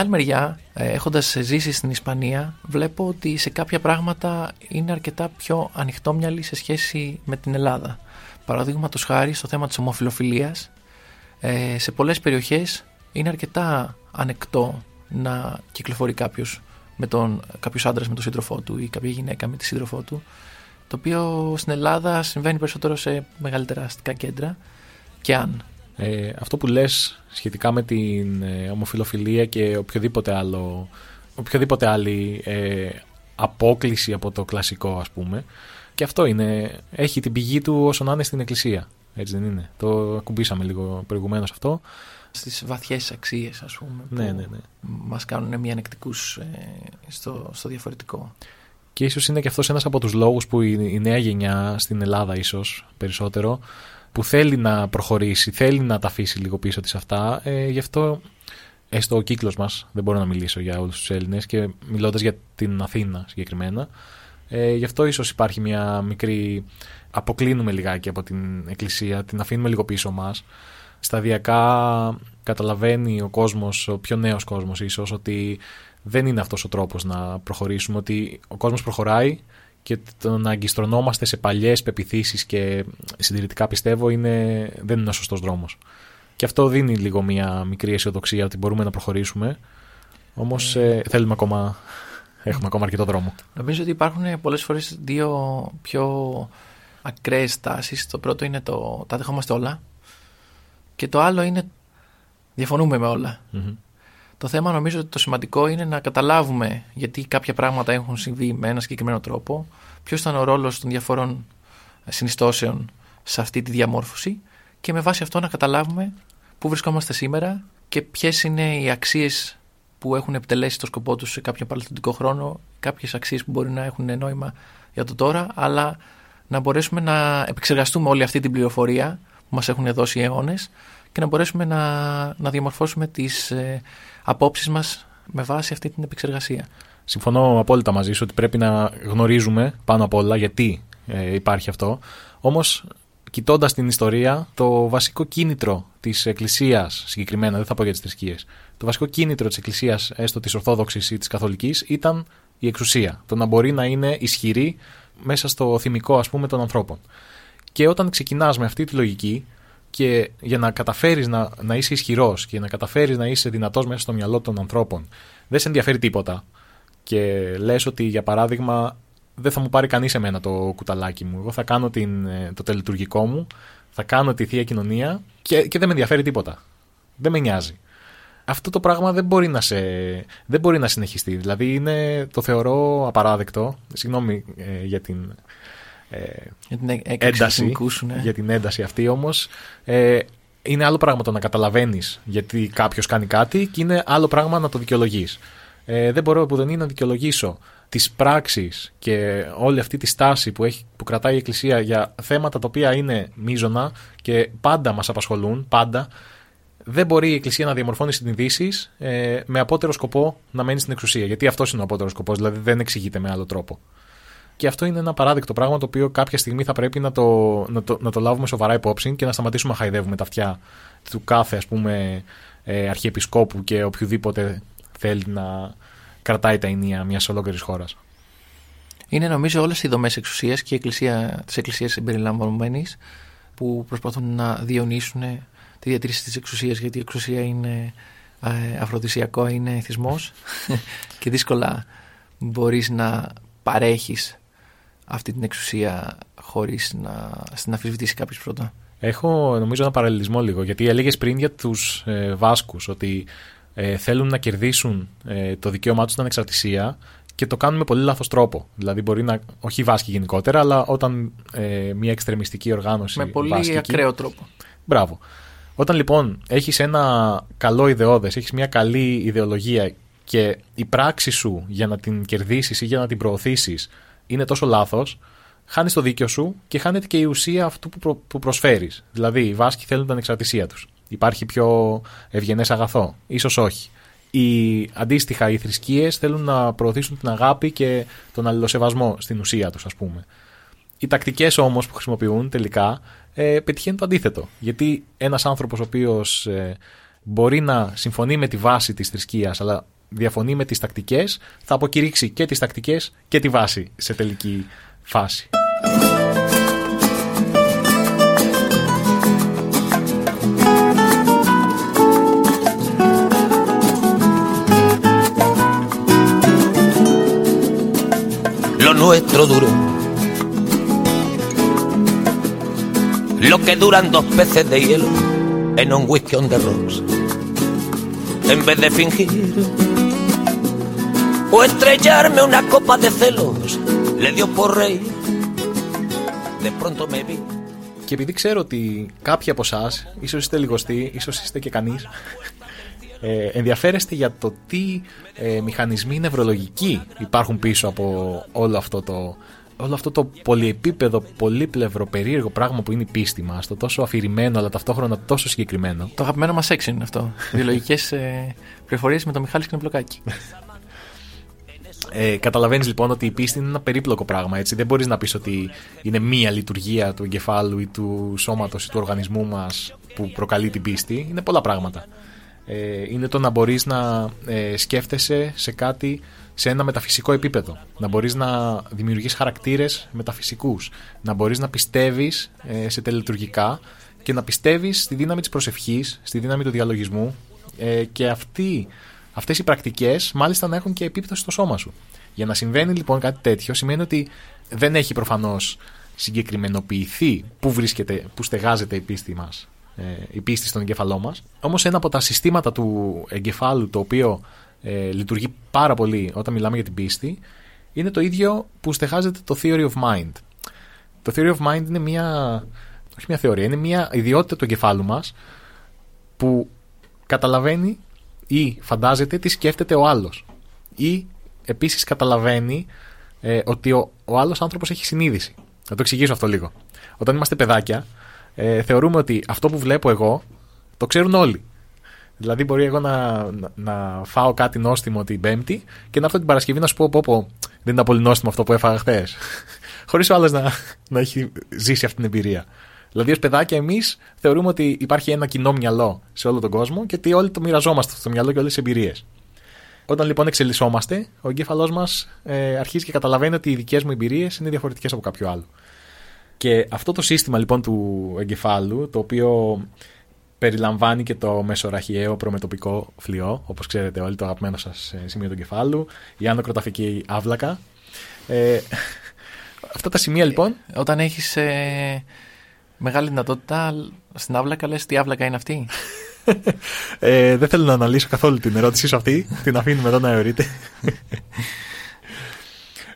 Άλλη μεριά, έχοντας ζήσει στην Ισπανία, βλέπω ότι σε κάποια πράγματα είναι αρκετά πιο ανοιχτόμυαλοι σε σχέση με την Ελλάδα. Παραδείγματος χάρη στο θέμα της ομοφιλοφιλίας, ε, σε πολλές περιοχές είναι αρκετά ανεκτό να κυκλοφορεί κάποιος με τον κάποιος άντρας με τον σύντροφό του ή κάποια γυναίκα με τη σύντροφό του το οποίο στην Ελλάδα συμβαίνει περισσότερο σε μεγαλύτερα αστικά κέντρα και αν Ε, αυτό που λες σχετικά με την ε, ομοφιλοφιλία και οποιοδήποτε άλλο οποιοδήποτε άλλη ε, απόκληση από το κλασικό ας πούμε και αυτό είναι, έχει την πηγή του όσο να είναι στην εκκλησία. Έτσι δεν είναι; Το ακουμπήσαμε λίγο προηγουμένως αυτό. Στις βαθιές αξίες ας πούμε Ναι, που ναι, ναι. μας κάνουν μη ανεκτικούς ε, στο, στο διαφορετικό. Και ίσως είναι και αυτός ένας από τους λόγους που η, η νέα γενιά στην Ελλάδα ίσως περισσότερο που θέλει να προχωρήσει, θέλει να τα αφήσει λίγο πίσω της αυτά. Ε, γι' αυτό έστω ο κύκλος μας, δεν μπορώ να μιλήσω για όλους τους Έλληνες και μιλώντας για την Αθήνα συγκεκριμένα, ε, γι' αυτό ίσως υπάρχει μια μικρή... Αποκλίνουμε λιγάκι από την εκκλησία, την αφήνουμε λίγο πίσω μας. Σταδιακά καταλαβαίνει ο κόσμος, ο πιο νέος κόσμος ίσως, ότι δεν είναι αυτός ο τρόπος να προχωρήσουμε, ότι ο κόσμος προχωράει και το να αγκιστρωνόμαστε σε παλιές πεπιθήσεις και συντηρητικά πιστεύω είναι, δεν είναι ο σωστός δρόμος. Και αυτό δίνει λίγο μια μικρή αισιοδοξία ότι μπορούμε να προχωρήσουμε. Όμως ε, θέλουμε ακόμα. Έχουμε ακόμα αρκετό δρόμο. Νομίζω ότι υπάρχουν πολλές φορές δύο πιο ακραίες τάσεις. Το πρώτο είναι το τα δεχόμαστε όλα. Και το άλλο είναι διαφωνούμε με όλα. Μμμ. Το θέμα νομίζω ότι το σημαντικό είναι να καταλάβουμε γιατί κάποια πράγματα έχουν συμβεί με ένα συγκεκριμένο τρόπο, ποιος ήταν ο ρόλος των διαφορών συνιστώσεων σε αυτή τη διαμόρφωση και με βάση αυτό να καταλάβουμε πού βρισκόμαστε σήμερα και ποιες είναι οι αξίες που έχουν επιτελέσει το σκοπό τους σε κάποιο παρελθοντικό χρόνο, κάποιες αξίες που μπορεί να έχουν νόημα για το τώρα, αλλά να μπορέσουμε να επεξεργαστούμε όλη αυτή την πληροφορία που μας έχουν δώσει οι αιώνες και να μπορέσουμε να, να διαμορφώσουμε τις ε, απόψεις μας με βάση αυτή την επεξεργασία. Συμφωνώ απόλυτα μαζί σου ότι πρέπει να γνωρίζουμε πάνω απ' όλα γιατί ε, υπάρχει αυτό. Όμως, κοιτώντας την ιστορία, το βασικό κίνητρο της Εκκλησίας, συγκεκριμένα, δεν θα πω για τις θρησκείες, το βασικό κίνητρο της Εκκλησίας, έστω της Ορθόδοξης ή της Καθολικής, ήταν η εξουσία. Το να μπορεί να είναι ισχυρή μέσα στο θυμικό, ας πούμε, των ανθρώπων. Και όταν ξεκινάς με αυτή τη λογική, και για να καταφέρεις να, να είσαι ισχυρός και να καταφέρεις να είσαι δυνατός μέσα στο μυαλό των ανθρώπων, δεν σε ενδιαφέρει τίποτα. Και λες ότι, για παράδειγμα, δεν θα μου πάρει κανείς εμένα το κουταλάκι μου. Εγώ θα κάνω την, ε, το τελετουργικό μου, θα κάνω τη θεία κοινωνία και, και δεν με ενδιαφέρει τίποτα. Δεν με νοιάζει. Αυτό το πράγμα δεν μπορεί να, σε, δεν μπορεί να συνεχιστεί. Δηλαδή είναι, το θεωρώ απαράδεκτο. Συγγνώμη ε, για την ε, Για την έ- έκρηξη του ένταση, θυμικού σου, ναι. για την ένταση αυτή όμως ε, είναι άλλο πράγμα το να καταλαβαίνεις γιατί κάποιος κάνει κάτι και είναι άλλο πράγμα να το δικαιολογείς. Ε, δεν μπορώ που δεν είναι να δικαιολογήσω τις πράξεις και όλη αυτή τη στάση που, έχει, που κρατάει η Εκκλησία για θέματα τα οποία είναι μείζωνα και πάντα μας απασχολούν, πάντα. Δεν μπορεί η Εκκλησία να διαμορφώνει συνειδήσεις ε, με απότερο σκοπό να μένει στην εξουσία. Γιατί αυτός είναι ο απότερος σκοπός, δηλαδή δεν εξηγείται με άλλο τρόπο. Και αυτό είναι ένα παράδειγμα πράγμα το οποίο κάποια στιγμή θα πρέπει να το, να το, να το λάβουμε σοβαρά υπόψη και να σταματήσουμε να χαϊδεύουμε τα αυτιά του κάθε ας πούμε ε, αρχιεπισκόπου και οποιοδήποτε θέλει να κρατάει τα ενία μιας ολόκληρης χώρας. Είναι νομίζω όλες οι δομές εξουσίας και η εκκλησία, της εκκλησίας συμπεριλαμβανομένης που προσπαθούν να διονύσουν τη διατήρηση της εξουσίας γιατί η εξουσία είναι ε, αφροδισιακό, είναι εθισμός και δύσκολα μπορείς να παρέχεις αυτή την εξουσία χωρίς να στην αφισβητήσει κάποιος πρώτα. Έχω νομίζω ένα παραλληλισμό λίγο γιατί έλεγες πριν για τους ε, Βάσκους ότι ε, θέλουν να κερδίσουν ε, το δικαίωμά τους στην ανεξαρτησία και το κάνουν με πολύ λάθος τρόπο. Δηλαδή, μπορεί να. Όχι οι Βάσκοι γενικότερα, αλλά όταν ε, μια εξτρεμιστική οργάνωση. Με πολύ βάσκικη- ακραίο τρόπο. Μπράβο. Όταν λοιπόν έχεις ένα καλό ιδεώδες, έχεις μια καλή ιδεολογία και η πράξη σου για να την κερδίσεις ή για να την προωθήσεις είναι τόσο λάθος, χάνεις το δίκιο σου και χάνεται και η ουσία αυτού που, προ- που προσφέρεις. Δηλαδή, οι Βάσκοι θέλουν την ανεξαρτησία τους. Υπάρχει πιο ευγενές αγαθό; Ίσως όχι. Οι, αντίστοιχα, οι θρησκείες θέλουν να προωθήσουν την αγάπη και τον αλληλοσεβασμό στην ουσία τους, ας πούμε. Οι τακτικές όμως που χρησιμοποιούν τελικά ε, πετυχαίνουν το αντίθετο. Γιατί ένας άνθρωπος ο οποίος ε, μπορεί να συμφωνεί με τη βάση της θρησκείας αλλά διαφωνεί με τι τακτικέ, θα αποκηρύξει και τι τακτικέ και τη βάση σε τελική φάση. lo nuestro duró. Lo que duran dos peces de hielo en un whisky on the rocks. En vez de fingir o estrellarme una copa de celos, le dio por reír. De pronto me vi. Και επειδή ξέρω ότι κάποιοι από εσάς, ίσως είστε λιγοστοί, ίσως είστε και κανείς, ε, ενδιαφέρεστε για το τι ε, μηχανισμοί νευρολογικοί υπάρχουν πίσω από όλο αυτό το, όλο αυτό το πολυεπίπεδο, πολύπλευρο, περίεργο πράγμα που είναι η πίστη μας, το τόσο αφηρημένο αλλά ταυτόχρονα τόσο συγκεκριμένο. Το αγαπημένο μας έξι είναι αυτό. Βιολογικές ε, πληροφορίες με το Μιχάλη Σκηνοπλοκάκη. Ε, Καταλαβαίνεις λοιπόν ότι η πίστη είναι ένα περίπλοκο πράγμα. Έτσι. Δεν μπορείς να πεις ότι είναι μία λειτουργία του εγκεφάλου ή του σώματος ή του οργανισμού μας που προκαλεί την πίστη. Είναι πολλά πράγματα. Ε, είναι το να μπορείς να ε, σκέφτεσαι σε κάτι σε ένα μεταφυσικό επίπεδο. Να μπορείς να δημιουργείς χαρακτήρες μεταφυσικούς. Να μπορείς να πιστεύεις ε, σε τελετουργικά και να πιστεύεις στη δύναμη της προσευχής, στη δύναμη του διαλογισμού. Ε, και αυτή αυτές οι πρακτικές μάλιστα να έχουν και επίπτωση στο σώμα σου. Για να συμβαίνει λοιπόν κάτι τέτοιο σημαίνει ότι δεν έχει προφανώς συγκεκριμενοποιηθεί πού βρίσκεται, πού στεγάζεται η πίστη μας, ε, η πίστη στον εγκέφαλό μας. Όμως ένα από τα συστήματα του εγκεφάλου το οποίο ε, λειτουργεί πάρα πολύ όταν μιλάμε για την πίστη είναι το ίδιο που στεγάζεται το Theory of Mind. Το Theory of Mind είναι μια, όχι μια θεωρία, είναι μια ιδιότητα του εγκεφάλου μας που καταλαβαίνει ή φαντάζεται τι σκέφτεται ο άλλος ή επίσης καταλαβαίνει ε, ότι ο, ο άλλος άνθρωπος έχει συνείδηση. Θα το εξηγήσω αυτό λίγο. Όταν είμαστε παιδάκια, ε, θεωρούμε ότι αυτό που βλέπω εγώ το ξέρουν όλοι. Δηλαδή, μπορεί εγώ να, να, να φάω κάτι νόστιμο την Πέμπτη και να έρθω την Παρασκευή να σου πω: Πω, πω δεν ήταν πολύ νόστιμο αυτό που έφαγα χθες. Χωρίς ο άλλος να, να έχει ζήσει αυτή την εμπειρία. Δηλαδή, ως παιδάκια, εμείς θεωρούμε ότι υπάρχει ένα κοινό μυαλό σε όλο τον κόσμο και ότι όλοι το μοιραζόμαστε στο μυαλό και όλες τις εμπειρίες. Όταν λοιπόν εξελισσόμαστε, ο εγκέφαλός μας ε, αρχίζει και καταλαβαίνει ότι οι δικές μου εμπειρίες είναι διαφορετικές από κάποιο άλλο. Και αυτό το σύστημα λοιπόν του εγκεφάλου, το οποίο περιλαμβάνει και το μεσοραχιαίο προμετωπικό φλοιό, όπως ξέρετε όλοι το αγαπημένο σας ε, σημείο του εγκεφάλου, η άνω-κροταφική άβλακα. Ε, αυτά τα σημεία λοιπόν... Όταν έχεις ε, μεγάλη δυνατότητα στην άβλακα, λες τι άβλακα είναι αυτή; ε, δεν θέλω να αναλύσω καθόλου την ερώτησή σου αυτή, την αφήνουμε εδώ να εωρείτε.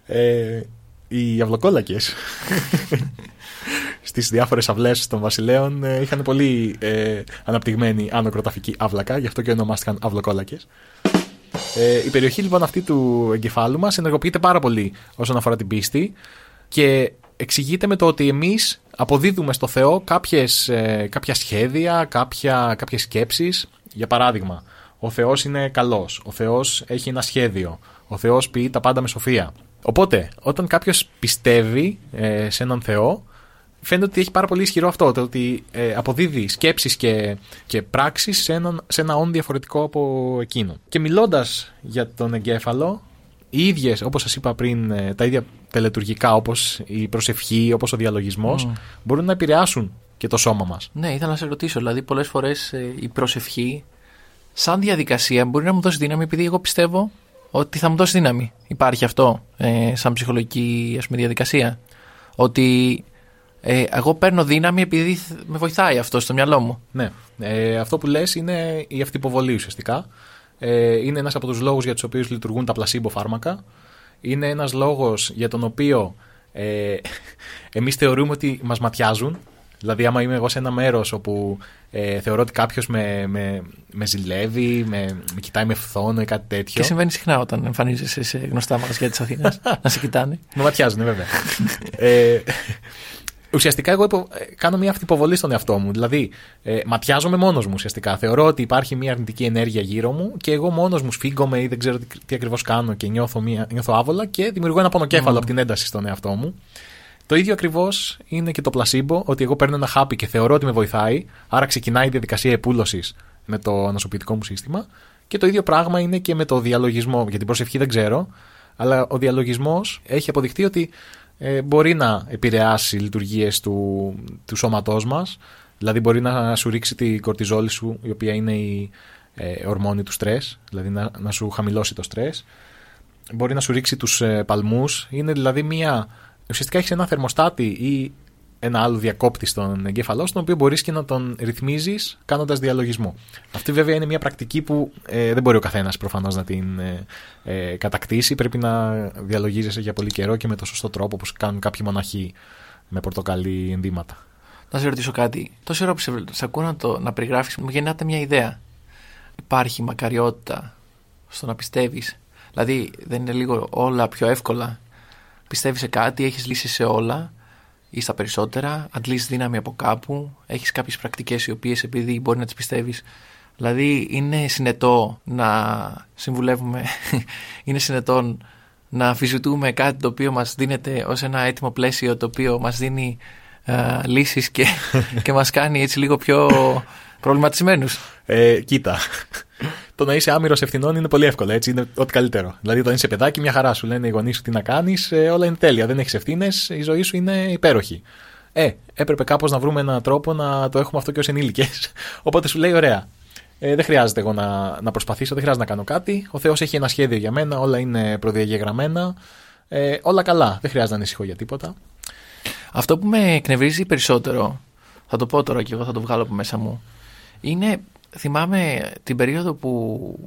ε, οι αυλοκόλακες στις διάφορες αυλές των βασιλέων ε, είχαν πολύ ε, αναπτυγμένη άνω κροταφική αύλακα, γι' αυτό και ονομάστηκαν αυλοκόλακε. Ε, η περιοχή λοιπόν αυτή του εγκεφάλου μας ενεργοποιείται πάρα πολύ όσον αφορά την πίστη και εξηγείται με το ότι εμείς αποδίδουμε στο Θεό κάποιες, ε, κάποια σχέδια, κάποια, κάποιες σκέψεις. Για παράδειγμα, ο Θεός είναι καλός, ο Θεός έχει ένα σχέδιο, ο Θεός πει τα πάντα με σοφία. Οπότε, όταν κάποιος πιστεύει ε, σε έναν Θεό, φαίνεται ότι έχει πάρα πολύ ισχυρό αυτό, το ότι ε, αποδίδει σκέψεις και, και πράξεις σε, σε ένα όν διαφορετικό από εκείνο. Και μιλώντας για τον εγκέφαλο, οι ίδιες, όπως σας είπα πριν, ε, τα ίδια τελετουργικά όπως η προσευχή, όπως ο διαλογισμός, μπορούν να επηρεάσουν και το σώμα μας. Ναι, ήθελα να σε ρωτήσω, δηλαδή πολλές φορές ε, η προσευχή σαν διαδικασία μπορεί να μου δώσει δύναμη επειδή εγώ πιστεύω ότι θα μου δώσει δύναμη. Υπάρχει αυτό ε, σαν ψυχολογική ας πούμε, διαδικασία; Ότι ε, εγώ παίρνω δύναμη επειδή με βοηθάει αυτό στο μυαλό μου. Ναι. Ε, αυτό που λες είναι η αυτοποβολή ουσιαστικά. Ε, είναι ένας από τους λόγους για τους οποίους λειτουργούν τα πλασίμπο φάρμακα. Είναι ένας λόγος για τον οποίο ε, εμείς θεωρούμε ότι μας ματιάζουν. Δηλαδή, άμα είμαι εγώ σε ένα μέρος όπου ε, θεωρώ ότι κάποιος με, με, με ζηλεύει, με, με κοιτάει με φθόνο ή κάτι τέτοιο. Και συμβαίνει συχνά όταν εμφανίζεσαι σε γνωστά μαγαζιά της Αθήνας να σε κοιτάνε. Με ματιάζουν, βέβαια. ε, ουσιαστικά εγώ υπο... Ε, κάνω μια αυτοποβολή στον εαυτό μου. Δηλαδή, ε, ματιάζομαι μόνος μου ουσιαστικά. Θεωρώ ότι υπάρχει μια αρνητική ενέργεια γύρω μου και εγώ μόνος μου σφίγγομαι ή δεν ξέρω τι, τι ακριβώς κάνω και νιώθω, μια... νιώθω άβολα και δημιουργώ ένα πονοκέφαλο mm. από την ένταση στον εαυτό μου. Το ίδιο ακριβώς είναι και το πλασίμπο, ότι εγώ παίρνω ένα χάπι και θεωρώ ότι με βοηθάει, άρα ξεκινάει η διαδικασία επούλωσης με το νοσοποιητικό μου σύστημα. Και το ίδιο πράγμα είναι και με το διαλογισμό. Για την προσευχή δεν ξέρω, αλλά ο διαλογισμός έχει αποδειχτεί ότι ε, μπορεί να επηρεάσει λειτουργίες του, του σώματός μας. Δηλαδή, μπορεί να σου ρίξει τη κορτιζόλη σου, η οποία είναι η ε, ορμόνη του στρες, δηλαδή να, να σου χαμηλώσει το στρες. Μπορεί να σου ρίξει τους ε, παλμούς. Είναι δηλαδή μια. Ουσιαστικά έχεις ένα θερμοστάτη ή ένα άλλο διακόπτη στον εγκέφαλό, στον οποίο μπορείς και να τον ρυθμίζεις κάνοντας διαλογισμό. Αυτή βέβαια είναι μια πρακτική που ε, δεν μπορεί ο καθένας προφανώς να την ε, ε, κατακτήσει. Πρέπει να διαλογίζεσαι για πολύ καιρό και με το σωστό τρόπο, όπως κάνουν κάποιοι μοναχοί με πορτοκαλί ενδύματα. Να σε ρωτήσω κάτι. Τόση ώρα που σε, σε ακούω να, το, να περιγράφεις, μου γεννάται μια ιδέα. Υπάρχει μακαριότητα στο να πιστεύεις. Δηλαδή, δεν είναι λίγο όλα πιο εύκολα. Πιστεύεις σε κάτι, έχεις λύσει σε όλα ή στα περισσότερα, αντλείς δύναμη από κάπου, έχεις κάποιες πρακτικές οι οποίες επειδή μπορεί να τις πιστεύεις Δηλαδή είναι συνετό να συμβουλεύουμε, είναι συνετό να αμφισβητούμε κάτι το οποίο μας δίνεται ως ένα έτοιμο πλαίσιο το οποίο μας δίνει α, λύσεις και, και μας κάνει έτσι λίγο πιο προβληματισμένους. Ε, κοίτα, το να είσαι άμυρος ευθυνών είναι πολύ εύκολο. Έτσι είναι ό,τι καλύτερο. Δηλαδή, όταν είσαι παιδάκι, μια χαρά σου λένε οι γονείς σου τι να κάνεις, ε, όλα είναι τέλεια. Δεν έχεις ευθύνες, η ζωή σου είναι υπέροχη. Ε, έπρεπε κάπως να βρούμε έναν τρόπο να το έχουμε αυτό και ως ενήλικες. Οπότε σου λέει, ωραία. Ε, δεν χρειάζεται εγώ να, να προσπαθήσω, δεν χρειάζεται να κάνω κάτι. Ο Θεός έχει ένα σχέδιο για μένα, όλα είναι προδιαγεγραμμένα. Ε, όλα καλά, δεν χρειάζεται να ανησυχώ για τίποτα. Αυτό που με εκνευρίζει περισσότερο, θα το πω τώρα και εγώ θα το βγάλω από μέσα μου, είναι, θυμάμαι την περίοδο που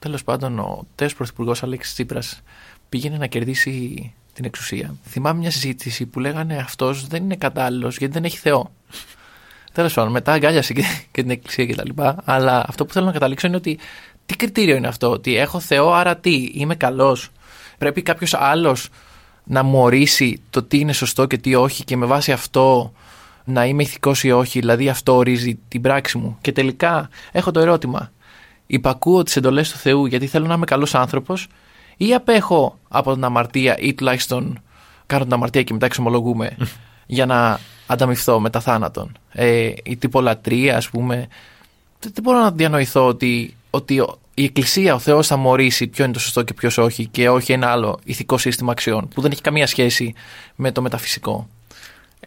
τέλος πάντων ο τέος πρωθυπουργός Αλέξης Τσίπρας πήγαινε να κερδίσει την εξουσία. Θυμάμαι μια συζήτηση που λέγανε αυτός δεν είναι κατάλληλος γιατί δεν έχει Θεό. Τέλος πάντων, μετά αγκάλιασε και, και την εκκλησία κτλ. Αλλά αυτό που θέλω να καταλήξω είναι ότι τι κριτήριο είναι αυτό, ότι έχω Θεό, άρα τι, είμαι καλός. Πρέπει κάποιος άλλος να μου ορίσει το τι είναι σωστό και τι όχι και με βάση αυτό να είμαι ηθικός ή όχι, δηλαδή αυτό ορίζει την πράξη μου. Και τελικά έχω το ερώτημα, υπακούω τις εντολές του Θεού γιατί θέλω να είμαι καλός άνθρωπος ή απέχω από την αμαρτία ή τουλάχιστον κάνω την αμαρτία και μετά εξομολογούμε για να ανταμυφθώ μετά θάνατον. Ε, η τυπολατρεία ας πούμε, δεν, δεν μπορώ να διανοηθώ ότι, ότι ο- η Εκκλησία, ο Θεός θα μου ορίσει ποιο είναι το σωστό και ποιος όχι και όχι ένα άλλο ηθικό σύστημα αξιών που δεν έχει καμία σχέση με το μεταφυσικό.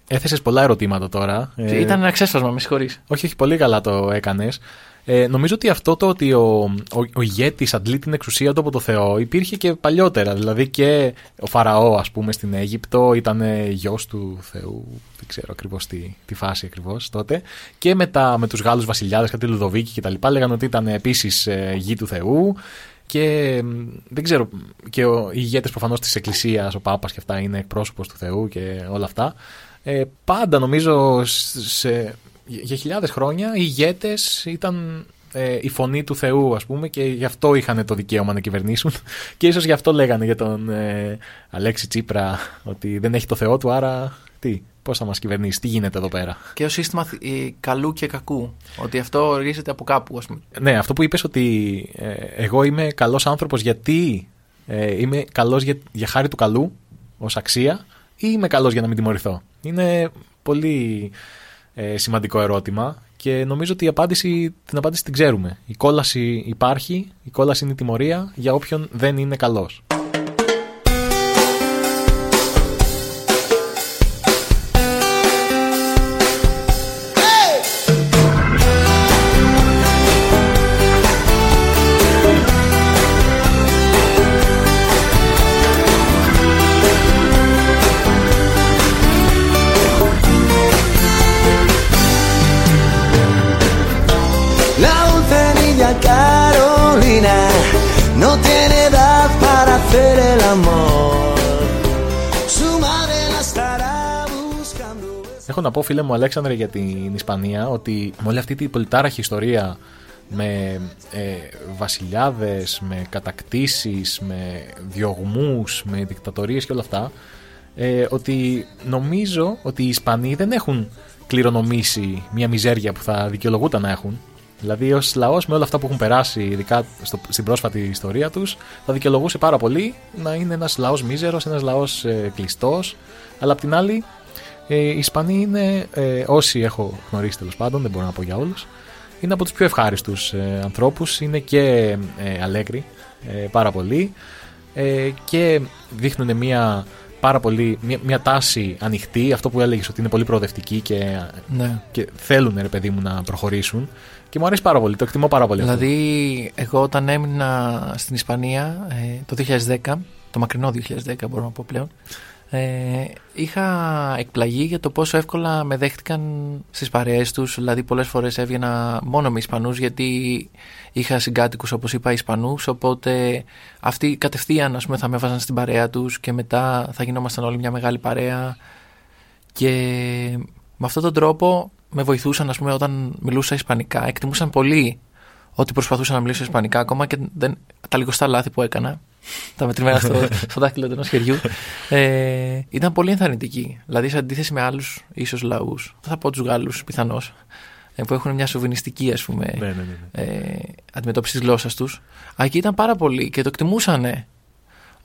Έθεσες πολλά ερωτήματα τώρα. Ε, Ήταν ένα ξέσπασμα, με συγχωρείς. Όχι, όχι, πολύ καλά το έκανες. Ε, νομίζω ότι αυτό το ότι ο, ο, ο ηγέτης αντλεί την εξουσία του από το Θεό υπήρχε και παλιότερα. Δηλαδή και ο Φαραώ, ας πούμε, στην Αίγυπτο ήταν ε, γιος του Θεού. Δεν ξέρω ακριβώς τι, τι φάση ακριβώς τότε. Και μετά με τους Γάλλους βασιλιάδες, κάτι Λουδοβίκη και τα λοιπά, λέγανε ότι ήταν επίσης ε, γη του Θεού. Και μ, δεν ξέρω, και ο, οι ηγέτες προφανώς της Εκκλησίας, ο Πάπας και αυτά είναι εκπρόσωπος του Θεού και όλα αυτά. Ε, πάντα νομίζω σε, για χιλιάδες χρόνια οι ηγέτες ήταν ε, η φωνή του Θεού ας πούμε και γι' αυτό είχαν το δικαίωμα να κυβερνήσουν και ίσως γι' αυτό λέγανε για τον ε, Αλέξη Τσίπρα ότι δεν έχει το Θεό του άρα τι, πώς θα μας κυβερνήσει, τι γίνεται εδώ πέρα. Και ο σύστημα ε, καλού και κακού. Ότι αυτό ορίζεται από κάπου, ας πούμε. Ναι, αυτό που είπες ότι ε, εγώ είμαι καλός άνθρωπος γιατί ε, είμαι καλός για, για χάρη του καλού ως αξία ή είμαι καλός για να μην τιμωρηθώ; Είναι πολύ ε, σημαντικό ερώτημα και νομίζω ότι η απάντηση, την απάντηση την ξέρουμε. Η κόλαση υπάρχει, η κόλαση είναι η τιμωρία για όποιον δεν είναι καλός. Έχω να πω, φίλε μου Αλέξανδρε, για την Ισπανία ότι με όλη αυτή την πολυτάραχη ιστορία με ε, βασιλιάδες, με κατακτήσεις, με διωγμούς, με δικτατορίες και όλα αυτά ε, ότι νομίζω ότι οι Ισπανοί δεν έχουν κληρονομήσει μια μιζέρια που θα δικαιολογούταν να έχουν. Δηλαδή, ως λαός, με όλα αυτά που έχουν περάσει, ειδικά στο, στην πρόσφατη ιστορία τους, θα δικαιολογούσε πάρα πολύ να είναι ένας λαός μίζερος, ένας λαός ε, κλειστός. Αλλά απ' την άλλη, ε, οι Ισπανοί είναι, ε, όσοι έχω γνωρίσει τέλος πάντων, δεν μπορώ να πω για όλους, είναι από τους πιο ευχάριστους ε, ανθρώπους. Είναι και ε, αλέγροι ε, πάρα πολύ ε, και δείχνουν μια πάρα πολύ, μια, μια τάση ανοιχτή, αυτό που έλεγες ότι είναι πολύ προοδευτική και, Ναι. και θέλουν ρε παιδί μου να προχωρήσουν και μου αρέσει πάρα πολύ, το εκτιμώ πάρα πολύ αυτό. Δηλαδή, εγώ όταν έμεινα στην Ισπανία ε, το 2010, το μακρινό 2010 μπορώ να πω πλέον, ε, είχα εκπλαγεί για το πόσο εύκολα με δέχτηκαν στις παρέες τους. Δηλαδή, πολλές φορές έβγαινα μόνο με Ισπανούς γιατί είχα συγκάτοικους, όπως είπα, Ισπανούς. Οπότε αυτοί κατευθείαν ας πούμε, θα με έβαζαν στην παρέα τους και μετά θα γινόμασταν όλοι μια μεγάλη παρέα. Και με αυτόν τον τρόπο με βοηθούσαν, ας πούμε, όταν μιλούσα Ισπανικά. Εκτιμούσαν πολύ ότι προσπαθούσα να μιλήσω Ισπανικά, ακόμα και δεν, τα λιγοστά λάθη που έκανα, τα μετρημένα στο, στο δάχτυλο ενός χεριού, ε, ήταν πολύ ενθαρρυντική. Δηλαδή, σε αντίθεση με άλλους ίσως λαούς, δεν θα πω τους Γάλλους πιθανώς, ε, που έχουν μια σοβινιστική ας πούμε, Ναι, ναι, ναι, ναι. ε, αντιμετώπιση της γλώσσας τους. Εκεί ήταν πάρα πολύ και το εκτιμούσανε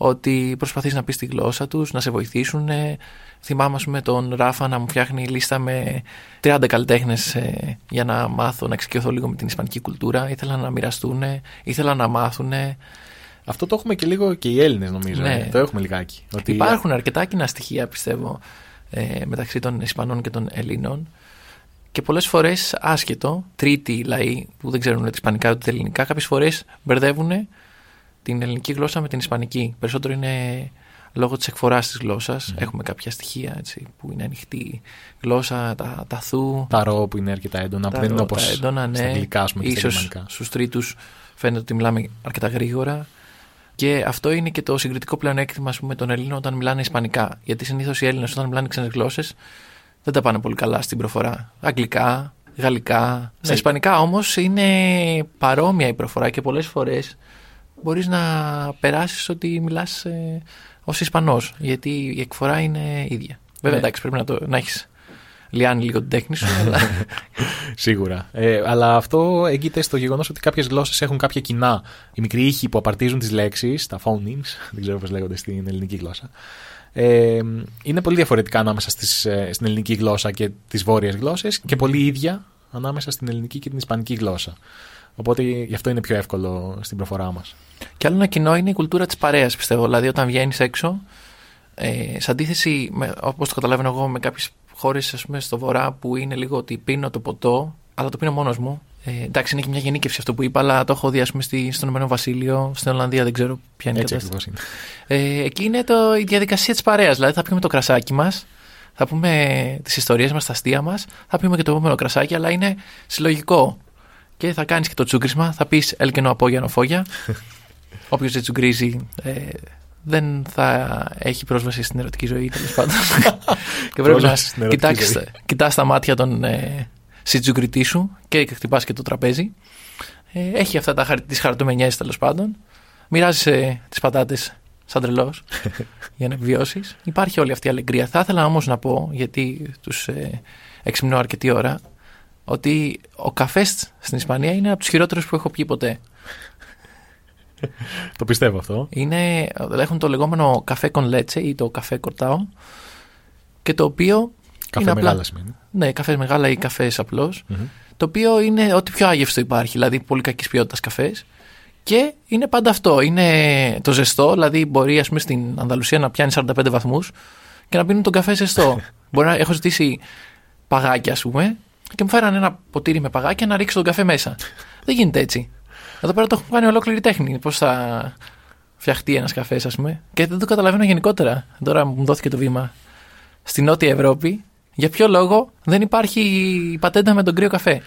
ότι προσπαθείς να πεις τη γλώσσα τους, να σε βοηθήσουν. Θυμάμαι ας πούμε, τον Ράφα να μου φτιάχνει λίστα με 30 καλλιτέχνες για να μάθω, να εξοικειωθώ λίγο με την ισπανική κουλτούρα. Ήθελα να μοιραστούν, ήθελα να μάθουν. Αυτό το έχουμε και λίγο και οι Έλληνες νομίζω. Ναι. ε. Το έχουμε λιγάκι. Ότι Υπάρχουν αρκετά κοινά στοιχεία πιστεύω ε, μεταξύ των Ισπανών και των Ελλήνων. και πολλές φορές άσχετο, τρίτοι λαοί που δεν ξέρουν ούτε ισπανικά ούτε ελληνικά, κάποιες φορές μπερδεύουν την ελληνική γλώσσα με την ισπανική. Περισσότερο είναι λόγω της εκφοράς της γλώσσας. Έχουμε κάποια στοιχεία έτσι, που είναι ανοιχτή γλώσσα, τα, τα θου. Τα ρο που είναι αρκετά έντονα, που δεν είναι ρο, όπως τα έντονα, ναι. στα αγγλικά, ας πούμε, και στα Ίσως γερμανικά. στους τρίτους φαίνεται ότι μιλάμε αρκετά γρήγορα. Και αυτό είναι και το συγκριτικό πλεονέκτημα ας πούμε, των Ελλήνων όταν μιλάνε Ισπανικά. Γιατί συνήθως οι Έλληνες όταν μιλάνε ξένες γλώσσες δεν τα πάνε πολύ καλά στην προφορά. Αγγλικά, γαλλικά. Στα Ναι. Ισπανικά όμως είναι παρόμοια η προφορά και πολλές φορές μπορείς να περάσεις ότι μιλάς ε, ως Ισπανός. Γιατί η εκφορά είναι ίδια. Βέβαια, Ναι. εντάξει, πρέπει να, το, να έχεις λιάνει λίγο την τέχνη σου. αλλά... Σίγουρα. Ε, αλλά αυτό έγκυται στο γεγονός ότι κάποιες γλώσσες έχουν κάποια κοινά. Οι μικροί ήχοι που απαρτίζουν τις λέξεις, τα phonemes, δεν ξέρω πώς λέγονται στην ελληνική γλώσσα, ε, είναι πολύ διαφορετικά ανάμεσα στις, ε, στην ελληνική γλώσσα και τις βόρειες γλώσσες και πολύ ίδια ανάμεσα στην ελληνική και την ισπανική γλώσσα. Οπότε γι' αυτό είναι πιο εύκολο στην προφορά μας. Και άλλο ένα κοινό είναι η κουλτούρα της παρέας, πιστεύω. Δηλαδή, όταν βγαίνεις έξω, ε, σε αντίθεση, όπως το καταλαβαίνω εγώ, με κάποιες χώρες στο βορρά που είναι λίγο ότι πίνω το ποτό, αλλά το πίνω μόνος μου. Ε, εντάξει, είναι και μια γενίκευση αυτό που είπα, αλλά το έχω δει ας πούμε, στη, στον Ηνωμένο Βασίλειο, στην Ολλανδία, δεν ξέρω ποια είναι η Έτσι κατάσταση. ακριβώς είναι. Ε, εκεί είναι το, η διαδικασία της παρέας. Δηλαδή, θα πιούμε το κρασάκι μας, θα πούμε τις ιστορίες μας, τα αστεία μας, θα πιούμε και το επόμενο κρασάκι, αλλά είναι συλλογικό. Και θα κάνεις και το τσούκρισμα, θα πεις έλκενο απόγειανο φόγια. Όποιος δεν τσουγκρίζει ε, δεν θα έχει πρόσβαση στην ερωτική ζωή, τέλος πάντων. και πρέπει να Πρόσβαση στην ερωτική κοιτάξει ζωή. κοιτάς τα μάτια των ε, συντζουγκριτή σου και χτυπάς και το τραπέζι. Ε, έχει αυτά τα, χαρ- τις χαρτομενιές τέλος πάντων. Μοιράζεις ε, τις πατάτες σαν τρελός για να επιβιώσεις. Υπάρχει όλη αυτή η αλεγκρία. Θα ήθελα όμως να πω, γιατί τους ε, εξυμνώ αρκετή ώρα, ότι ο καφές στην Ισπανία είναι από τους χειρότερους που έχω πιει ποτέ. Το πιστεύω αυτό. Είναι, έχουν το λεγόμενο καφέ con leche ή το καφέ κορτάο και το οποίο Καφέ είναι απλά- μεγάλα σημαίνει. Ναι, καφές μεγάλα ή καφές Το οποίο είναι ό,τι πιο άγευστο υπάρχει, δηλαδή πολύ κακής ποιότητας καφές. Και είναι πάντα αυτό. Είναι το ζεστό, δηλαδή μπορεί ας πούμε, στην Ανδαλουσία να πιάνει 45 βαθμούς και να πίνουν τον καφέ ζεστό. μπορεί να έχω ζητήσει παγάκια, ας πούμε, και μου φέραν ένα ποτήρι με παγάκια να ρίξω τον καφέ μέσα. Δεν γίνεται έτσι. Εδώ πέρα το έχουν κάνει ολόκληρη τέχνη. Πώς θα φτιαχτεί ένας καφές, ας πούμε. Και δεν το καταλαβαίνω γενικότερα. Τώρα μου δόθηκε το βήμα. Στη Νότια Ευρώπη, για ποιο λόγο δεν υπάρχει η πατέντα με τον κρύο καφέ;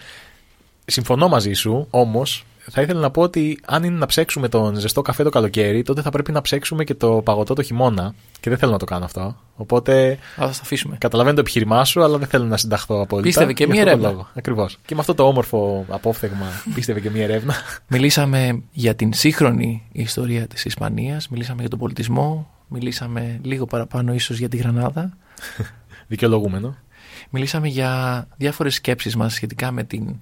Συμφωνώ μαζί σου, όμως θα ήθελα να πω ότι αν είναι να ψέξουμε τον ζεστό καφέ το καλοκαίρι, τότε θα πρέπει να ψέξουμε και το παγωτό το χειμώνα. Και δεν θέλω να το κάνω αυτό. Οπότε Α το αφήσουμε. καταλαβαίνω το επιχείρημά σου, αλλά δεν θέλω να συνταχθώ απόλυτα. Πίστευε και Γι' μία αυτό το έρευνα. λόγο. Ακριβώς. Και με αυτό το όμορφο απόφθεγμα πίστευε και μία έρευνα. Μιλήσαμε για την σύγχρονη ιστορία της Ισπανίας, μιλήσαμε για τον πολιτισμό, μιλήσαμε λίγο παραπάνω ίσως για τη Γρανάδα, Δικαιολογούμενο. μιλήσαμε για διάφορες σκέψεις μας σχετικά με την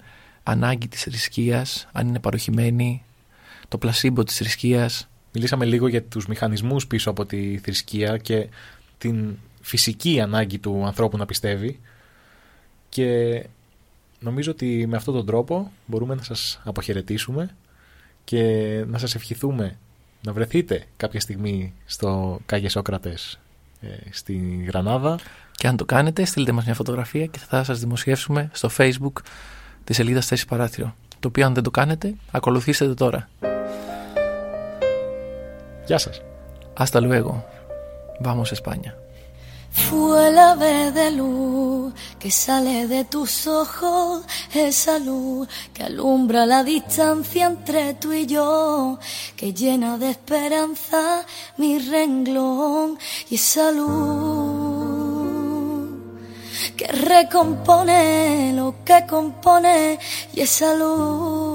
ανάγκη της θρησκείας, αν είναι παροχημένη, το πλασίμπο της θρησκείας, Μιλήσαμε λίγο για τους μηχανισμούς πίσω από τη θρησκεία και την φυσική ανάγκη του ανθρώπου να πιστεύει. Και νομίζω ότι με αυτόν τον τρόπο μπορούμε να σας αποχαιρετήσουμε και να σας ευχηθούμε να βρεθείτε κάποια στιγμή στο Κάγε Σόκρατες ε, στη Γρανάδα. Και αν το κάνετε στείλτε μας μια φωτογραφία και θα σας δημοσιεύσουμε στο facebook της σελίδας Θέση Παράθυρο. Το οποίο αν δεν το κάνετε, ακολουθήστε το τώρα. Γεια σας! Hasta luego. Vamos España. Fue la vez de luz que sale de tus ojos, esa luz que alumbra la distancia entre tú y yo, que llena de esperanza mi renglón y esa luz que recompone lo que compone y esa luz